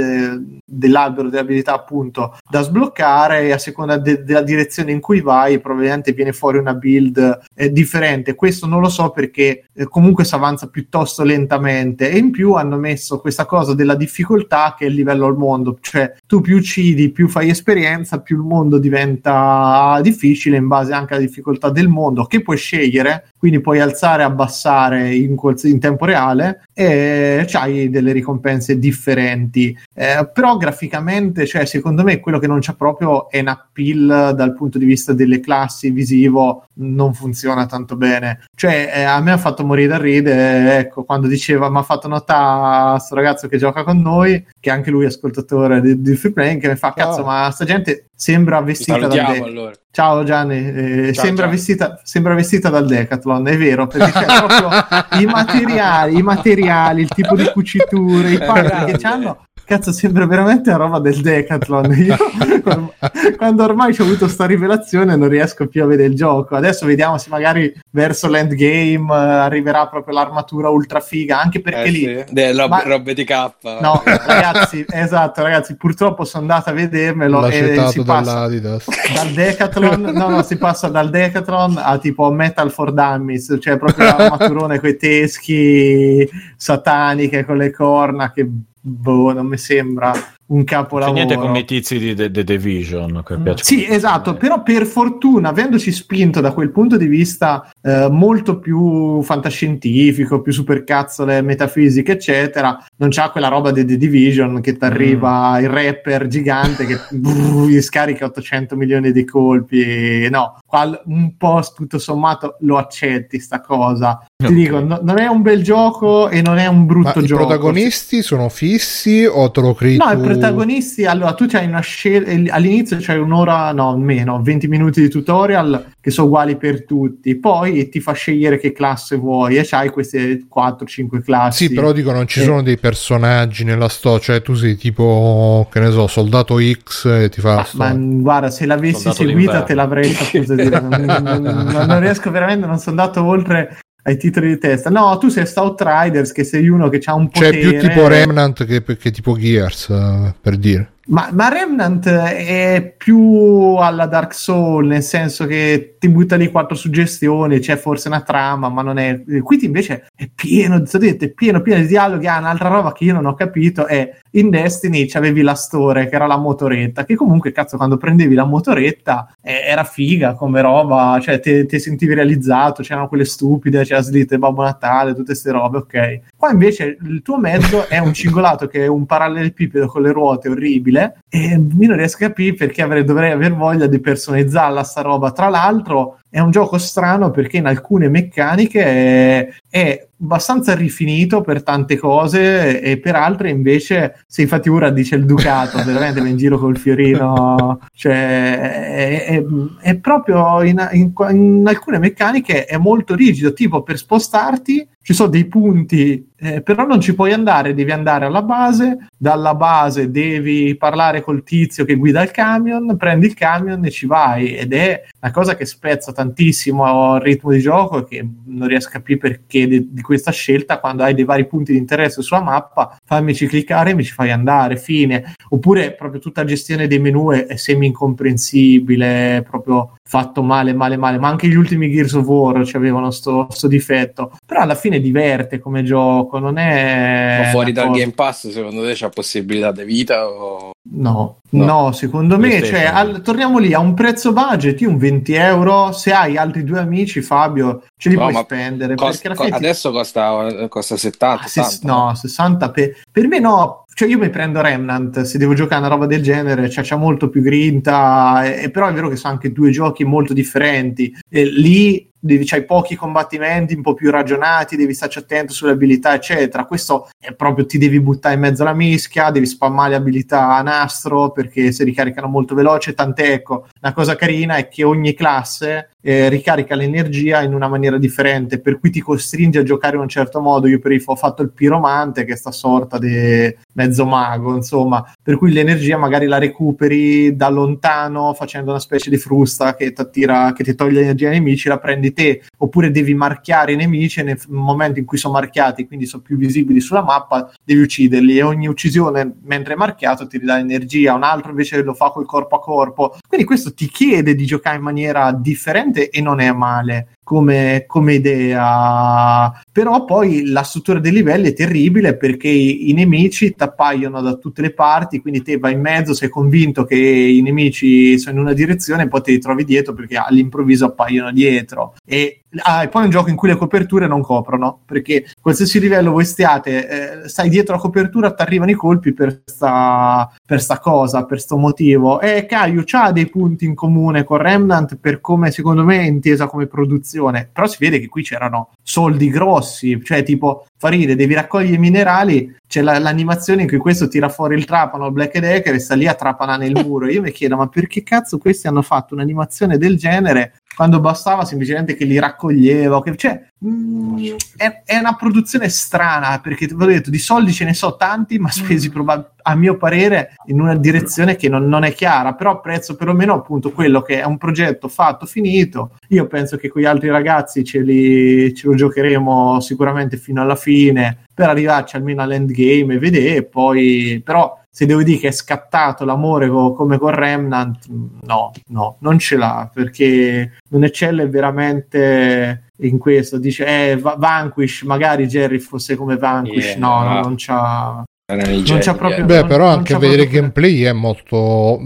dell'albero delle abilità appunto da sbloccare e a seconda de- della direzione in cui vai probabilmente viene fuori una build eh, differente. Questo non lo so perché eh, comunque si avanza piuttosto lentamente e in più hanno messo questa cosa della difficoltà che è il livello al mondo, cioè tu più uccidi, più fai esperienza, più il mondo diventa difficile in base anche alla difficoltà del mondo che puoi scegliere, quindi puoi alzare e abbassare in, in tempo reale e c'hai delle ricompense differenti. Eh, però graficamente, cioè, secondo me quello che non c'è proprio è un appeal dal punto di vista delle classi visivo, non funziona tanto bene. Cioè, eh, a me ha fatto morire da ridere, ecco, quando diceva, mi ha fatto notare questo ragazzo che gioca con noi, che anche lui è ascoltatore di, di Free Playing, che mi fa, cazzo, ma sta gente sembra vestita dal De- allora. Ciao Gianni, eh, Ciao, sembra, ciao. Vestita, sembra vestita dal Decathlon, è vero, perché c'è proprio i materiali, i materiali, il tipo di cuciture, i pacchi che hanno. Cazzo, sembra veramente una roba del Decathlon. Io, quando ormai ho avuto sta rivelazione, non riesco più a vedere il gioco. Adesso vediamo se magari verso l'endgame eh, arriverà proprio l'armatura ultra figa. Anche perché Eh lì, sì, de- rob- Ma- robe di K. no, ragazzi, esatto, ragazzi, purtroppo sono andata a vedermelo e si passa dal Decathlon, no, no, si passa dal Decathlon a tipo Metal for Dummies, cioè proprio l'armaturone con i teschi sataniche con le corna che boh, non mi sembra un C'è capolavoro. niente come i tizi di The, The Division che piace Sì, esatto, però per fortuna, avendoci spinto da quel punto di vista eh, molto più fantascientifico, più supercazzole, metafisiche, eccetera, non c'ha quella roba di The Division che ti arriva il rapper gigante che brrr, gli scarica 800 milioni di colpi. No, qua un po' tutto sommato lo accetti sta cosa. Ti dico, no- non è un bel gioco e non è un Ma brutto i gioco. protagonisti sono fissi o te lo crei No, i tu? Protagonisti, allora tu c'hai una scelta, all'inizio c'hai un'ora, no, meno, 20 minuti di tutorial che sono uguali per tutti, poi ti fa scegliere che classe vuoi e c'hai queste 4-5 classi. Sì, però dico, non ci Eh. sono dei personaggi nella storia, cioè tu sei tipo, che ne so, soldato X e ti fa Ma, ma guarda, se l'avessi Soldato seguita d'inverno. te l'avrei saputo dire. Non, non- non- non riesco veramente, non sono andato oltre ai titoli di testa. No, tu sei Outriders, che sei uno che ha un potere. più tipo Remnant che, che tipo Gears, eh, per dire. Ma, ma Remnant è più alla Dark Soul, nel senso che ti butta lì quattro suggestioni, c'è forse una trama, ma non è. Qui invece è pieno, detto, è pieno, pieno di dialoghi. Ah, un'altra roba che io non ho capito è in Destiny c'avevi la storia, che era la motoretta, che comunque, cazzo, quando prendevi la motoretta eh, era figa come roba, cioè ti, ti sentivi realizzato, c'erano quelle stupide, c'era slitte Babbo Natale, tutte queste robe, ok. Qua invece il tuo mezzo è un cingolato che è un parallelepipedo con le ruote orribile e io non riesco a capire perché avrei, dovrei aver voglia di personalizzarla sta roba. Tra l'altro è un gioco strano perché in alcune meccaniche è, è abbastanza rifinito per tante cose e per altre invece se infatti ora dice il Ducato veramente va in giro col fiorino cioè è, è- è proprio in, in- in alcune meccaniche è molto rigido tipo per spostarti ci sono dei punti eh, però non ci puoi andare devi andare alla base dalla base devi parlare col tizio che guida il camion prendi il camion e ci vai ed è una cosa che spezza tantissimo il ritmo di gioco che non riesco a capire perché di, di questa scelta quando hai dei vari punti di interesse sulla mappa fammici cliccare e mi ci fai andare fine. Oppure proprio tutta la gestione dei menu è, è semi incomprensibile proprio fatto male male male ma anche gli ultimi Gears of War avevano sto, sto difetto però alla fine diverte come gioco non è Ma fuori dal cosa- Game Pass, secondo te c'ha possibilità di vita? O... No, No. no, secondo me, cioè, al- torniamo lì a un prezzo budget, io un 20 euro, se hai altri due amici, Fabio, ce li No, puoi spendere. Costa- co- ti- adesso costa, costa 70. Ah, ses- 80. no, 60 per, per me no. Cioè, io mi prendo Remnant se devo giocare una roba del genere, cioè, c'ha molto più grinta, e, e però è vero che sono anche due giochi molto differenti. E lì devi, c'hai pochi combattimenti un po' più ragionati, devi starci attento sulle abilità, eccetera. Questo è proprio ti devi buttare in mezzo alla mischia, devi spammare le abilità a nastro perché si ricaricano molto veloce. Tant'è ecco, una cosa carina è che ogni classe eh, ricarica l'energia in una maniera differente, per cui ti costringe a giocare in un certo modo. Io per ho fatto il piromante, che è sta sorta di mezzo mago, insomma, per cui l'energia magari la recuperi da lontano facendo una specie di frusta che, t'attira, che ti toglie l'energia ai nemici, la prendi te, oppure devi marchiare i nemici e nel momento in cui sono marchiati, quindi sono più visibili sulla mappa, devi ucciderli. E ogni uccisione mentre è marchiato ti ridà energia, un altro invece lo fa col corpo a corpo. Quindi questo ti chiede di giocare in maniera differente e non è male come, come idea. Però poi la struttura dei livelli è terribile perché i, nemici ti appaiono da tutte le parti, quindi te vai in mezzo, sei convinto che i nemici sono in una direzione poi ti ritrovi dietro perché all'improvviso appaiono dietro. E Ah, e poi è un gioco in cui le coperture non coprono, perché qualsiasi livello voi stiate, eh, stai dietro la copertura, ti arrivano i colpi per sta, per sta cosa, per sto motivo. E Caio ha dei punti in comune con Remnant per come secondo me è intesa come produzione, però si vede che qui c'erano soldi grossi, cioè tipo Faride, devi raccogliere i minerali, c'è la, l'animazione in cui questo tira fuori il trapano al Black Decker e sta lì a trapana nel muro. Io mi chiedo, ma perché cazzo questi hanno fatto un'animazione del genere quando bastava semplicemente che li raccoglieva? Che, cioè, mh, è, è, una produzione strana perché, ti ho detto, di soldi ce ne so tanti, ma spesi mm. probabilmente a mio parere in una direzione che non, non, è chiara, però apprezzo perlomeno appunto quello che è un progetto fatto, finito. Io penso che con gli altri ragazzi ce, li, ce lo giocheremo sicuramente fino alla fine per arrivarci almeno all'endgame e vedere, poi però se devo dire che è scattato l'amore co- come con Remnant, no, no, non ce l'ha perché non eccelle veramente in questo. Dice, eh, Vanquish, magari Jerry fosse come Vanquish, yeah, no, no, non c'ha. Non c'ha proprio, Beh, però anche vedere il gameplay è molto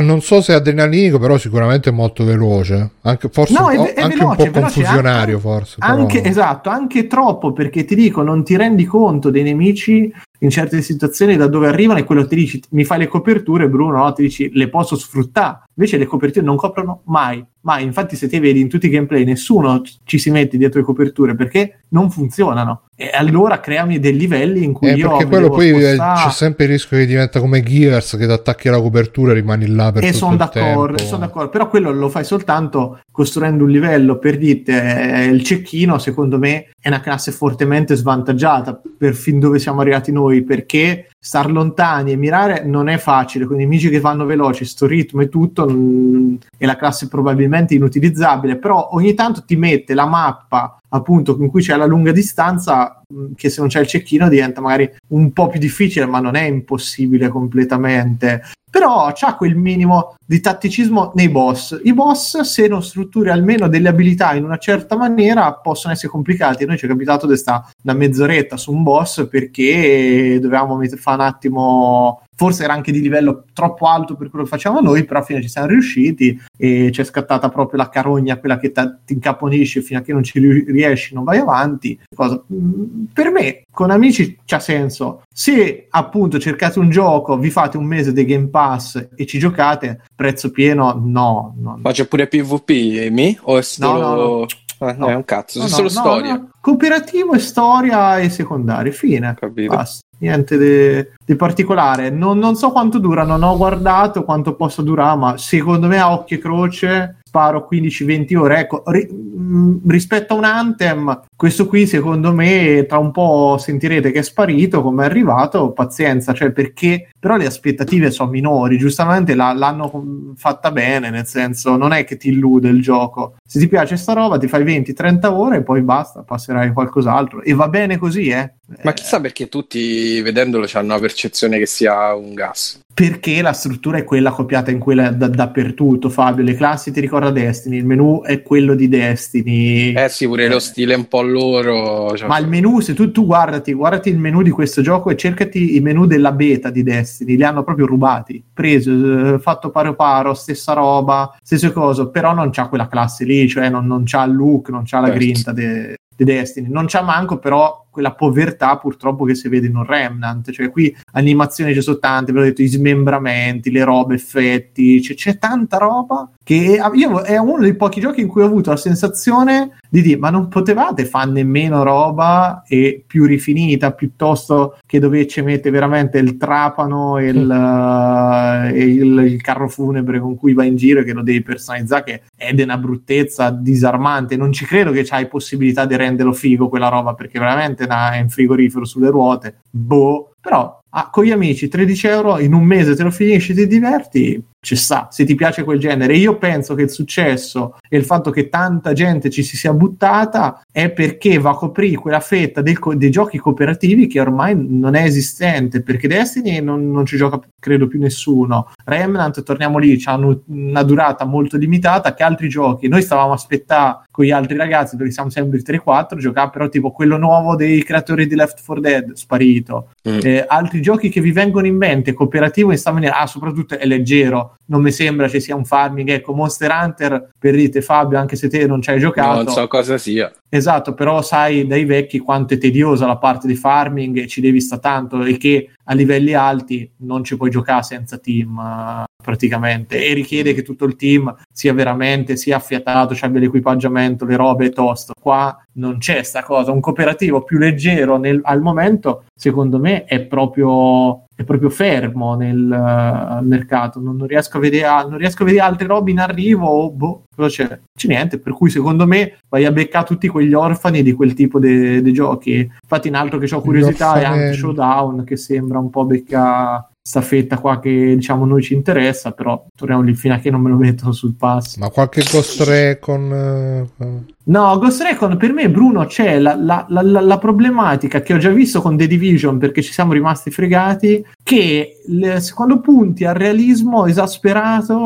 non so se adrenalinico, però sicuramente è molto veloce. Anche, forse no, è, è anche veloce, un po' confusionario, anche, forse. Anche, esatto, anche troppo, perché ti dico, non ti rendi conto dei nemici in certe situazioni da dove arrivano e quello ti dici mi fai le coperture Bruno no? ti dici le posso sfruttare invece le coperture non coprono mai mai infatti se ti vedi in tutti i gameplay nessuno ci si mette dietro le coperture perché non funzionano e allora creami dei livelli in cui eh, io perché quello poi eh, spostare... c'è sempre il rischio che diventa come Gears che ti attacchi alla copertura e rimani là per e sono d'accordo, sono d'accordo. Però quello lo fai soltanto costruendo un livello per dite eh, il cecchino secondo me è una classe fortemente svantaggiata per fin dove siamo arrivati noi perché star lontani e mirare non è facile. Con i nemici che vanno veloci sto ritmo e tutto mh, è la classe probabilmente inutilizzabile. Però ogni tanto ti mette la mappa appunto in cui c'è la lunga distanza che se non c'è il cecchino diventa magari un po' più difficile ma non è impossibile completamente però c'ha quel minimo di tatticismo nei boss. I boss, se non strutturi almeno delle abilità in una certa maniera, possono essere complicati. Noi ci è capitato di stare una mezz'oretta su un boss perché dovevamo fare un attimo forse era anche di livello troppo alto per quello che facciamo noi, però alla fine ci siamo riusciti e c'è scattata proprio la carogna, quella che ti incaponisce fino a che non ci riesci, non vai avanti. Cosa? Mm, per me, con amici c'ha senso. Se appunto cercate un gioco, vi fate un mese dei Game Pass e ci giocate, prezzo pieno, no. no. Ma c'è pure PvP, mi? O è solo... No, no, no. Ah, no, è un cazzo, no, è solo storia. Cooperativo e storia e secondario, fine. Capito. Basta niente di particolare. Non, non, so quanto dura, non ho guardato quanto possa durare, ma secondo me a occhio e croce sparo 15-20 ore. Ecco, ri, mh, rispetto a un Anthem, questo qui secondo me tra un po' sentirete che è sparito, come è arrivato, pazienza, cioè perché però le aspettative sono minori, giustamente la, l'hanno fatta bene, nel senso non è che ti illude il gioco. Se ti piace sta roba ti fai 20-30 ore e poi basta, passerai a qualcos'altro e va bene così, eh. Ma chissà perché tutti vedendolo hanno la percezione che sia un gas perché la struttura è quella copiata in quella da, dappertutto, Fabio. Le classi ti ricorda Destiny, il menu è quello di Destiny. Eh sì, pure eh. lo stile è un po' loro. Cioè... Ma il menu, se tu, tu, guardati, guardati il menu di questo gioco e cercati i menu della beta di Destiny, li hanno proprio rubati, preso, eh, fatto paro paro, stessa roba, stesse cose, però non c'ha quella classe lì, cioè non, non c'ha il look, non c'ha la certo. grinta de, di Destiny. Non c'ha manco però quella povertà purtroppo che si vede in un Remnant, cioè qui animazioni ci sono tante, ve l'ho detto, i smembramenti, le robe, effetti, c'è, c'è tanta roba che io, è uno dei pochi giochi in cui ho avuto la sensazione di dire ma non potevate fare nemmeno roba e più rifinita piuttosto che dove ci mette veramente il trapano e, il, uh, e il, il, carro funebre con cui va in giro che lo devi personalizzare che è di una bruttezza disarmante. Non ci credo che c'hai possibilità di renderlo figo quella roba perché veramente è un frigorifero sulle ruote boh. Però ah, con gli amici 13 euro in un mese te lo finisci ti diverti ci sta, se ti piace quel genere. Io penso che il successo e il fatto che tanta gente ci si sia buttata è perché va a coprire quella fetta del, dei giochi cooperativi che ormai non è esistente, perché Destiny non, non ci gioca credo più nessuno. Remnant, torniamo lì, hanno una durata molto limitata, che altri giochi. Noi stavamo a aspettare con gli altri ragazzi, perché siamo sempre 3-4, giocare però tipo quello nuovo dei creatori di Left 4 Dead, sparito. Mm. Eh, altri giochi che vi vengono in mente, cooperativo in questa maniera, ah, soprattutto è leggero, non mi sembra ci sia un farming. Ecco, Monster Hunter, per dite Fabio, anche se te non ci hai giocato. non so cosa sia. Esatto, però sai dai vecchi quanto è tediosa la parte di farming e ci devi sta tanto e che a livelli alti non ci puoi giocare senza team uh, praticamente e richiede che tutto il team sia veramente sia affiatato, ci abbia l'equipaggiamento, le robe tosto. Qua non c'è sta cosa, un cooperativo più leggero nel, al momento secondo me è proprio è proprio fermo nel uh, mercato, non, non, riesco a vedere, non riesco a vedere altre robe in arrivo, o boh, cosa c'è? C'è niente, per cui secondo me vai a beccare tutti quegli orfani di quel tipo di giochi. Infatti, in altro che ho curiosità è anche Showdown, che sembra un po' becca sta fetta qua che diciamo noi ci interessa, però torniamo lì fino a che non me lo mettono sul pass. Ma qualche Ghost Recon? Uh... No, Ghost Recon per me, Bruno, c'è la, la, la, la, problematica che ho già visto con The Division perché ci siamo rimasti fregati, che le, quando punti al realismo esasperato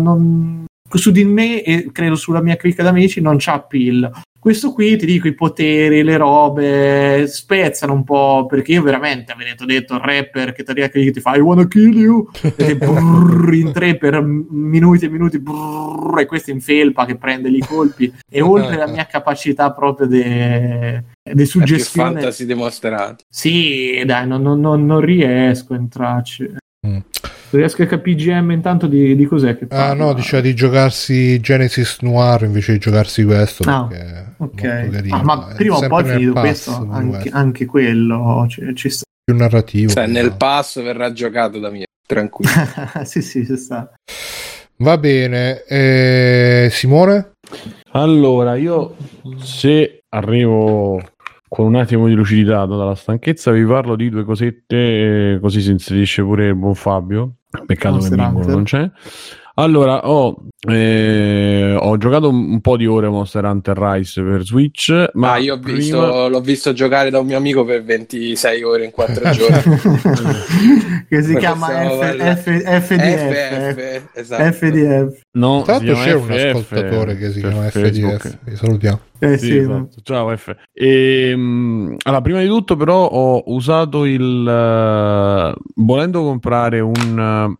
non, su di me e credo sulla mia cricca d'amici non c'ha appeal. Questo qui ti dico i poteri, le robe spezzano un po' perché io veramente avrei detto, il rapper che ti, ti fa I wanna kill you e brrr, in tre per minuti e minuti brrr, e questo in felpa che prende i colpi e oltre la mia capacità proprio di de suggestione è fantasy dimostrato sì dai non, non, non riesco a entrarci Mm. Riesco a capire GM intanto di, di cos'è che parla. Ah no, diceva di giocarsi Genesis Noir invece di giocarsi questo. No. ok. Carino, ah, ma prima o poi finito questo, anche, anche, quello ci, ci sta. Più narrativo. Cioè, nel pass verrà giocato da me, tranquillo. sì, sì, ci sta. Va bene. Eh, Simone? Allora, io se arrivo con un attimo di lucidità dalla stanchezza vi parlo di due cosette così si inserisce pure il buon Fabio peccato che Mingo non c'è allora ho, eh, ho, giocato un po' di ore Monster Hunter Rise per Switch ma ah, io ho prima... visto, l'ho visto giocare da un mio amico per 26 ore in 4 giorni. Che si chiama F, F, FDF F, esatto. FDF no, tra l'altro c'è un ascoltatore che si chiama FDF salutiamo. Eh, sì, esatto. Ciao F. E, um, allora, prima di tutto, però, ho usato il uh, volendo comprare un, uh,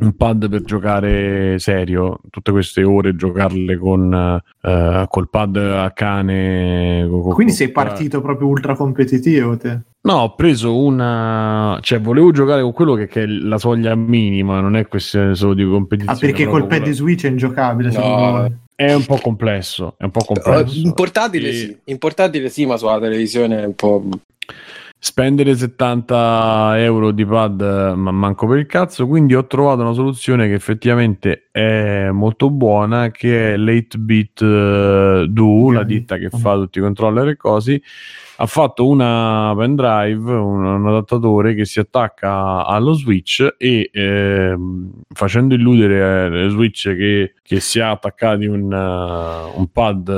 un pad per giocare serio, tutte queste ore giocarle con uh, col pad a cane. Co- Quindi sei partito proprio ultra competitivo te? No, ho preso una. cioè, volevo giocare con quello che, che è la soglia minima, non è questione solo di competizione. Ah, perché col pad di Switch è ingiocabile? No, è un po' complesso. È un po' complesso. In portatile, e... sì. in portatile sì, ma sulla televisione è un po'. Spendere 70 euro di pad, ma manco per il cazzo. Quindi ho trovato una soluzione che effettivamente è molto buona. Che è l'8-bit uh, Do, la ditta che fa tutti i controller e cose ha fatto una pendrive, un, un, adattatore che si attacca allo switch e eh, facendo illudere lo switch che, che si è attaccati un, un pad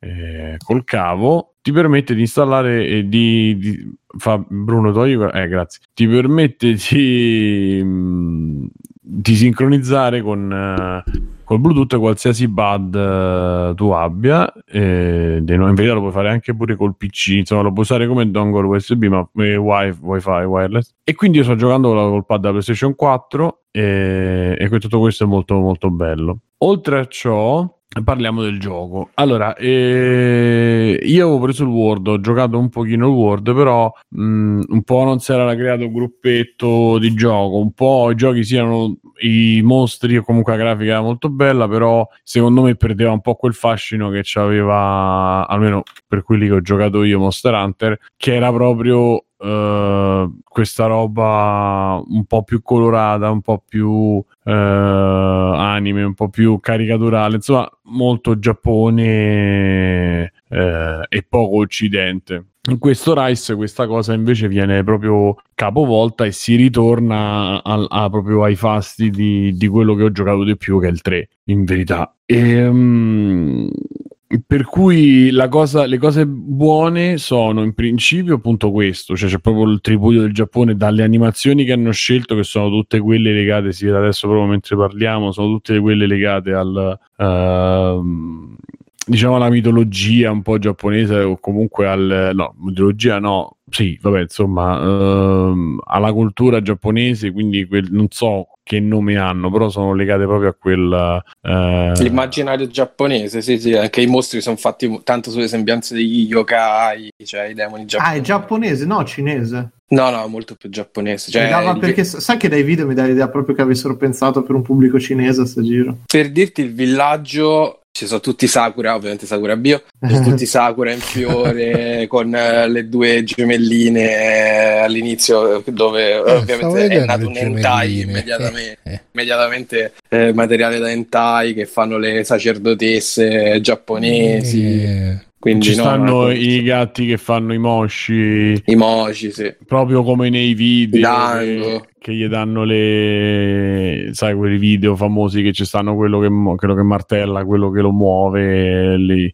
eh, col cavo ti permette di installare e di, di fa Bruno togli eh grazie ti permette di, mm, di sincronizzare con uh, col Bluetooth qualsiasi bud uh, tu abbia, eh, in verità lo puoi fare anche pure col PC, insomma lo puoi usare come dongle USB, ma eh, wifi, wifi wireless. E quindi io sto giocando col pad da PlayStation 4 e, e tutto questo è molto molto bello. Oltre a ciò, Parliamo del gioco. Allora, eh, io avevo preso il Word, ho giocato un pochino il Word, però mh, un po' non si era creato un gruppetto di gioco, un po' i giochi siano i mostri o comunque la grafica era molto bella, però secondo me perdeva un po' quel fascino che c'aveva, almeno per quelli che ho giocato io, Monster Hunter, che era proprio eh, questa roba un po' più colorata, un po' più eh, anime, un po' più caricaturale, insomma, molto Giappone eh, e poco Occidente. In questo Rice questa cosa invece viene proprio capovolta e si ritorna al- a- proprio ai fasti di, di quello che ho giocato di più, che è il 3, in verità. Ehm, per cui cosa, le cose buone sono in principio appunto questo, cioè c'è proprio il tripudio del Giappone dalle animazioni che hanno scelto, che sono tutte quelle legate, si vede adesso proprio mentre parliamo, sono tutte quelle legate al... ehm, diciamo alla mitologia un po' giapponese o comunque al no, mitologia no, sì, vabbè, insomma, ehm, alla cultura giapponese, quindi quel, non so che nome hanno, però sono legate proprio a quel eh, L'immaginario giapponese, sì, sì, anche i mostri sono fatti tanto sulle sembianze degli yokai, cioè i demoni Ah, giapponesi. è giapponese, no, cinese. No, no, molto più giapponese. Cioè, il- perché sai che dai video mi dà l'idea proprio che avessero pensato per un pubblico cinese a sto giro. Per dirti il villaggio, ci sono tutti Sakura, ovviamente Sakura Bio, tutti Sakura in fiore con eh, le due gemelline eh, all'inizio dove eh, ovviamente è nato un hentai gemelline. immediatamente, Eh, eh. immediatamente eh, materiale da hentai che fanno le sacerdotesse giapponesi. Quindi ci no, stanno no, i gatti che fanno i moshi, i mochi, sì. proprio come nei video che, che gli danno le sai quei video famosi che ci stanno quello che, quello che martella quello che lo muove lì.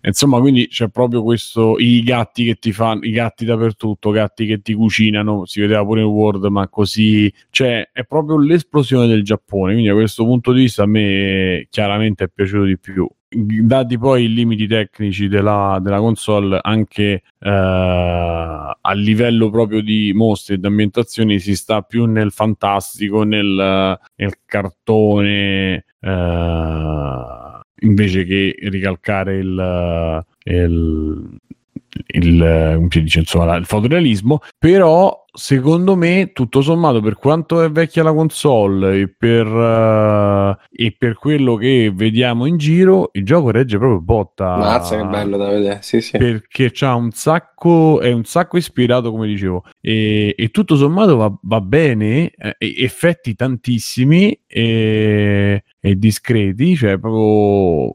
insomma quindi c'è proprio questo i gatti che ti fanno i gatti dappertutto gatti che ti cucinano si vedeva pure in Word ma così cioè è proprio l'esplosione del Giappone. Quindi da questo punto di vista a me chiaramente è piaciuto di più dati poi i limiti tecnici della, della console anche eh, a livello proprio di mostri e di ambientazioni si sta più nel fantastico nel, nel cartone eh, invece che ricalcare il, il, il, dice, insomma, il fotorealismo però secondo me tutto sommato per quanto è vecchia la console e per, eh, e per quello che vediamo in giro il gioco regge proprio botta. Mazza che bello da vedere, sì sì. perché c'ha un sacco è un sacco ispirato come dicevo. E, e tutto sommato va, va bene eh, effetti tantissimi e, e discreti cioè proprio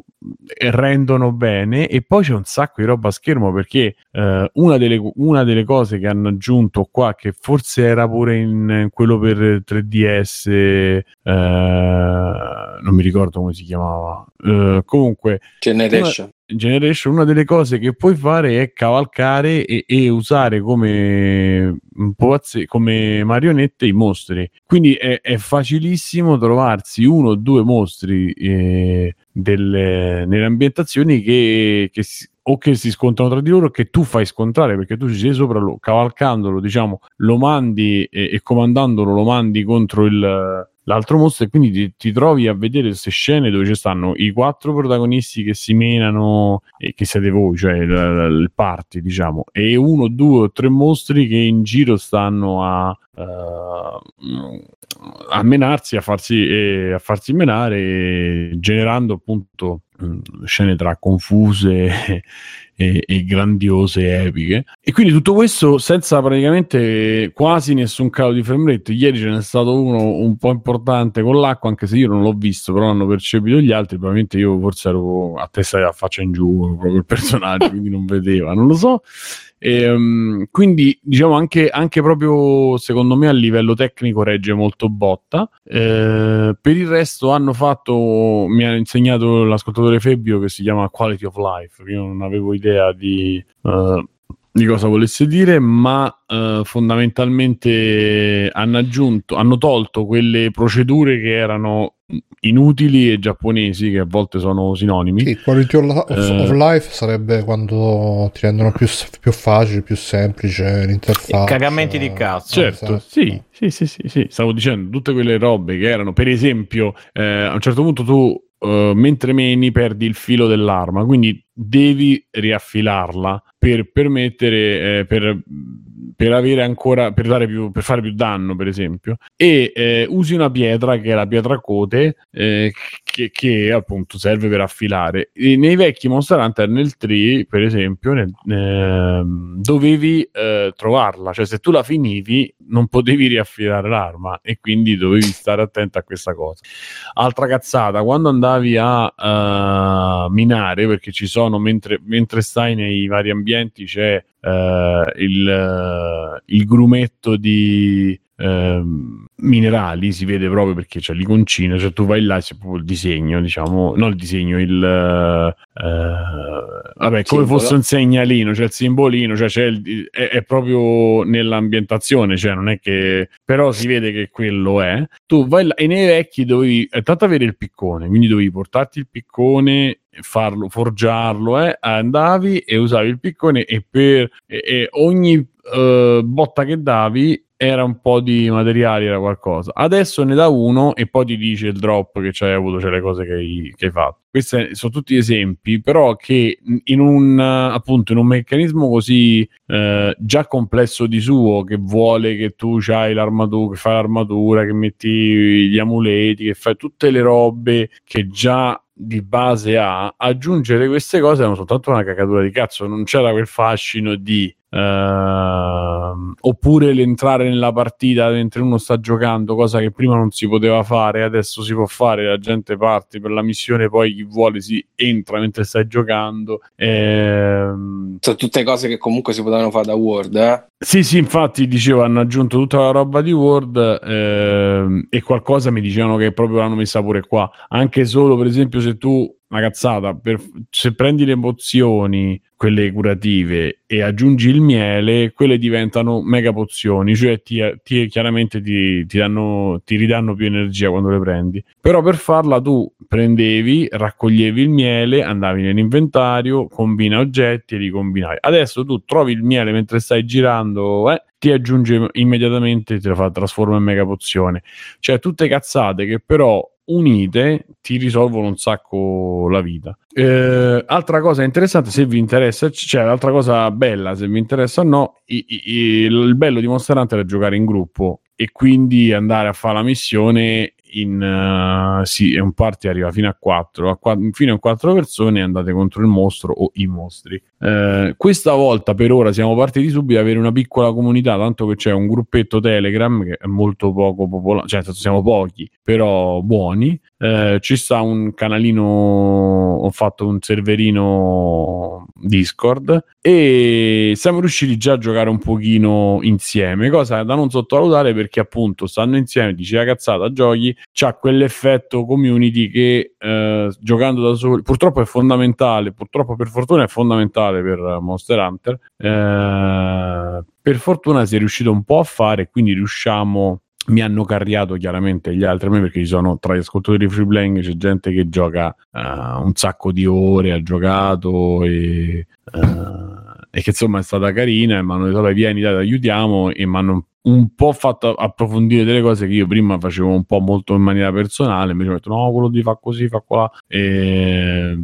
rendono bene e poi c'è un sacco di roba a schermo perché eh, una, delle, una delle cose che hanno aggiunto qua che forse era pure in quello per 3DS eh, non mi ricordo come si chiamava Eh, comunque Generation. Generation, una delle cose che puoi fare è cavalcare e, e usare come, pazze- come marionette i mostri. Quindi è, è facilissimo trovarsi uno o due mostri eh, delle- nelle ambientazioni che, che si- o che si scontrano tra di loro o che tu fai scontrare perché tu ci sei sopra, lo, cavalcandolo, diciamo, lo mandi e, e comandandolo lo mandi contro il, l'altro mostro e quindi ti, ti trovi a vedere queste scene dove ci stanno i quattro protagonisti che si menano e che siete voi, cioè il, il party diciamo, e uno, due o tre mostri che in giro stanno a, eh, a menarsi, a farsi, e a farsi menare, generando appunto scene tra confuse e, e grandiose epiche. E quindi tutto questo senza praticamente quasi nessun calo di frame. Ieri ce n'è stato uno un po' importante con l'acqua, anche se io non l'ho visto, però hanno percepito gli altri. Probabilmente io forse ero a testa a faccia in giù proprio il personaggio, quindi non vedeva, non lo so. E, um, quindi diciamo anche, anche proprio secondo me a livello tecnico regge molto botta. Eh, per il resto hanno fatto mi ha insegnato l'ascoltatore Febbio che si chiama Quality of Life. Io non avevo idea di, eh, di cosa volesse dire ma eh, fondamentalmente hanno aggiunto hanno tolto quelle procedure che erano inutili e giapponesi che a volte sono sinonimi Sì, quality of, of- Eh. of life sarebbe quando ti rendono più, più facile, più semplice l'interfaccia. Cagamenti di cazzo. Certo, Esatto. sì, sì, sì, sì, sì, stavo dicendo tutte quelle robe che erano, per esempio, eh, a un certo punto tu eh, mentre meni perdi il filo dell'arma, quindi devi riaffilarla per permettere, eh, per, per avere ancora, per, dare più, per fare più danno, per esempio, e eh, usi una pietra che è la pietra cote, eh, che, che appunto serve per affilare. E nei vecchi Monster Hunter, nel 3, per esempio, nel- ehm, dovevi eh, trovarla, cioè se tu la finivi non potevi riaffilare l'arma e quindi dovevi stare attento a questa cosa. Altra cazzata, quando andavi a eh, minare, perché ci sono, mentre, mentre stai nei vari ambienti, c'è eh, il, eh, il grumetto di ehm, minerali, si vede proprio perché c'è l'iconcina, cioè tu vai là c'è proprio il disegno, diciamo, non il disegno, il... eh, vabbè, come fosse un segnalino, c'è il simbolino, cioè c'è il- è, è proprio nell'ambientazione, cioè non è che... però si vede che quello è. Tu vai là e nei vecchi dovevi è tanto avere il piccone, quindi dovevi portarti il piccone farlo, forgiarlo, eh, andavi e usavi il piccone e per e- e ogni eh, botta che davi era un po' di materiali, era qualcosa. Adesso ne dà uno e poi ti dice il drop che c'hai avuto, cioè le cose che hai, che hai fatto. Questi sono tutti esempi, però che in un appunto in un meccanismo così eh, già complesso di suo, che vuole che tu hai l'armatura, che fai l'armatura, che metti gli amuleti, che fai tutte le robe che già di base ha, aggiungere queste cose erano soltanto una cagatura di cazzo, non c'era quel fascino di ehm, oppure l'entrare nella partita mentre uno sta giocando, cosa che prima non si poteva fare, adesso si può fare, la gente parte per la missione, poi chi vuole si entra mentre stai giocando. Ehm, Sono tutte cose che comunque si potevano fare da Word, eh? sì, sì, infatti dicevo, hanno aggiunto tutta la roba di Word ehm, e qualcosa mi dicevano che proprio l'hanno messa pure qua. Anche solo, per esempio, se tu, una cazzata, per- se prendi le pozioni, quelle curative, e aggiungi il miele, quelle diventano mega pozioni, cioè ti, ti- chiaramente ti, ti danno, ti ridanno più energia quando le prendi. Però per farla tu prendevi, raccoglievi il miele, andavi nell'inventario, combina oggetti e li combinavi. Adesso tu trovi il miele mentre stai girando, eh, ti aggiunge immediatamente, te la fa trasforma in mega pozione. Cioè tutte cazzate che però unite ti risolvono un sacco la vita. Eh, altra cosa interessante, se vi interessa, cioè l'altra cosa bella, se vi interessa o no, i- i- il bello di Monster Hunter è giocare in gruppo e quindi andare a fare la missione in eh, sì, un party arriva fino a 4 a qua- fino a 4 persone andate contro il mostro o i mostri. Eh, questa volta per ora siamo partiti subito ad avere una piccola comunità tanto che c'è un gruppetto telegram che è molto poco popolare cioè siamo pochi però buoni. Eh, ci sta un canalino ho fatto un serverino discord e siamo riusciti già a giocare un pochino insieme cosa da non sottovalutare perché appunto stanno insieme dici la cazzata giochi c'ha quell'effetto community che eh, giocando da soli purtroppo è fondamentale purtroppo per fortuna è fondamentale per Monster Hunter Eh, per fortuna si è riuscito un po' a fare quindi riusciamo mi hanno carriato chiaramente gli altri a me perché ci sono tra gli ascoltatori di free playing c'è gente che gioca eh, un sacco di ore ha giocato e, eh, e che insomma è stata carina e mi hanno detto vieni dai ti aiutiamo e mi hanno un po' fatto approfondire delle cose che io prima facevo un po' molto in maniera personale mi hanno detto no quello di fa così fa qua e,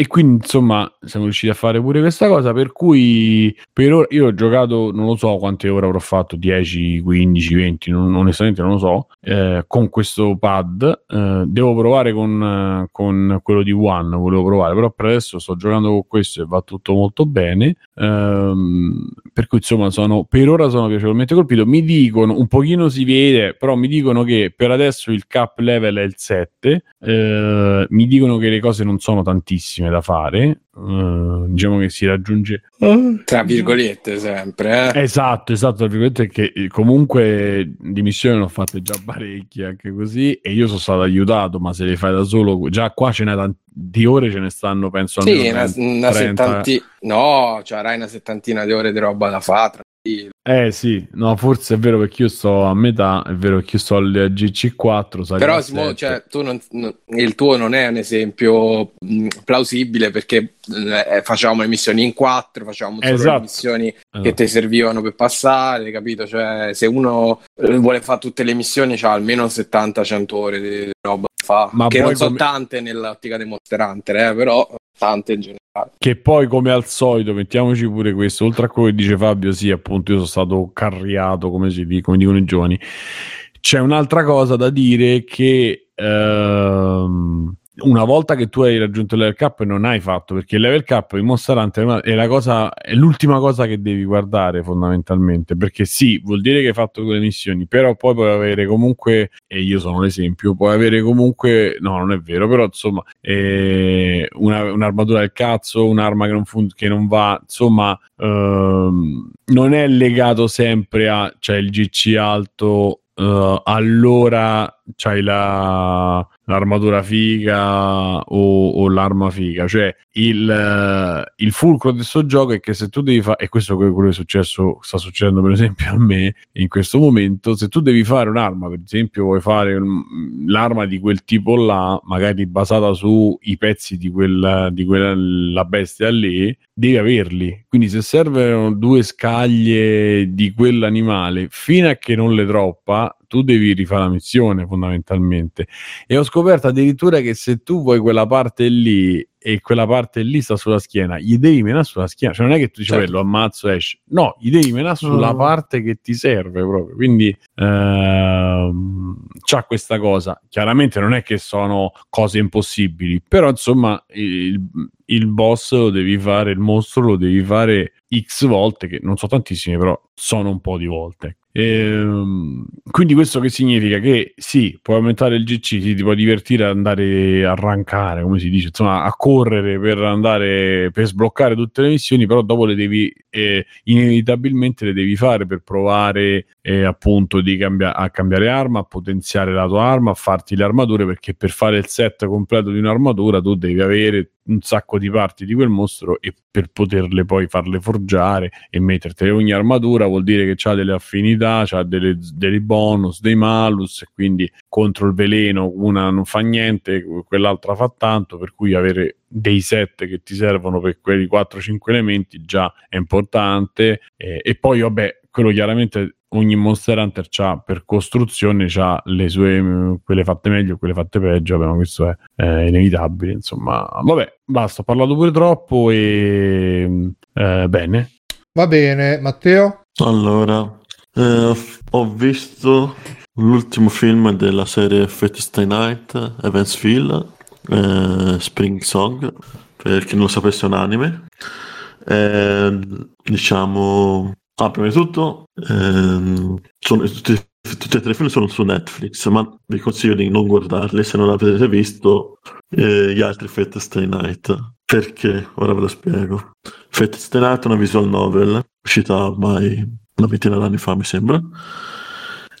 e quindi insomma siamo riusciti a fare pure questa cosa per cui per ora io ho giocato non lo so quante ore avrò fatto 10 15 20 non- onestamente non lo so eh, con questo pad. Eh, devo provare con, eh, con quello di One volevo provare però per adesso sto giocando con questo e va tutto molto bene. Ehm, per cui insomma sono per ora sono piacevolmente colpito. Mi dicono un pochino si vede però mi dicono che per adesso il cap level è il 7 eh, mi dicono che le cose non sono tantissime da fare eh, diciamo che si raggiunge Tra virgolette, sempre, eh? Esatto, esatto, tra virgolette, che eh, comunque di missioni ne ho fatte già parecchie anche così e io sono stato aiutato, ma se le fai da solo, già qua ce n'è tanti, di ore ce ne stanno, penso almeno Sì, una, 30. una settantina. No, cioè, avrai una settantina di ore di roba da fare. Eh sì, no, forse è vero perché io sto a metà, è vero che io sto al GC4, sai, Però al Simo, 7. cioè, tu non- non- il tuo non è un esempio mh, plausibile perché eh, facevamo le missioni in quattro, facevamo solo Esatto. le missioni che Esatto. ti servivano per passare, capito? Cioè, se uno eh, vuole fare tutte le missioni, c'ha almeno 70-100 ore di roba fa, Ma che non sono come- tante nell'ottica dei Monster Hunter, eh, però tante in generale. Che poi, come al solito, mettiamoci pure questo, oltre a quello che dice Fabio, sì, appunto, io sono stato carriato, come si dice, come dicono i giovani. C'è un'altra cosa da dire che ehm, una volta che tu hai raggiunto il level cap non hai fatto, perché il level cap in Monster Hunter è la cosa, è l'ultima cosa che devi guardare fondamentalmente, perché sì, vuol dire che hai fatto quelle missioni, però poi puoi avere comunque, e io sono l'esempio, puoi avere comunque, no, non è vero, però insomma, eh, una- un'armatura del cazzo, un'arma che non, fun- che non va, insomma, ehm, non è legato sempre a, cioè il GC alto, eh, allora c'hai la, l'armatura figa o, o l'arma figa, cioè il, eh, il fulcro di questo gioco è che se tu devi fare, e questo è quello che è successo, sta succedendo per esempio a me in questo momento, se tu devi fare un'arma, per esempio vuoi fare un- l'arma di quel tipo là, magari basata sui pezzi di quella, di quella bestia lì, devi averli. Quindi se servono due scaglie di quell'animale, fino a che non le troppa, tu devi rifare la missione fondamentalmente. E ho scoperto addirittura che se tu vuoi quella parte lì e quella parte lì sta sulla schiena, gli devi menare sulla schiena. Cioè non è che tu dici, Certo. "Beh, lo ammazzo esci. No, gli devi menare sulla No. parte che ti serve proprio. Quindi ehm, c'ha questa cosa. Chiaramente non è che sono cose impossibili, però insomma il, il boss lo devi fare, il mostro lo devi fare X volte, che non so tantissime, però sono un po' di volte. Ehm, quindi questo che significa? Che sì, puoi aumentare il GC, sì, ti puoi divertire ad andare a rankare, come si dice, insomma, a correre per andare per sbloccare tutte le missioni, però dopo le devi eh, inevitabilmente le devi fare per provare eh, appunto di cambia- a cambiare arma, a potenziare la tua arma, a farti le armature, perché per fare il set completo di un'armatura tu devi avere un sacco di parti di quel mostro e per poterle poi farle forgiare e mettertele ogni armatura vuol dire che ha delle affinità, ha dei bonus, dei malus e quindi contro il veleno una non fa niente, quell'altra fa tanto, per cui avere dei set che ti servono per quei 4-5 elementi già è importante e, e poi vabbè quello chiaramente ogni Monster Hunter c'ha per costruzione c'ha le sue quelle fatte meglio quelle fatte peggio vabbè, ma questo è, è inevitabile insomma vabbè basta ho parlato pure troppo e eh, bene Va bene, Matteo? Allora, eh, ho visto l'ultimo film della serie Fate Stay Night, Evansville, eh, Spring Song, per chi non lo sapesse è un anime. Eh, diciamo, ah, prima di tutto, ehm, sono- tutti, tutti e tre i film sono su Netflix, ma vi consiglio di non guardarli se non avete visto eh, gli altri Fate Stay Night. Perché? Ora ve lo spiego. Fate Stay Night è una visual novel uscita ormai una ventina d'anni fa, mi sembra.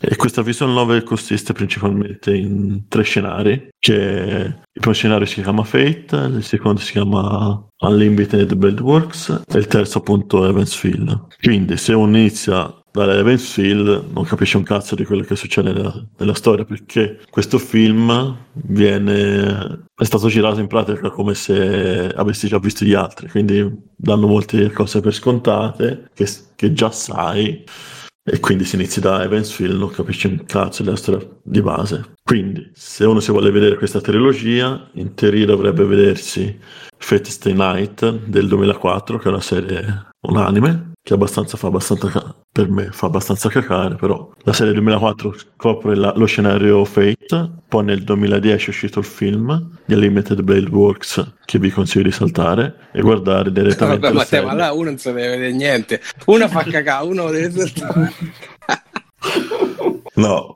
E questa visual novel consiste principalmente in tre scenari. Che il primo scenario si chiama Fate, il secondo si chiama Unlimited Blade Works e il terzo appunto Evansville. Quindi se uno inizia da Evansville non capisce un cazzo di quello che succede nella, nella storia perché questo film viene è stato girato in pratica come se avessi già visto gli altri quindi danno molte cose per scontate che, che già sai e quindi se inizi da Evansville non capisci un cazzo della storia di base. Quindi se uno si vuole vedere questa trilogia in teoria dovrebbe vedersi Fate Stay Night del 2004 che è una serie un anime che abbastanza fa abbastanza per me fa abbastanza cacare però la serie 2004 copre la- lo scenario Fate poi nel 2010 è uscito il film di Unlimited Blade Works che vi consiglio di saltare e guardare direttamente Vabbè, Matteo, serie. ma là uno non si deve vedere niente. Uno fa cacà, uno deve No,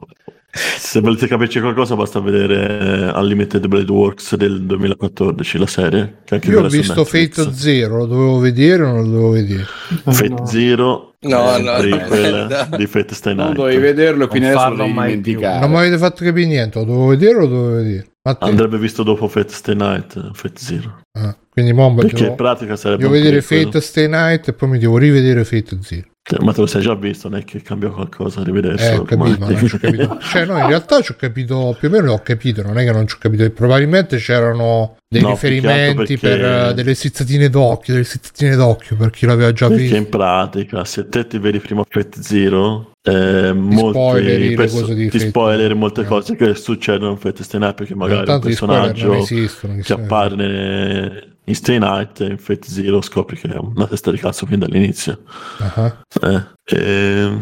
se volete capirci qualcosa basta vedere eh, Unlimited Blade Works del 2014, la serie. Che anche Io ho visto Netflix. Fate Zero, lo dovevo vedere o non lo dovevo vedere? Fate No. Zero, No, no, prequel no. di Fate Stay Non Night. dovevi vederlo e quindi Non adesso più. dimenticare. Non mi avete fatto capire niente, lo dovevo vedere o lo dovevo vedere? Matteo? Andrebbe visto dopo Fate Stay Night, Fate Zero. Ah. Quindi mo Perché devo, in pratica sarebbe devo vedere. Fate Stay Night e poi mi devo rivedere Fate Zero. Cioè, Ma te lo sei già visto, non è che cambia qualcosa a rivedersi. Eh, ho capito, ma non ci ho capito. Cioè, no, in realtà ci ho capito, più o meno ho capito, non è che non ci ho capito. Probabilmente c'erano dei No, riferimenti perché- per delle strizzatine d'occhio, delle strizzatine d'occhio per chi l'aveva già Perché visto. in pratica, se te ti vedi prima Fate Zero, eh, spoileri molti le perso- ti Fate spoileri molte Eh. cose che succedono in Fate Stay Night perché magari un spoiler personaggio esistono, che appare in Stay Night in Fate Zero scopri che è una testa di cazzo fin dall'inizio. Ah, Eh, e,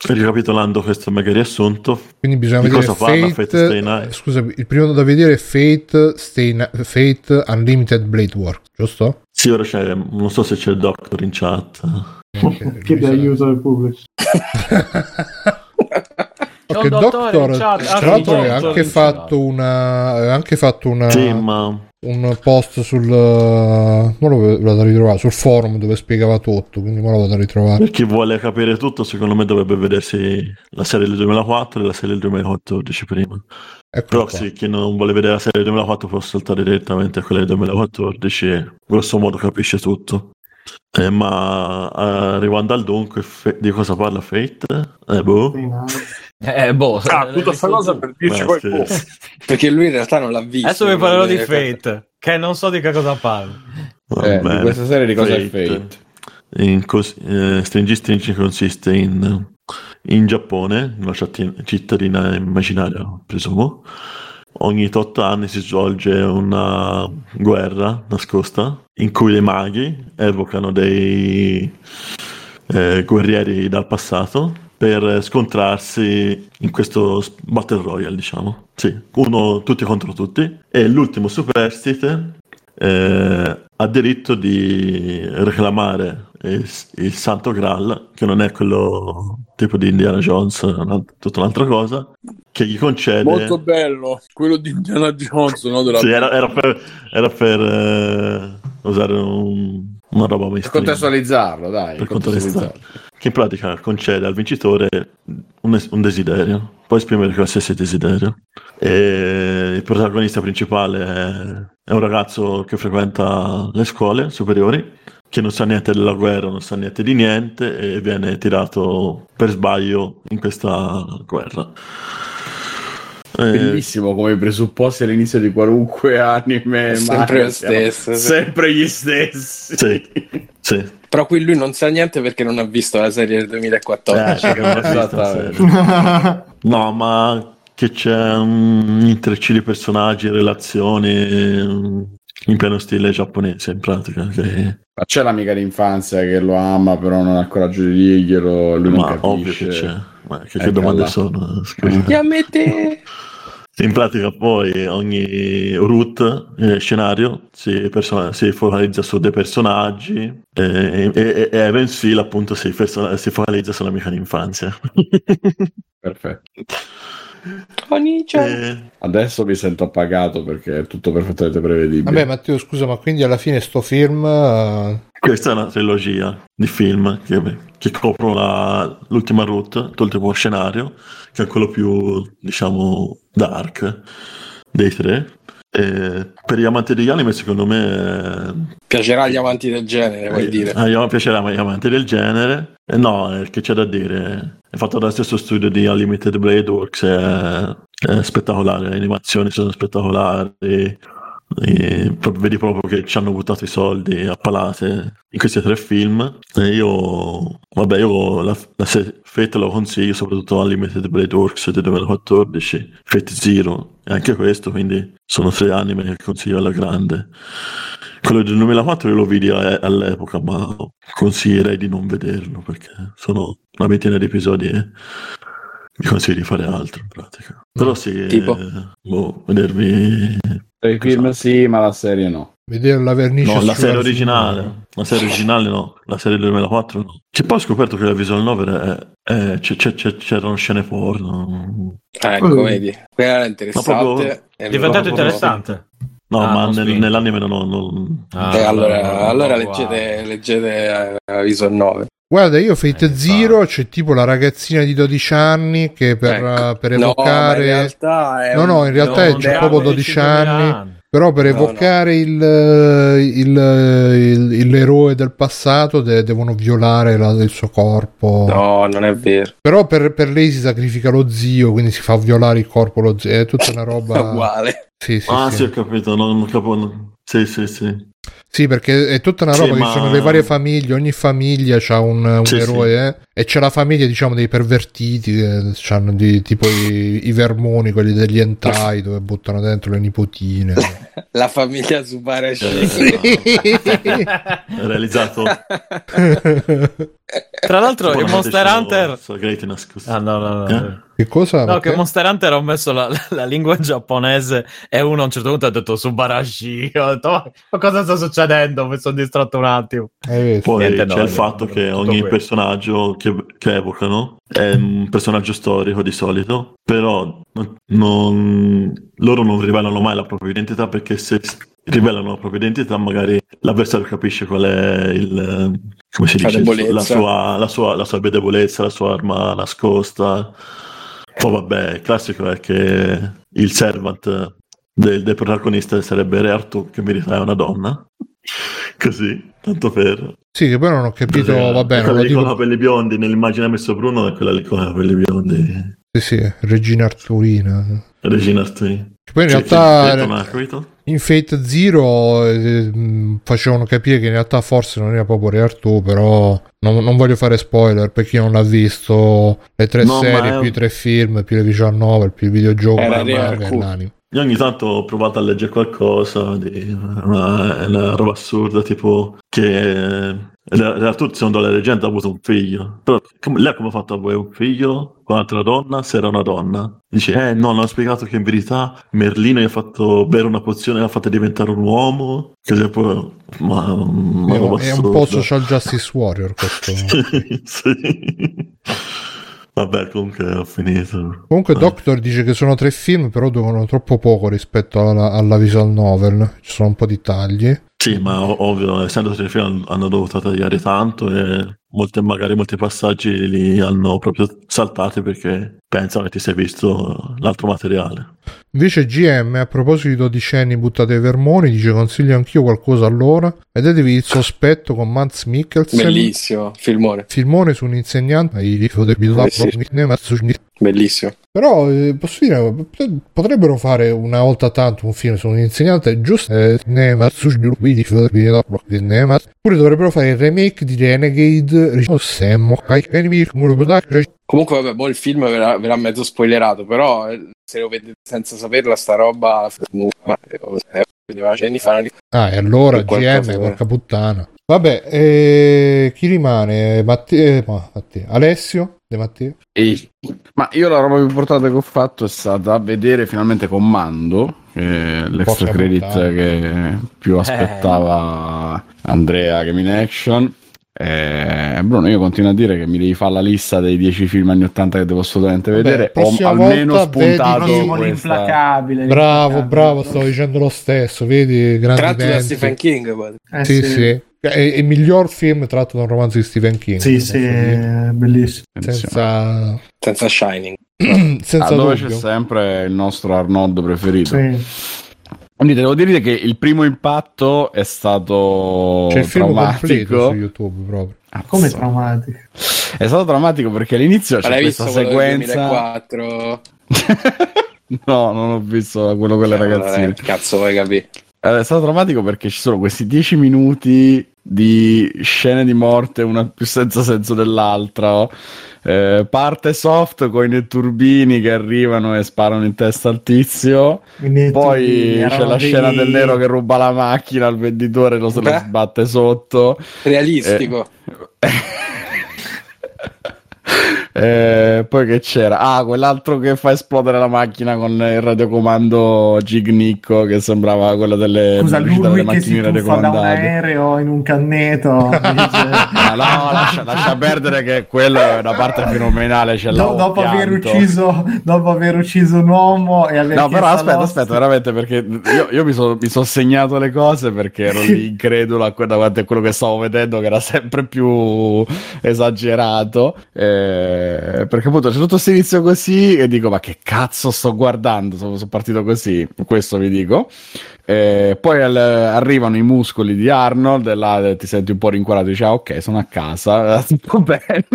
ricapitolando questo mega riassunto, Quindi bisogna di vedere cosa parla Fate, Fate Stay Night? eh, scusa, il primo da vedere è Fate, Stay Ni- Fate Unlimited Blade Work, giusto? Sì, ora c'è, non so se c'è il doctor in chat. Eh, Chiede aiuto al pubblico. Ok, Doctor, chat. Ah, tra l'altro ha anche fatto una ha anche fatto una Sì, ma un post sul mo lo vado a ritrovare sul forum dove spiegava tutto, quindi mo lo vado a ritrovare. per chi vuole capire tutto, secondo me dovrebbe vedersi la serie del 2004 e la serie del 2014 prima. Ecco Però qua. sì, chi non vuole vedere la serie del 2004 può saltare direttamente a quella del 2014 e grosso modo capisce tutto. Eh, ma eh, arrivando al dunque, fe- di cosa parla Fate? Eh, boh. Eh, boh. Ah, tutta sta cosa per dirci Beh, qualcosa. sì. Perché lui in realtà non l'ha visto. Adesso vi parlerò di Fate, che non so di che cosa parla. Va Eh, di questa serie di cosa è Fate? In cos- eh, Stringi Stringi consiste in, in Giappone, una citt- cittadina immaginaria, presumo. Ogni tot anni si svolge una guerra nascosta in cui i maghi evocano dei eh, guerrieri dal passato per scontrarsi in questo Battle Royale, diciamo. Sì, uno tutti contro tutti. E l'ultimo superstite eh, ha diritto di reclamare il, il Santo Graal, che non è quello tipo di Indiana Jones, una- tutta un'altra cosa, che gli concede... Molto bello, quello di Indiana Jones, no? Della... Sì, era, era per, era per, eh, usare un- una roba Per mainstream. contestualizzarlo, dai. Per contestualizzarlo. Che in pratica concede al vincitore un, es- un desiderio, può esprimere qualsiasi desiderio. E il protagonista principale è, è un ragazzo che frequenta le scuole superiori, che non sa niente della guerra, non sa niente di niente e viene tirato per sbaglio in questa guerra. Bellissimo come presupposti all'inizio di qualunque anime. Sempre manga lo stesso, sì. Sempre gli stessi. sì, sì. Però qui lui non sa niente perché non ha visto la serie del 2014. Eh, che non serie. No, ma che c'è un intrecci di personaggi, relazioni mm, in pieno stile giapponese in pratica. Che... Ma c'è l'amica d'infanzia che lo ama, però non ha il coraggio di dirglielo. Lui non Ma capisce. ovvio che c'è. Ma che, che Ecco domande là. sono? Scusa. Chiamete! In pratica poi ogni route, eh, scenario, si, persona- si focalizza su dei personaggi eh, e, e, e Evans Hill appunto si, perso- si focalizza sull'amica d'infanzia. Perfetto. Onicia. Eh, Adesso mi sento appagato perché è tutto perfettamente prevedibile. Vabbè, Matteo, scusa, ma quindi alla fine sto film eh, Questa è una trilogia di film che, che coprono la- l'ultima route, l'ultimo scenario, che è quello più, diciamo, dark dei tre. E per gli amanti degli anime, secondo me, Piacerà agli amanti del genere, vuoi eh, dire. me piacerà agli amanti del genere. E no, eh, che c'è da dire? È fatto dallo stesso studio di Unlimited Blade Works, è, è spettacolare, le animazioni sono spettacolari. E vedi proprio che ci hanno buttato i soldi a palate in questi tre film. E io vabbè io la, la se- Fate lo consiglio soprattutto Unlimited Blade Works del 2014 Fate Zero e anche questo quindi sono tre anime che consiglio alla grande. Quello del 2004 io lo vidi a- all'epoca ma consiglierei di non vederlo perché sono una ventina di episodi e mi consiglio di fare altro in pratica. Però sì Tipo? eh, boh, vedervi i film sì, ma la serie no. vedere la vernice No, la serie originale. La serie originale no, la serie del 2004 no. Che poi ho scoperto che la visual novel è, è- c'è- c'è- c'è- c'erano scene porno. Ecco, vedi. Quella era interessante. proprio- È diventato allora- interessante. No, Ah, ma nel- nell'anime non... non- Ah, E allora, allora no, leggete, leggete eh, Visual 9. Guarda, io Fate Eh, Zero c'è tipo la ragazzina di 12 anni che per, Ecco. eh, per No, ma in evocare... realtà è No, un- no, in realtà no, è- c'è proprio un- 12 anni. Però per No, evocare Il, il- il- l'eroe del passato de- devono violare la- il suo corpo. No, non è vero. Però per, per lei si sacrifica lo zio, quindi si fa violare il corpo lo zio. È tutta una roba. Uguale. Sì, sì, ah, sì. sì, ho capito. Non, non capo... Sì, sì, sì. Sì, perché è tutta una Sì, roba che ma- ci sono le varie famiglie, ogni famiglia ha un, un Sì, eroe eh, e c'è la famiglia diciamo dei pervertiti che hanno di, tipo i, i vermoni, quelli degli hentai dove buttano dentro le nipotine. La famiglia Subarashi. Realizzato Tra l'altro, il Monster Hunter. Ah, no, no, no. Eh? che cosa? No, che Monster Hunter ho messo la, la lingua in giapponese e uno a un certo punto ha detto Subarashi. Ho detto, ma, cosa sta succedendo? Mi sono distratto un attimo. Visto? Poi Niente, c'è no, il no, fatto no, che ogni quello. personaggio che, che evocano è un personaggio storico di solito, però non- loro non rivelano mai la propria identità perché se rivelano la propria identità magari l'avversario capisce qual è il... come si La dice? debolezza. La sua, la, sua, la sua debolezza, la sua arma nascosta. Poi vabbè, il classico è che il servant del, del protagonista sarebbe Re Artù che in verità è una donna. Così, tanto per... Sì, che poi non ho capito, Così, va bene, quella lì con i capelli biondi nell'immagine ha messo Bruno è quella lì con i capelli biondi Sì, sì, Regina Arturina. Regina Arturi Che poi in Sì, realtà detto, ma, capito? In Fate Zero eh, facevano capire che in realtà forse non era proprio Re Artù, però non, non voglio fare spoiler per chi non l'ha visto le tre No, serie, è più i tre film, più le visual novel, più il videogioco, Era ma- Re ma- Artù. e l'anime. Io ogni tanto ho provato a leggere qualcosa di una, una roba assurda tipo che Re Artù secondo la leggenda ha avuto un figlio però come- lei come ha fatto a avere un figlio con un'altra donna se era una donna dice eh no non ha spiegato che in verità Merlino gli ha fatto bere una pozione e l'ha fatta diventare un uomo che se poi ma, ma È, roba è un po' social justice warrior questo. sì. Vabbè, comunque ho finito. Comunque Eh. Doctor dice che sono tre film, però durano troppo poco rispetto alla, alla visual novel. Ci sono un po' di tagli. Sì, ma ov- ovvio, essendo tre film hanno dovuto tagliare tanto e molte- magari molti passaggi li hanno proprio saltati perché pensano che ti sei visto l'altro materiale. Invece GM, a proposito di dodicenni buttati ai vermoni, dice consiglio anch'io qualcosa allora. Vedetevi il sospetto con Mads Mikkelsen. Bellissimo, filmone. Filmone su un insegnante. Bellissimo. Però eh, posso dire, potrebbero fare una volta tanto un film su un insegnante giusto eh. Oppure dovrebbero fare il remake di Renegade Comunque, vabbè, boh, il film verrà, verrà mezzo spoilerato, però eh, se lo vedete senza saperla, sta roba. eh, vedeva anni fa. Ah, e allora GM, eh. porca puttana. Vabbè, eh, chi rimane? Matteo, ma, Matteo. Alessio De Matteo? Ehi. Ma io la roba più importante che ho fatto è stata vedere finalmente Commando, è l'extra credit che più aspettava Andrea Game in Action. Eh, Bruno, io continuo a dire che mi devi fare la lista dei 10 film anni 80 che devo assolutamente Vabbè, vedere. Ho prossima almeno vedi spuntato l'implacabile. Bravo, bravo, stavo dicendo lo stesso, vedi, grandi Tratto da. Stephen King. guarda. Eh, Sì, sì. È, è il miglior film tratto da un romanzo di Stephen King. Sì, sì, dire. bellissimo. Senza, Senza Shining. senza Ah, dove c'è dubbio. sempre il nostro Arnold preferito. Sì. Quindi devo dire che il primo impatto è stato C'è il film traumatico. su YouTube proprio. Come Azzo. traumatico. È stato drammatico perché all'inizio c'è questa sequenza. 2004? no, non ho visto quello con le Allora, ragazzine. che cazzo vuoi capire? È stato drammatico perché ci sono questi 10 minuti di scene di morte, una più senza senso dell'altra. Eh, parte soft con i turbini che arrivano e sparano in testa al tizio. Poi c'è la dei- scena del nero che ruba la macchina al venditore e lo se lo sbatte sotto. Realistico. Eh, poi che c'era? Ah, quell'altro che fa esplodere la macchina con il radiocomando Gignicco che sembrava quello delle Scusa, lui delle che si macchinine tuffa da un radiocomandate. aereo in un canneto. Ah, no, lascia, lascia perdere che quello è una parte fenomenale. C'è Do- dopo, aver ucciso, dopo aver ucciso un uomo e aver No, però aspetta, all'host- aspetta, veramente perché io, io mi sono segnato le cose perché ero lì incredulo a que- davanti a quello che stavo vedendo che era sempre più esagerato. eh, perché appunto c'è tutto questo inizio così e dico ma che cazzo sto guardando? Sono, sono partito così, questo vi dico. Eh, poi al- arrivano i muscoli di Arnold e là ti senti un po' rincuorato, dici ah ok sono a casa, tutto bene.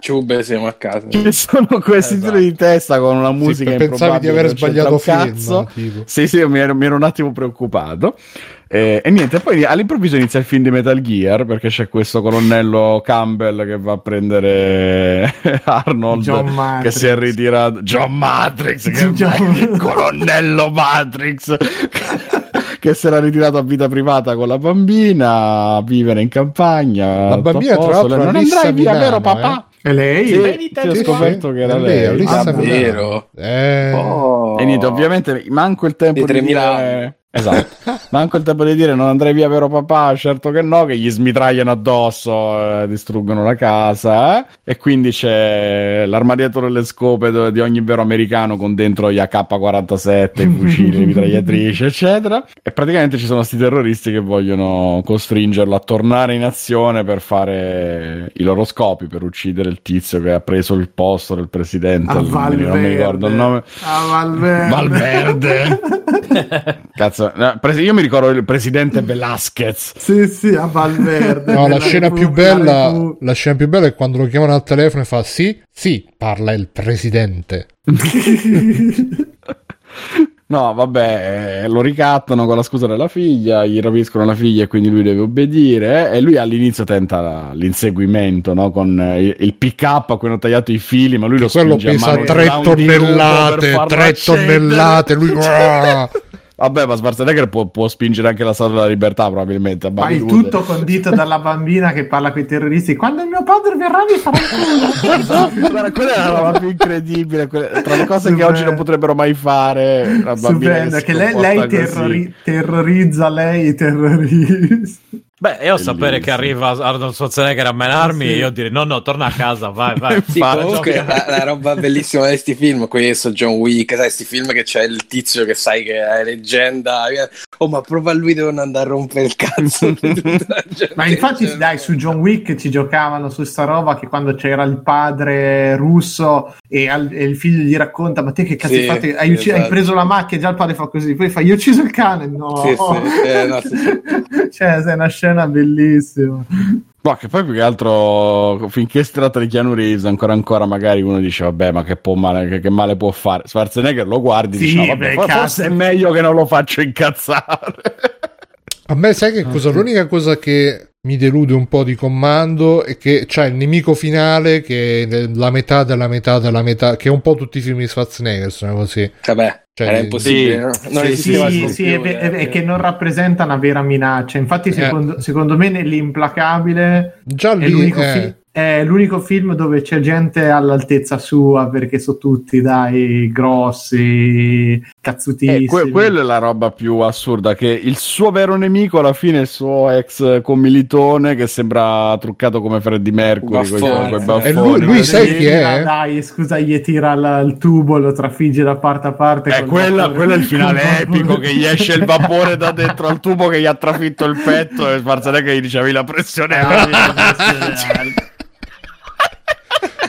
Ciube, siamo a casa. Ci sono questi tiri di testa con una musica Esatto. pensavi di aver sbagliato film, cazzo. tipo. Sì, sì, mi ero, mi ero un attimo preoccupato. Eh, e niente, poi all'improvviso inizia il film di Metal Gear perché c'è questo colonnello Campbell che va a prendere Arnold John che si è ritirato. John Matrix, che John- il colonnello Matrix che si era ritirato a vita privata con la bambina a vivere in campagna. La bambina, tra l'altro, non andrai via, Milano, vero papà? E lei? Sì, sì, ho scoperto che era lei. Alissa Ah, Milano. vero? Eh, Oh. E niente, ovviamente manco il tempo di 3000 dire... Esatto, manco il tempo di dire non andrei via vero papà, certo che no, che gli smitragliano addosso, eh, distruggono la casa, eh? e quindi c'è l'armadietto delle scope di ogni vero americano con dentro gli AK-47, i fucili, le mitragliatrici, eccetera, e praticamente ci sono questi terroristi che vogliono costringerlo a tornare in azione per fare i loro scopi, per uccidere il tizio che ha preso il posto del presidente, A il- non mi ricordo il nome. A Valverde. Valverde. Cazzo, pres- io mi ricordo il presidente Velasquez. Sì, sì, a Valverde. No, la scena più bella, la scena più bella è quando lo chiamano al telefono e fa sì, sì, parla il presidente. No, vabbè, eh, lo ricattano con la scusa della figlia, gli rapiscono la figlia e quindi lui deve obbedire. eh, e lui all'inizio tenta l'inseguimento no, con eh, il, il pick up a cui hanno tagliato i fili, ma lui lo Quello spinge a pesa mano tre tonnellate, farlo tre accendere. tonnellate, lui... Vabbè, ma Schwarzenegger può, può spingere anche la statua della libertà, probabilmente. Ma il tutto condito dalla bambina che parla con i terroristi. Quando mio padre verrà mi farà il culo. Guarda, quella è la roba più incredibile. quelle- tra le cose che Stupendo. oggi non potrebbero mai fare, la bambina Stupendo, che, che lei, lei terrori- terrorizza lei i terroristi. Beh, io sapere che arriva Arnold Schwarzenegger a menarmi, io direi no, no, torna a casa, vai, vai. Sì, Infatti. comunque la, la roba bellissima di questi film, questo John Wick, sai, questi film che c'è il tizio che sai che è leggenda. Oh, ma proprio a lui devono andare a rompere il cazzo. Ma infatti, Cioè, dai, su John Wick ci giocavano su sta roba che quando c'era il padre russo e, al- e il figlio gli racconta: Ma te che cazzo Sì, hai fatto? Hai, ucci- hai esatto. preso la macchina e già il padre fa così. Poi fa: Io ho ucciso il cane. No, Sì, sì, eh, no, sì, cioè, è una scena bellissima. No, che poi più che altro finché si tratta di Keanu Reeves, ancora ancora magari uno dice vabbè, ma che, può male, che, che male può fare? Schwarzenegger lo guardi e Sì, dici no, vabbè, beh, for- cazzo. forse è meglio che non lo faccio incazzare. A me sai che cosa? L'unica cosa che mi delude un po' di comando è che c'è il nemico finale che è la metà della metà della metà, che è un po' tutti i film di Schwarzenegger sono così. Vabbè, Cioè, era sì, impossibile. no? Non sì, Sì, sì, è, è- è che non rappresenta una vera minaccia. Infatti, Eh. secondo, secondo me, nell'implacabile Già è lì l'unico, eh, fi- è l'unico film dove c'è gente all'altezza sua perché sono tutti, dai, grossi, cazzutissimi. Eh, que- quella è la roba più assurda, che il suo vero nemico alla fine è il suo ex commilitone che sembra truccato come Freddie Mercury. Baffone. coi E baffoni. lui- lui sai chi è? Dai, scusa, gli tira la- il tubo, lo trafigge da parte a parte. Eh, quella- quello è il finale epico che gli esce il vapore da dentro al tubo che gli ha trafitto il petto e Schwarzenegger gli dicevi la pressione Ah, alta.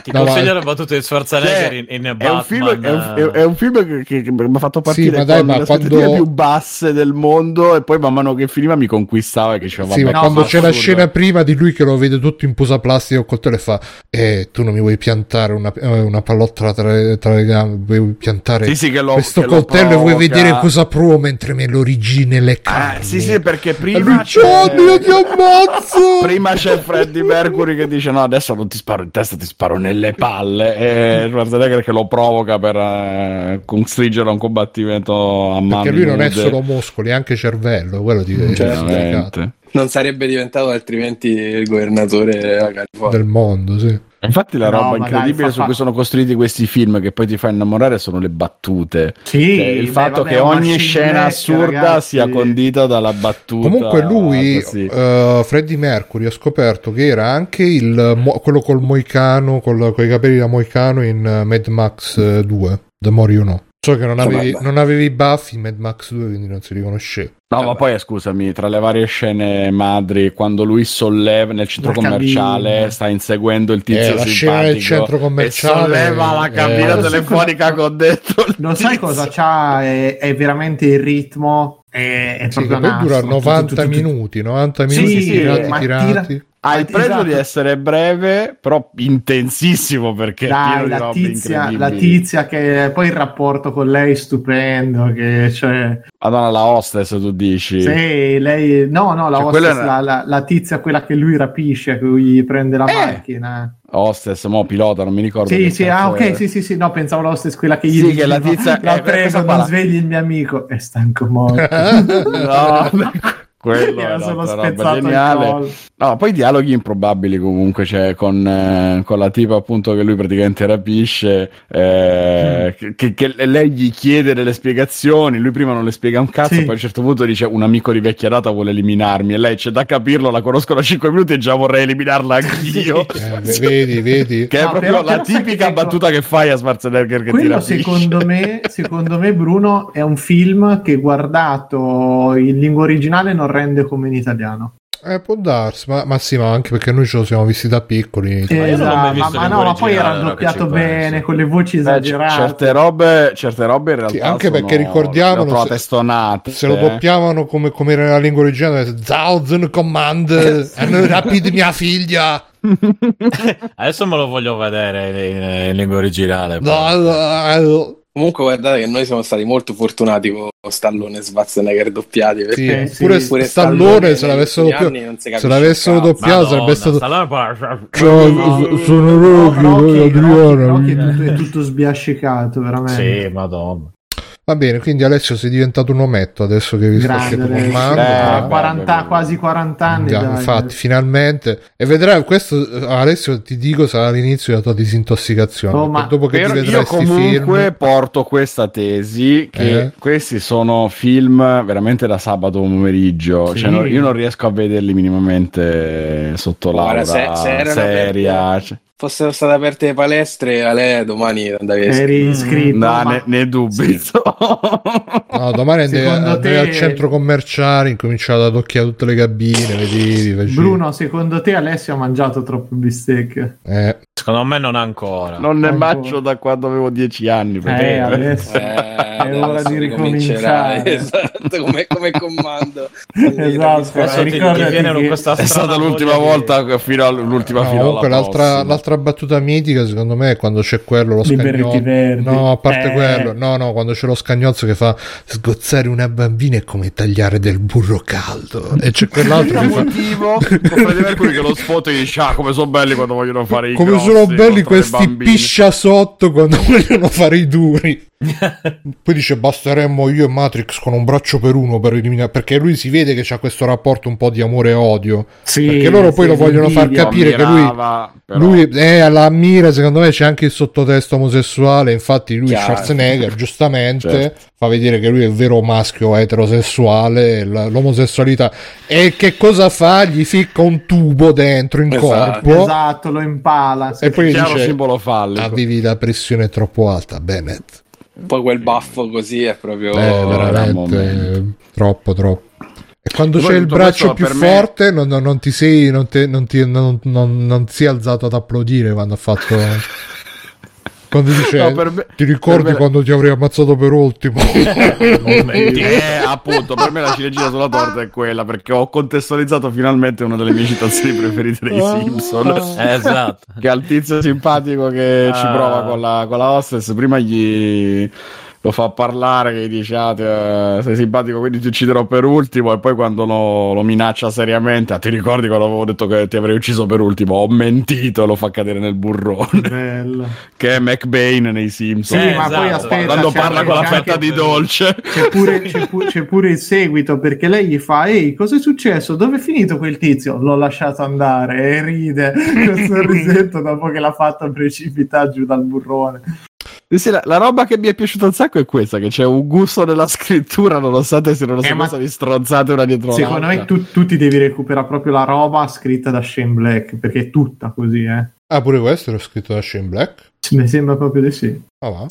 Ti No, consiglio ma- le battute di Schwarzenegger Cioè, in, in È un, Batman. film, è, un, è un film che, che- che mi ha fatto partire ma dai, con ma le quando- più basse del mondo e poi man mano che finiva mi conquistava e che diceva Sì, ma no, quando ma c'è la assurdo. scena prima di lui che lo vede tutto in posa plastica col coltello e fa eh, tu non mi vuoi piantare una, eh, una pallottola tra, le- tra le gambe vuoi piantare Sì, sì, che lo- questo che lo coltello e vuoi vedere cosa provo mentre me lo origini le Ah, carni sì, sì, perché prima lui c'è- io ti ammazzo Prima c'è Freddie Mercury che dice: No, adesso non ti sparo in testa, ti sparo nelle palle. E Schwarzenegger che lo provoca per eh, costringere a un combattimento a mano. perché lui non è solo muscoli è anche cervello quello di, Certo. Non sarebbe diventato altrimenti il governatore della California. del mondo sì. Infatti, la No, roba incredibile dai, fa- su cui sono costruiti questi film che poi ti fa innamorare sono le battute. Sì, Cioè, il beh, fatto vabbè, che ogni scena assurda ragazzi. sia condita dalla battuta. Comunque lui, eh, Freddie Mercury, ho scoperto che era anche il, mo- quello col moicano, col, con i capelli da moicano in eh, Mad Max eh, 2, The More You Know. So che non avevi, Insomma, non avevi i baffi in Mad Max 2, quindi non si riconosceva. No, ma poi scusami, tra le varie scene madri, quando lui solleva nel centro La commerciale, cabina. sta inseguendo il Eh, tizio la simpatico scena del centro commerciale, e solleva la cabina eh, telefonica che ho detto. Lo sai cosa c'ha? È, è veramente il ritmo È, è Sì, che proprio poi dura astro, 90 tu- tu- tu- tu- minuti, 90 Sì, minuti sì, tirati, tirati. tira- Ha il pregio Esatto. di essere breve, però intensissimo perché è pieno Dai, di la tizia, la tizia che poi il rapporto con lei è stupendo, che cioè, Madonna, la hostess, tu dici. sì, lei, no, no, la, Cioè, hostess, quella la, la- la tizia, quella che lui rapisce, che lui prende la Eh! macchina. Hostess, mo pilota, non mi ricordo. Sì, sì, ah, ok, era. sì, sì, sì, no, pensavo la hostess quella che gli Sì, che la tizia- eh, questa qua non la- svegli il mio amico, è stanco morto. No, quello Era solo spezzato geniale. No, poi dialoghi improbabili comunque, cioè con, eh, con la tipa appunto che lui praticamente rapisce, eh, Mm. che, che lei gli chiede delle spiegazioni, lui prima non le spiega un cazzo, Sì. poi a un certo punto dice un amico di vecchia data vuole eliminarmi e lei c'è da capirlo, la conosco da 5 minuti e già vorrei eliminarla anch'io. Eh, vedi, vedi. Che è No, proprio la tipica che- battuta che fai a Schwarzenegger che ti Quello secondo me, secondo me, Bruno, è un film che guardato in lingua originale non rende come in italiano. Eh, può darsi, ma, ma sì, ma anche perché noi ce lo siamo visti da piccoli. l'ho mai Esatto, ma, ma no, ma poi era doppiato bene, con le voci Beh, c- esagerate. certe robe, certe robe in realtà Sì, anche sono- perché trovate se- stonate. Se lo doppiavano come, come era nella lingua originale, Thousand Command, hanno rapid mia figlia. Adesso me lo voglio vedere in, in lingua originale. No, no, Comunque guardate che noi siamo stati molto fortunati con Stallone e Schwarzenegger doppiati perché Sì, Eh, sì, pure, pure Stallone, se l'avessero, doppia- se l'avessero doppiato sarebbe stato... Stallone No, sono no, Rocky, Rocky, Adriano. È tutto sbiascicato, veramente. Sì, madonna. Va bene, quindi Alessio sei diventato un ometto adesso che vi sto Grande, scrivendo Alessio. comando. Eh, Eh, beh, 40 beh, beh. quasi 40 anni. Già, dai. infatti, finalmente. E vedrai, questo Alessio ti dico sarà l'inizio della tua disintossicazione. Oh, ma dopo che ti io vedrai sti comunque film, porto questa tesi che Eh? questi sono film veramente da sabato pomeriggio. Sì. Cioè, io non riesco a vederli minimamente sotto Guarda, l'aura se- se erano seria. Cioè, fossero state aperte le palestre Ale domani andavi a Eri iscritto. no, ma- ne, ne dubito. no, domani andai te- al centro commerciale, incominciato ad occhiare tutte le cabine, vedevi, facevi- Bruno, secondo te Alessio ha mangiato troppo bistecche? Eh, Secondo me non ancora. non ne Ancora. mangio da quando avevo 10 anni. Eh, Alessio. Eh, È ora adesso di ricominciare. Esatto, come, come comando. Esatto, Adesso ti, ti È strana stata l'ultima volta fino all'ultima no, fino comunque l'altra. L'altra battuta mitica secondo me è quando c'è quello lo scagnozzo. No a parte Eh. quello no no quando c'è lo scagnozzo che fa sgozzare una bambina è come tagliare del burro caldo. E c'è quell'altro che fa motivo? Che lo sfoto e dice ah come sono belli quando vogliono fare i come grossi sono belli questi bambine." piscia sotto quando vogliono fare i duri. Poi dice basteremmo io e Matrix con un braccio per uno per eliminare perché lui si vede che c'ha questo rapporto un po' di amore e odio. Sì, perché loro poi lo vogliono far capire che lui Ammirava, però- Lui è alla ammira, secondo me c'è anche il sottotesto omosessuale, infatti lui Chiaro. Schwarzenegger giustamente Certo. fa vedere che lui è il vero maschio eterosessuale, l- l'omosessualità. E che cosa fa? Gli ficca un tubo dentro in Esatto. corpo Esatto, lo impala. sì. e poi chiaro dice simbolo fallico avevi la pressione troppo alta, Bennett. Poi quel baffo così è proprio... Eh, veramente troppo, troppo. E quando c'è il braccio più per me- forte, non, non- non ti sei, non, te- non ti, non, non- non si è alzato ad applaudire quando ha fatto. quando dice: No, me- Ti ricordi me- quando ti avrei ammazzato per ultimo? eh, appunto per me la ciliegina sulla torta è quella perché ho contestualizzato finalmente una delle mie citazioni preferite dei Simpson Eh, esatto. che al tizio simpatico che ci Ah. prova con la, con la hostess prima gli lo fa parlare che gli dice ah, ti- eh, sei simpatico quindi ti ucciderò per ultimo e poi quando lo, lo minaccia seriamente ah, ti ricordi quando avevo detto che ti avrei ucciso per ultimo ho mentito e lo fa cadere nel burrone Bello. che è McBain nei Simpson Sì, Eh, ma poi esatto. aspetta, quando parla con la fetta di dolce C'è pure, c'è, pu- c'è pure il seguito perché lei gli fa: Ehi, cosa è successo? Dove è finito quel tizio? L'ho lasciato andare e ride col sorrisetto dopo che l'ha fatto precipitare giù dal burrone. La, la roba che mi è piaciuta un sacco è questa: che c'è un gusto nella scrittura, nonostante siano una Eh, ma- sequenza di stronzate una dietro Secondo l'altra. me tu, tu ti devi recuperare proprio la roba scritta da Shane Black perché è tutta così, eh. ah, pure questo era scritto da Shane Black. Mi sembra proprio di sì. Ah, va.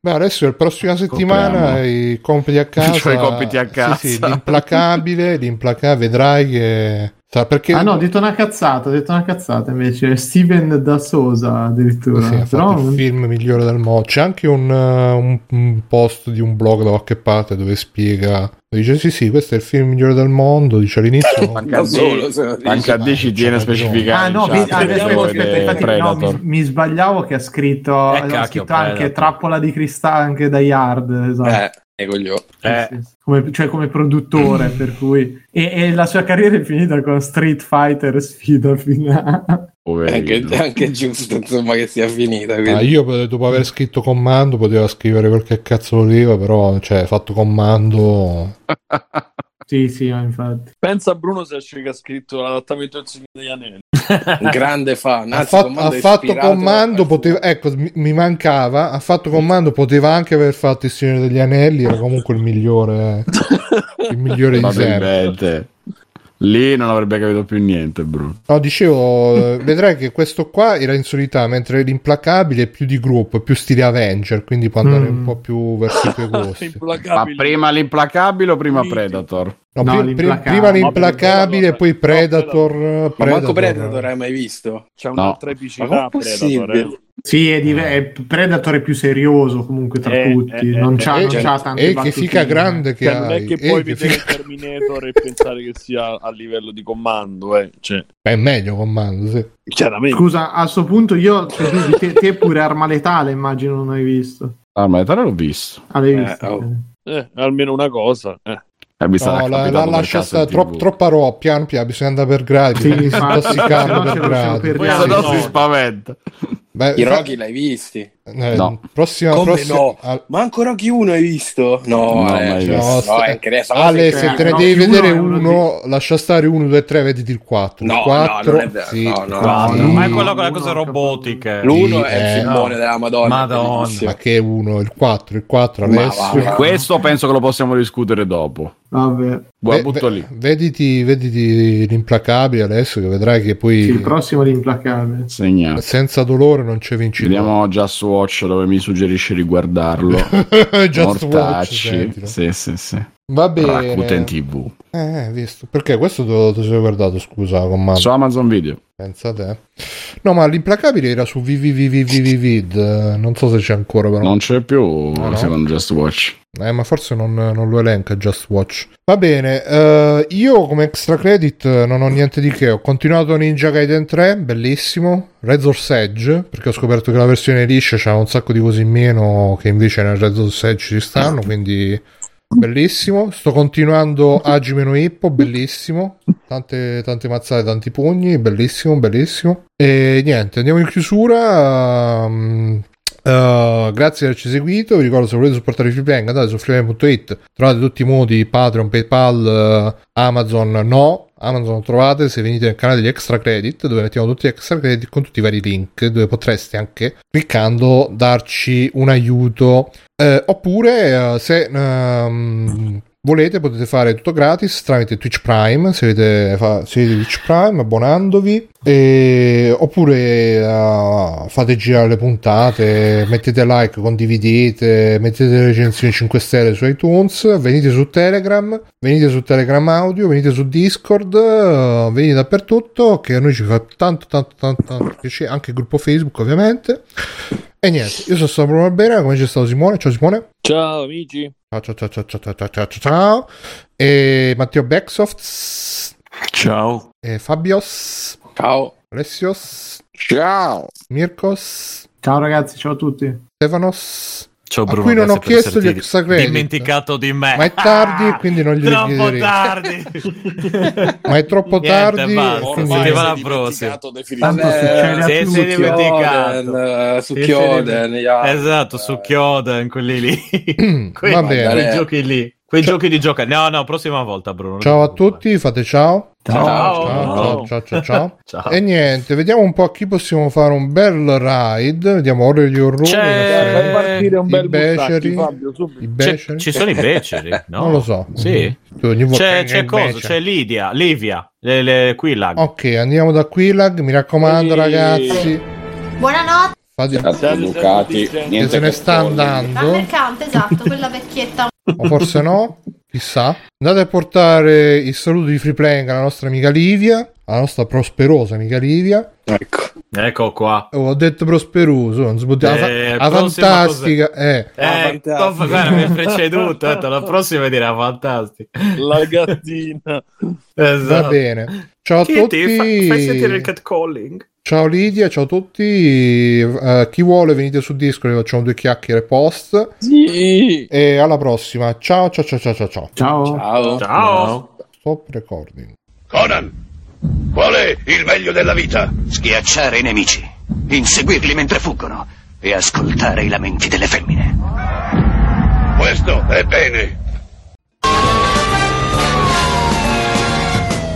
Beh, adesso la prossima settimana Scopriamo. i compiti a casa. Cioè, i compiti a casa. Sì, sì, l'implacabile, l'implacabile, vedrai che. Sa- Perché Ah no, ho detto una cazzata, ho detto una cazzata invece. Steven da Sosa addirittura. Sì, ha Però il film migliore del mondo. C'è anche un, uh, un- un post di un blog da qualche parte dove spiega, Dice sì sì, questo è il film migliore del mondo, dice all'inizio. Anche a solo, anche a D ci tiene a specificare. Ah no, chat vi- che aspetta, infatti, no, mi, mi sbagliavo che ha scritto, Eh, ha cacchio, scritto anche Predator. trappola di cristallo anche da Yard, esatto. Eh. Eh. Sì. Come, cioè come produttore per cui e, e la sua carriera è finita con Street Fighter sfida finale Anche, anche giusto, insomma, che sia finita. Ah, io eh, dopo aver scritto comando poteva scrivere quel che cazzo voleva, però cioè fatto comando sì sì infatti Pensa a Bruno se che ha scritto l'adattamento del Signore degli Anelli. Un grande fan. ha, fatto- Comando ha fatto comando, poteva, ecco, mi, mi mancava, ha fatto comando, poteva anche aver fatto il Signore degli Anelli, era comunque il migliore, eh, il migliore di sempre. Lì non avrebbe capito più niente, Bruno. No, dicevo, eh, vedrai che questo qua era in solità, mentre l'implacabile è più di gruppo, è più stile Avenger, quindi può andare Mm. un po' più verso i tuoi gusti. Ma prima l'implacabile o prima. Predator? No, No, pri- l'implacabile. prima No, l'implacabile, Predator. poi No, Predator. Ma Predator. manco Predator hai mai visto? C'è No. un'altra epicità Predator. possibile? eh. sì è, div- è Predator è più serioso comunque tra Eh, tutti eh, non eh, c'ha, eh, non cioè, c'ha tante E che battutine. fica grande che Cioè, non è che eh, puoi che vedere figa- Terminator e pensare che sia a livello di comando, eh. Cioè, È meglio comando, sì. chiaramente. scusa a sto punto io cioè, te, te pure arma letale immagino non hai visto Ah, ma l'ho visto. ah, l'hai Eh, visto oh. Eh, almeno una cosa. Eh. Visto No, la, la lascia stare troppo troppo, troppa roba, piano piano, bisogna andare per gradi, Sì, bisogna intossicarlo per gradi. no no. si spaventa. Beh, I fa- Rocky l'hai visti? Eh, No. Prossima, Come prossima- no? al- Ma anche Rocky 1 hai visto? No, No, eh, cioè, visto. no, sta- è che sta Ale, se te ne no, devi uno vedere uno uno, lascia stare 1, 2, 3, vediti il 4. No, il no, 4, non è vero, sì, no, no, no, no, Ma è no, quello con le uno cose che- robotiche. L'uno Sì, è il eh, filmone no. della Madonna. Madonna. Ma che 1, il 4, il 4 Ma adesso. va, va. Questo penso che lo possiamo discutere dopo. vabbè Ve- butto ve- lì. Vediti, vediti l'implacabile adesso che vedrai che poi Sì, il prossimo è l'implacabile Segnato. senza dolore non c'è vincitore. Vediamo Just Watch dove mi suggerisce di guardarlo. Just Watch, Mortacci. sentilo. Sì, sì, sì. Va bene. Rakuten TV. Eh, visto. Perché questo te lo sei guardato, scusa, comando. Su Amazon Video. Pensa te. No, ma l'implacabile era su VVVVVVid, eh, non so se c'è ancora però. Non c'è più Ah, no? secondo Just Watch. Eh, ma forse non, non lo elenca Just Watch. Va bene, eh, io come extra credit eh, non ho niente di che. Ho continuato Ninja Gaiden 3, bellissimo. Razor's Edge, perché ho scoperto che la versione liscia c'ha un sacco di cose in meno che invece nel Razor's Edge ci stanno, quindi bellissimo. Sto continuando Hajime no Hippo, bellissimo. Tante, tante mazzate, tanti pugni, bellissimo, bellissimo. E niente, andiamo in chiusura. ehm, Uh, grazie per averci seguito. Vi ricordo se volete supportare Freeplank andate su freeplank.it. Trovate tutti i modi: Patreon, PayPal, eh, Amazon. No, Amazon lo trovate se venite nel canale degli extra credit, dove mettiamo tutti gli extra credit con tutti i vari link, dove potreste anche cliccando darci un aiuto. Eh, oppure, eh, se ehm, volete, potete fare tutto gratis tramite Twitch Prime. Se avete, fa, se avete Twitch Prime, abbonandovi. E, oppure eh, fate girare le puntate, mettete like, condividete, mettete le recensioni 5 stelle su iTunes, venite su Telegram, venite su Telegram Audio, venite su Discord, eh, venite dappertutto, che a noi ci fa tanto tanto tanto, tanto piacere, anche il gruppo Facebook ovviamente. E niente, io sono stato Bruno Albera, come c'è stato Simone? Ciao Simone. Ciao amici. Ciao ciao ciao ciao ciao ciao ciao, ciao. E Matteo Backsoft. Ciao. E Fabios. Ciao. Alessios. Ciao. Mirkos. Ciao ragazzi, ciao a tutti. Stefanos. Ciao Bruno, a cui non ho chiesto gli extracredit. Dimenticato di me. Ma è tardi, ah, quindi non gli troppo tardi. Ma è troppo tardi. Niente, quindi... Ormai la prossima. Tanto succede se oh, dimenticato. Eh, su Chioden. Esatto, su eh. Chioden, quelli lì. quei, quei giochi lì. Quei giochi di gioca. No, no, prossima volta, Bruno. Ciao a tutti, fate ciao. Ciao. Ciao, ciao, ciao, ciao, ciao. Ciao. E niente, vediamo un po' a chi possiamo fare un bel ride. Vediamo ora gli orrori. C'è- i partire un i bel beceri. Mustacchi, Fabio. I C'è- beceri. ci sono i beceri? No? Non lo so. Sì. Tu ogni volta C'è, c'è cosa? becero. C'è Lidia, Livia, le, le Quillag. Ok, andiamo da Quilag. Mi raccomando, Ehi. ragazzi. Buonanotte, Fate... Ducati. Che Niente se ne sta andando. mercante, esatto, quella vecchietta. O forse no, chissà. Andate a portare il saluto di Free Playing alla nostra amica Livia, alla nostra prosperosa amica Livia. Ecco. Ecco qua. Oh, ho detto prosperoso, non si poteva Eh, la prossima fantastica, eh. Ah, Eh, top, guarda, mi hai preceduto. detto, La prossima dirà fantastica. La gattina. Esatto. Va bene. Ciao a Kitty, tutti. fa- fai sentire il catcalling. Ciao Lidia, ciao a tutti. Eh, chi vuole venite su Discord, facciamo due chiacchiere post. Sì. E alla prossima. Ciao ciao ciao ciao ciao ciao. Ciao. Ciao. Ciao. Stop recording. Conan, qual è il meglio della vita? Schiacciare i nemici, inseguirli mentre fuggono e ascoltare i lamenti delle femmine. Questo è bene.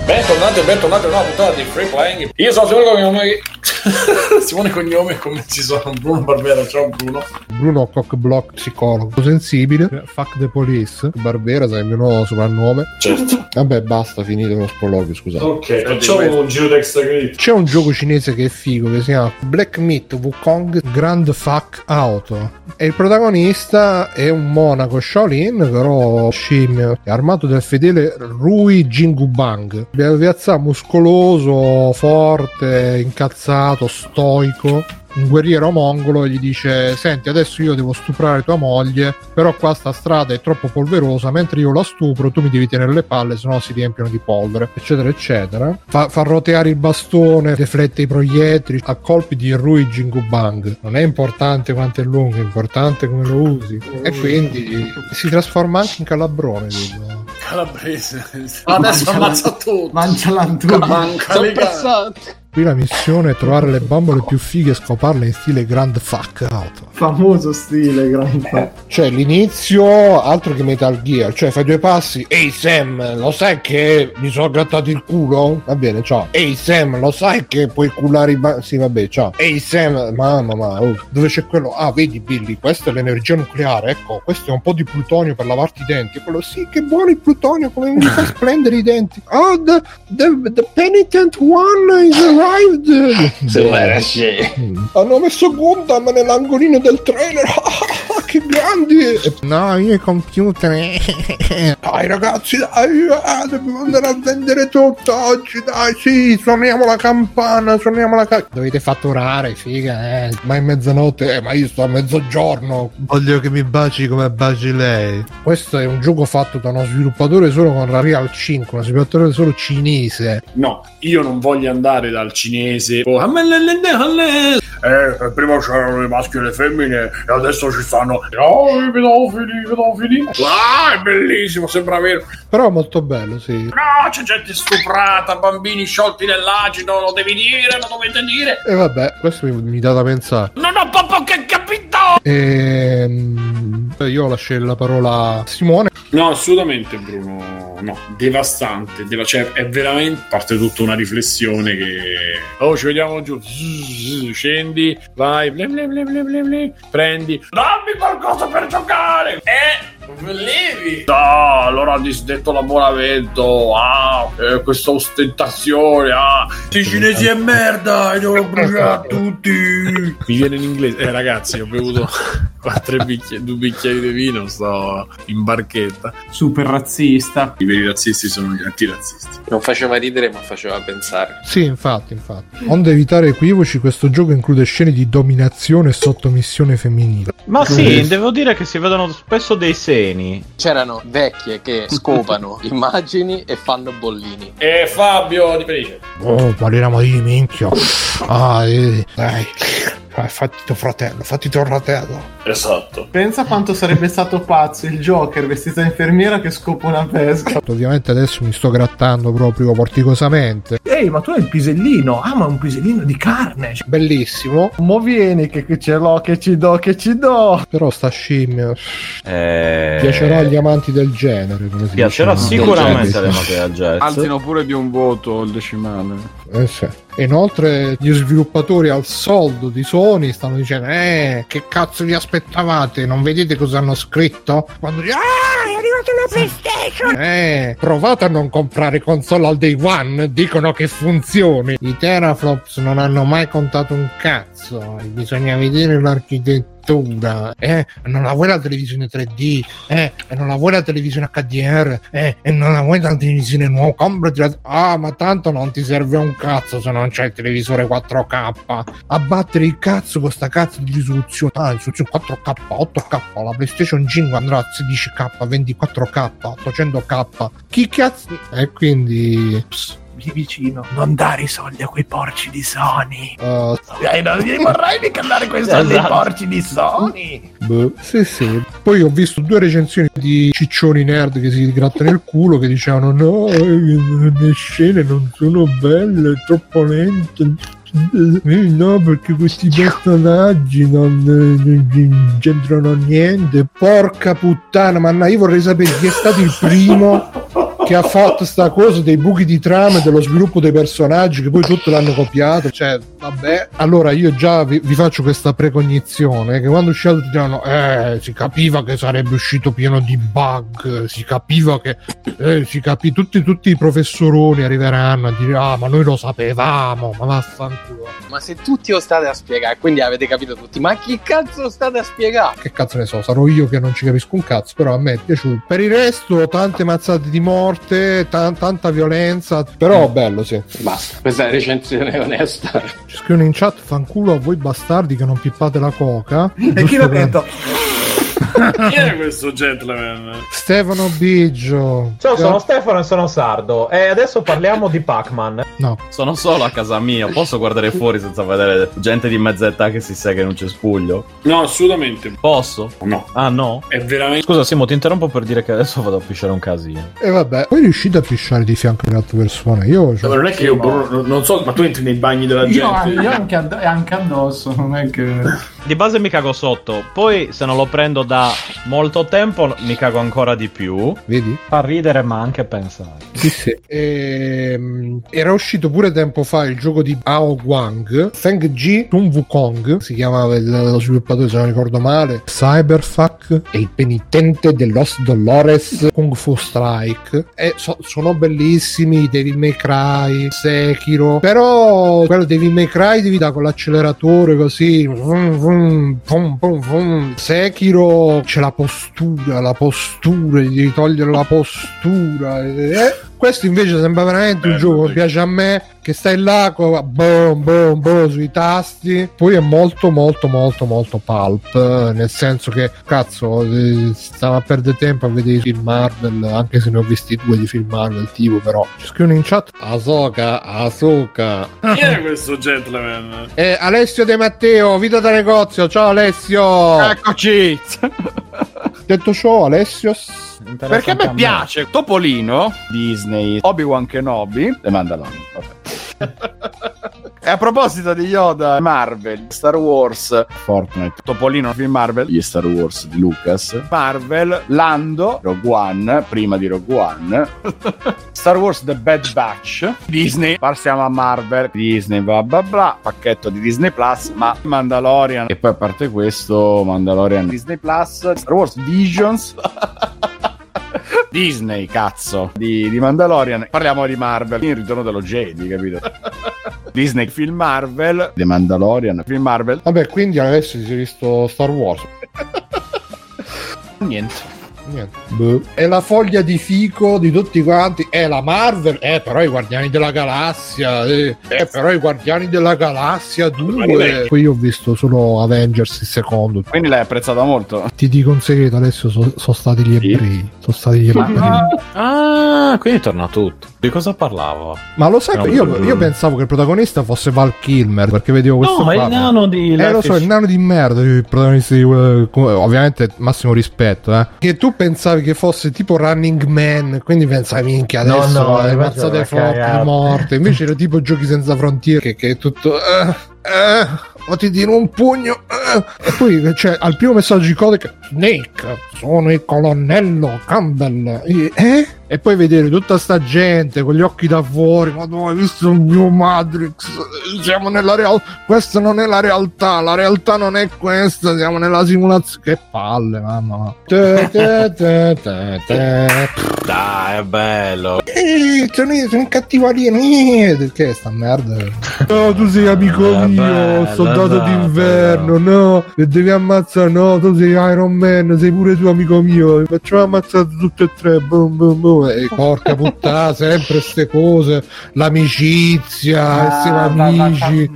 Bentornati e bentornati a una puntata di Free Playing. Io sono Simone Cognome. Simone Cognome, come ci sono Bruno Barbera. Ciao Bruno. Bruno Cockblock psicologo sensibile. Fuck the police. Barbera sai il mio nuovo soprannome. Certo. Vabbè, basta, finito lo sproloquio, scusate. Ok, facciamo un giro d'extra credit. C'è un gioco cinese che è figo che si chiama Black Myth Wukong Grand Fuck Auto e il protagonista è un monaco Shaolin però scimmio è armato del fedele Rui Jingubang piazza muscoloso forte incazzato stoico un guerriero mongolo e gli dice senti adesso io devo stuprare tua moglie però qua sta strada è troppo polverosa mentre io la stupro tu mi devi tenere le palle sennò si riempiono di polvere eccetera eccetera fa, fa roteare il bastone deflette i proiettili a colpi di Rui Jingubang non è importante quanto è lungo è importante come lo usi e quindi si trasforma anche in calabrone dico. Calabrese. Adesso ammazza tutto. Mangia l'antuca. Manca le. Qui la missione è trovare le bambole più fighe e scoparle in stile Grand Fuck Auto Famoso stile, grande. Cioè, l'inizio, altro che Metal Gear, cioè fai due passi. Ehi Sam, lo sai che mi sono grattato il culo? Va bene, ciao. Ehi Sam, lo sai che puoi cullare i ba- Sì, vabbè, ciao. Ehi Sam, mamma, ma oh, dove c'è quello? Ah, vedi Billy, questa è l'energia nucleare, ecco, questo è un po' di plutonio per lavarti i denti. Quello, sì, che buono il plutonio, come mi fa splendere i denti. Oh, the, the, the penitent one is arrived. Sembra scemo. Mm. Hanno messo Gundam nell'angolino del trailer. che grandi! No, io i computer. dai ragazzi, dai, eh, dobbiamo andare a vendere tutto oggi, dai, sì, suoniamo la campana, suoniamo la campana. Dovete fatturare, figa, eh. Ma è mezzanotte, eh, ma io sto a mezzogiorno. Voglio che mi baci come baci lei. Questo è un gioco fatto da uno sviluppatore solo con la Real 5, uno sviluppatore solo cinese. No, io non voglio andare dal cinese. Oh, eh, prima c'erano i maschi e le femmine e adesso ci stanno oh, i pedofili, i pedofili. Ah, è bellissimo, sembra vero. Però è molto bello, sì. No, c'è gente stuprata, bambini sciolti nell'acido, lo devi dire, lo dovete dire. E vabbè, questo mi, mi dà da pensare. Non ho proprio che capito! Ehm, io lascio la parola a Simone. No, assolutamente Bruno, no, devastante, deva- cioè è veramente, parte tutta una riflessione che... Oh, ci vediamo giù, scendi, vai, blim, blim, blim, prendi, dammi qualcosa per giocare! E... Levi! No, allora ha disdetto l'abbonamento, ah, eh, questa ostentazione, ah, i cinesi è merda, li devo bruciare tutti! Mi viene in inglese, eh ragazzi, ho bevuto quattro bicchieri, due bicchieri di vino, sto in barchetta. Super razzista. I veri razzisti sono gli antirazzisti. Non faceva ridere, ma faceva pensare. Sì, infatti, infatti. Onde evitare equivoci, questo gioco include scene di dominazione e sottomissione femminile. Ma sì, devo dire che si vedono spesso dei seni. C'erano vecchie che scopano immagini e fanno bollini. E Fabio di Felice. Oh, parliamo di minchia. Ah, eh, dai. Eh, Fatti tuo fratello, fatti tuo fratello. Esatto. Pensa quanto sarebbe stato pazzo il Joker vestito da infermiera che scopa una pesca. Ovviamente adesso mi sto grattando proprio porticosamente. Ehi, ma tu hai il pisellino. Ah, ma un pisellino di carne. Bellissimo. Mo vieni che, ce l'ho, che ci do, che ci do. Però sta scimmia Eh... piacerà agli amanti del genere. Come si Piacerà dice. sicuramente alle note da jazz. Alzino pure di un voto il decimale. Eh Inoltre gli sviluppatori al soldo di Sony stanno dicendo Eh, che cazzo vi aspettavate? Non vedete cosa hanno scritto? Quando dicono Ah, è arrivata la PlayStation! Eh, provate a non comprare console al day one Dicono che funzioni I teraflops non hanno mai contato un cazzo Bisogna vedere l'architettura addirittura, eh, non la vuoi la televisione 3D, eh, non la vuoi la televisione HDR, eh, e non la vuoi la televisione nuova, comprati la... Ah, ma tanto non ti serve un cazzo se non c'è il televisore 4K. Abbattere il cazzo con sta cazzo di risoluzione. Ah, risoluzione 4K, 8K, la PlayStation 5 andrà a 16K, 24K, 800K. Chi cazzo... E quindi... Pss, Lì vicino, non dare i soldi a quei porci di Sony. uh, Eh, non gli vorrei mica dare quei soldi ai porci di Sony. Boh, sì, sì. Poi ho visto due recensioni di ciccioni nerd che si grattano il culo che dicevano no, eh, le scene non sono belle, è troppo lente. Eh, no, perché questi personaggi non, eh, non c'entrano niente. Porca puttana, ma no, io vorrei sapere chi è stato il primo che ha fatto sta cosa dei buchi di trama e dello sviluppo dei personaggi che poi tutto l'hanno copiato. Cioè, vabbè. Allora io già vi, vi faccio questa precognizione che quando è uscito tutti dicevano eh, si capiva che sarebbe uscito pieno di bug, si capiva che eh, si capì tutti, tutti i professoroni arriveranno a dire ah ma noi lo sapevamo, ma vaffanculo. Ma se tutti lo state a spiegare, quindi avete capito tutti, ma chi cazzo lo state a spiegare? Che cazzo ne so, sarò io che non ci capisco un cazzo, però a me è piaciuto. Per il resto, tante mazzate di morte, tan- tanta violenza, però bello, sì. Basta, questa è la recensione onesta. Ci scrivono in chat, fanculo a voi bastardi che non pippate la coca. E chi l'ha detto? Chi è questo gentleman? Stefano Biggio. Ciao, sono Stefano e sono sardo. E adesso parliamo di Pac-Man. No. Sono solo a casa mia. Posso guardare fuori senza vedere gente di mezza età che si sega in un cespuglio? No, assolutamente. Posso? No. Ah, no? È veramente. Scusa, Simo, ti interrompo per dire che adesso vado a pisciare un casino. E vabbè, poi riuscite a pisciare di fianco alle altre persone. Io Ma non è che io boh, non so, ma tu entri nei bagni della Io, gente. io anche, anche addosso, non è che... Di base mi cago sotto. Poi, se non lo prendo da molto tempo, mi cago ancora di più. Vedi? Fa ridere, ma anche pensare. Sì, sì. Ehm, era uscito pure tempo fa il gioco di Ao Guang, Feng Ji Sun Wukong, si chiamava il- lo sviluppatore se non ricordo male, Cyberfuck e il penitente de Los Dolores Kung Fu Strike. E so- sono bellissimi, Devil May Cry, Sekiro, però quello Devil May Cry devi dare con l'acceleratore così, vum, vum, vum, vum, vum. Sekiro c'è la postura, la postura, devi togliere la postura. eh. Questo invece sembra veramente un gioco che piace a me, che stai là, co- boom, boom, boom, sui tasti. Poi è molto, molto, molto, molto pulp, eh, nel senso che, cazzo, eh, stava a perdere tempo a vedere i film Marvel, anche se ne ho visti due di film Marvel, tipo, però. Ci scrivono in chat, Asoka, Asoka. Chi è questo gentleman? Eh, Alessio De Matteo, Vita da negozio, ciao Alessio! Eccoci! Detto ciò, Alessio... Perché a me piace Topolino, Disney, Obi-Wan Kenobi e Mandalorian. E a proposito di Yoda, Marvel, Star Wars, Fortnite, Topolino, film Marvel, gli Star Wars di Lucas, Marvel, Lando, Rogue One, prima di Rogue One, Star Wars The Bad Batch, Disney, passiamo a Marvel, Disney, bla bla bla, pacchetto di Disney Plus, ma Mandalorian, e poi a parte questo, Mandalorian, Disney Plus, Star Wars Visions. Disney, cazzo, di, di Mandalorian. Parliamo di Marvel, il ritorno dello Jedi, capito? Disney, film Marvel, The Mandalorian, film Marvel. Vabbè, quindi adesso si è visto Star Wars. Niente. Niente. Boh. È la foglia di fico di tutti quanti. È la Marvel. Eh, però i Guardiani della Galassia. Eh, eh, però i Guardiani della Galassia 2. Poi io ho visto solo Avengers il secondo. Quindi l'hai apprezzata molto. Ti dico un segreto, adesso sono stati gli ebrei. Sono stati gli ebrei. Ah, quindi torna tutto. Di cosa parlava? Ma lo sai, No, io, no, io no. pensavo che il protagonista fosse Val Kilmer perché vedevo questo. No, ma il nano di Eh, lo so, is- il nano di merda, il protagonista di come- ovviamente massimo rispetto, eh. Che tu pensavi che fosse tipo Running Man, quindi pensavi minchia No, adesso no, le invece mazzate forti morte. Invece era tipo Giochi senza frontiere che, che è tutto eh, eh, o ti tiro un pugno eh. e poi c'è al primo messaggio di codice Snake, sono il colonnello Campbell. E- Eh? E poi vedere tutta sta gente con gli occhi da fuori, ma tu hai visto un mio Matrix? Siamo nella realtà, questa non è la realtà, la realtà non è questa, siamo nella simulazione. Che palle, mamma. Te, te, te, te, te. Dai, è bello. Eh, sono, sono un cattivo alieno. Che sta merda? No, tu sei amico mio, soldato bella. d'inverno. No, e devi ammazzare. No, tu sei Iron Man, sei pure tu amico mio. Facciamo ammazzare tutti e tre. Boom, boom, boom. E porca puttana, sempre ste cose. L'amicizia, essere Ah, va- amici.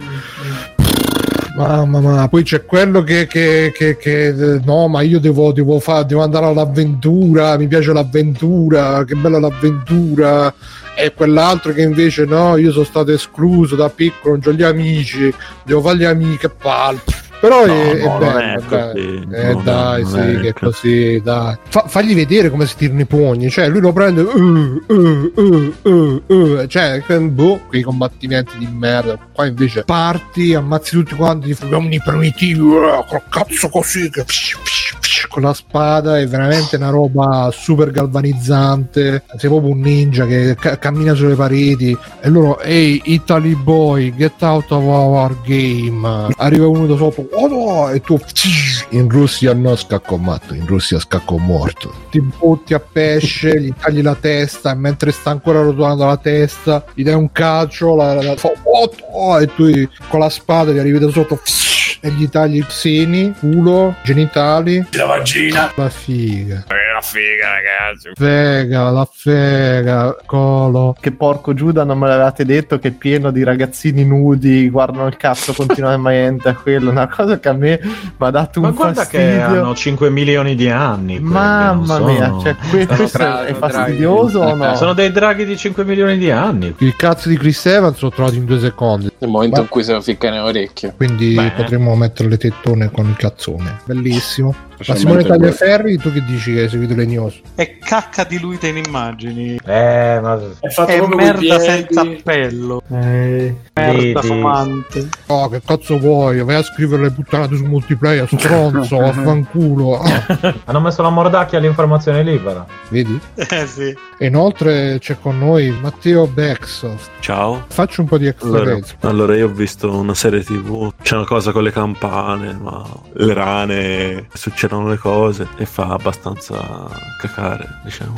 Mamma mia, poi c'è quello che, che- che- che, no, ma io devo, devo, fa- devo andare all'avventura, mi piace l'avventura, che bella l'avventura. E quell'altro che invece no, io sono stato escluso da piccolo, non ho gli amici, devo fare gli amici, che palle. Però No, è, è no, non bello, è dai. Eh, no, dai, sì, è che è così. dai. Fa- fagli vedere come si tirano i pugni, cioè lui lo prende, uh, uh, uh, uh, uh, cioè, boh, quei combattimenti di merda. Qua invece parti, ammazzi tutti quanti, ti uomini primitivi, uh, col cazzo così, che con la spada è veramente una roba super galvanizzante. Sei proprio un ninja che ca- cammina sulle pareti e loro, ehi, Italy boy, get out of our game. Arriva uno da sopra, oh no, e tu in Russia no scacco matto, in Russia scacco morto. Ti butti a pesce, gli tagli la testa e mentre sta ancora rotolando la testa, gli dai un calcio, la, la- fa, oh, oh, e tu con la spada gli arrivi da sotto e gli tagli i seni, culo, genitali. La vagina. La figa. la figa, ragazzi. Fega, la fega, colo. Che porco Giuda non me l'avevate detto che è pieno di ragazzini nudi, guardano il cazzo continuamente a quello, una cosa che a me mi ha dato Ma un guarda fastidio. che hanno 5 milioni di anni. quelli, Mamma non mia, sono- cioè, que- sono questo draghi, è fastidioso o no? Sono dei draghi di 5 milioni di anni. Il cazzo di Chris Evans l'ho trovato in due secondi. Nel momento Ma- in cui se lo ficca nelle orecchie. Quindi Beh. potremmo mettere le tettone con il cazzone. Bellissimo. Ma Simone. Tagliaferri, tu che dici che hai seguito le news? È cacca diluita in immagini. Eh, ma... È fatto È merda senza appello. Eh, Merda Vedi. fumante. Oh, che cazzo vuoi? Vai a scrivere le puttanate su multiplayer, stronzo, vaffanculo. Ah, Hanno messo la mordacchia all'informazione libera. vedi? Eh sì. E inoltre c'è con noi Matteo Bexoft. Ciao. Faccio un po' di extra Allora, allora, io ho visto una serie tv, c'è una cosa con le campane, ma le rane, succedono le cose e fa abbastanza cacare, diciamo.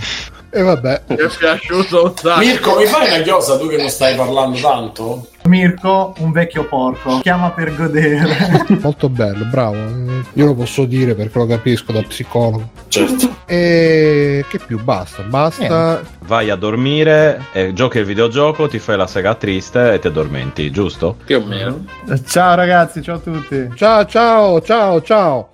E vabbè. Mi è piaciuto un sacco. Mirko, mi fai una chiosa tu che non stai parlando tanto? Mirko, un vecchio porco, chiama per godere. Molto bello, bravo. Io lo posso dire perché lo capisco da psicologo. Certo. E che più? Basta, basta. Vai a dormire, e giochi il videogioco, ti fai la sega triste e ti addormenti, giusto? Più o meno. ciao ragazzi, ciao a tutti. Ciao, ciao, ciao, ciao.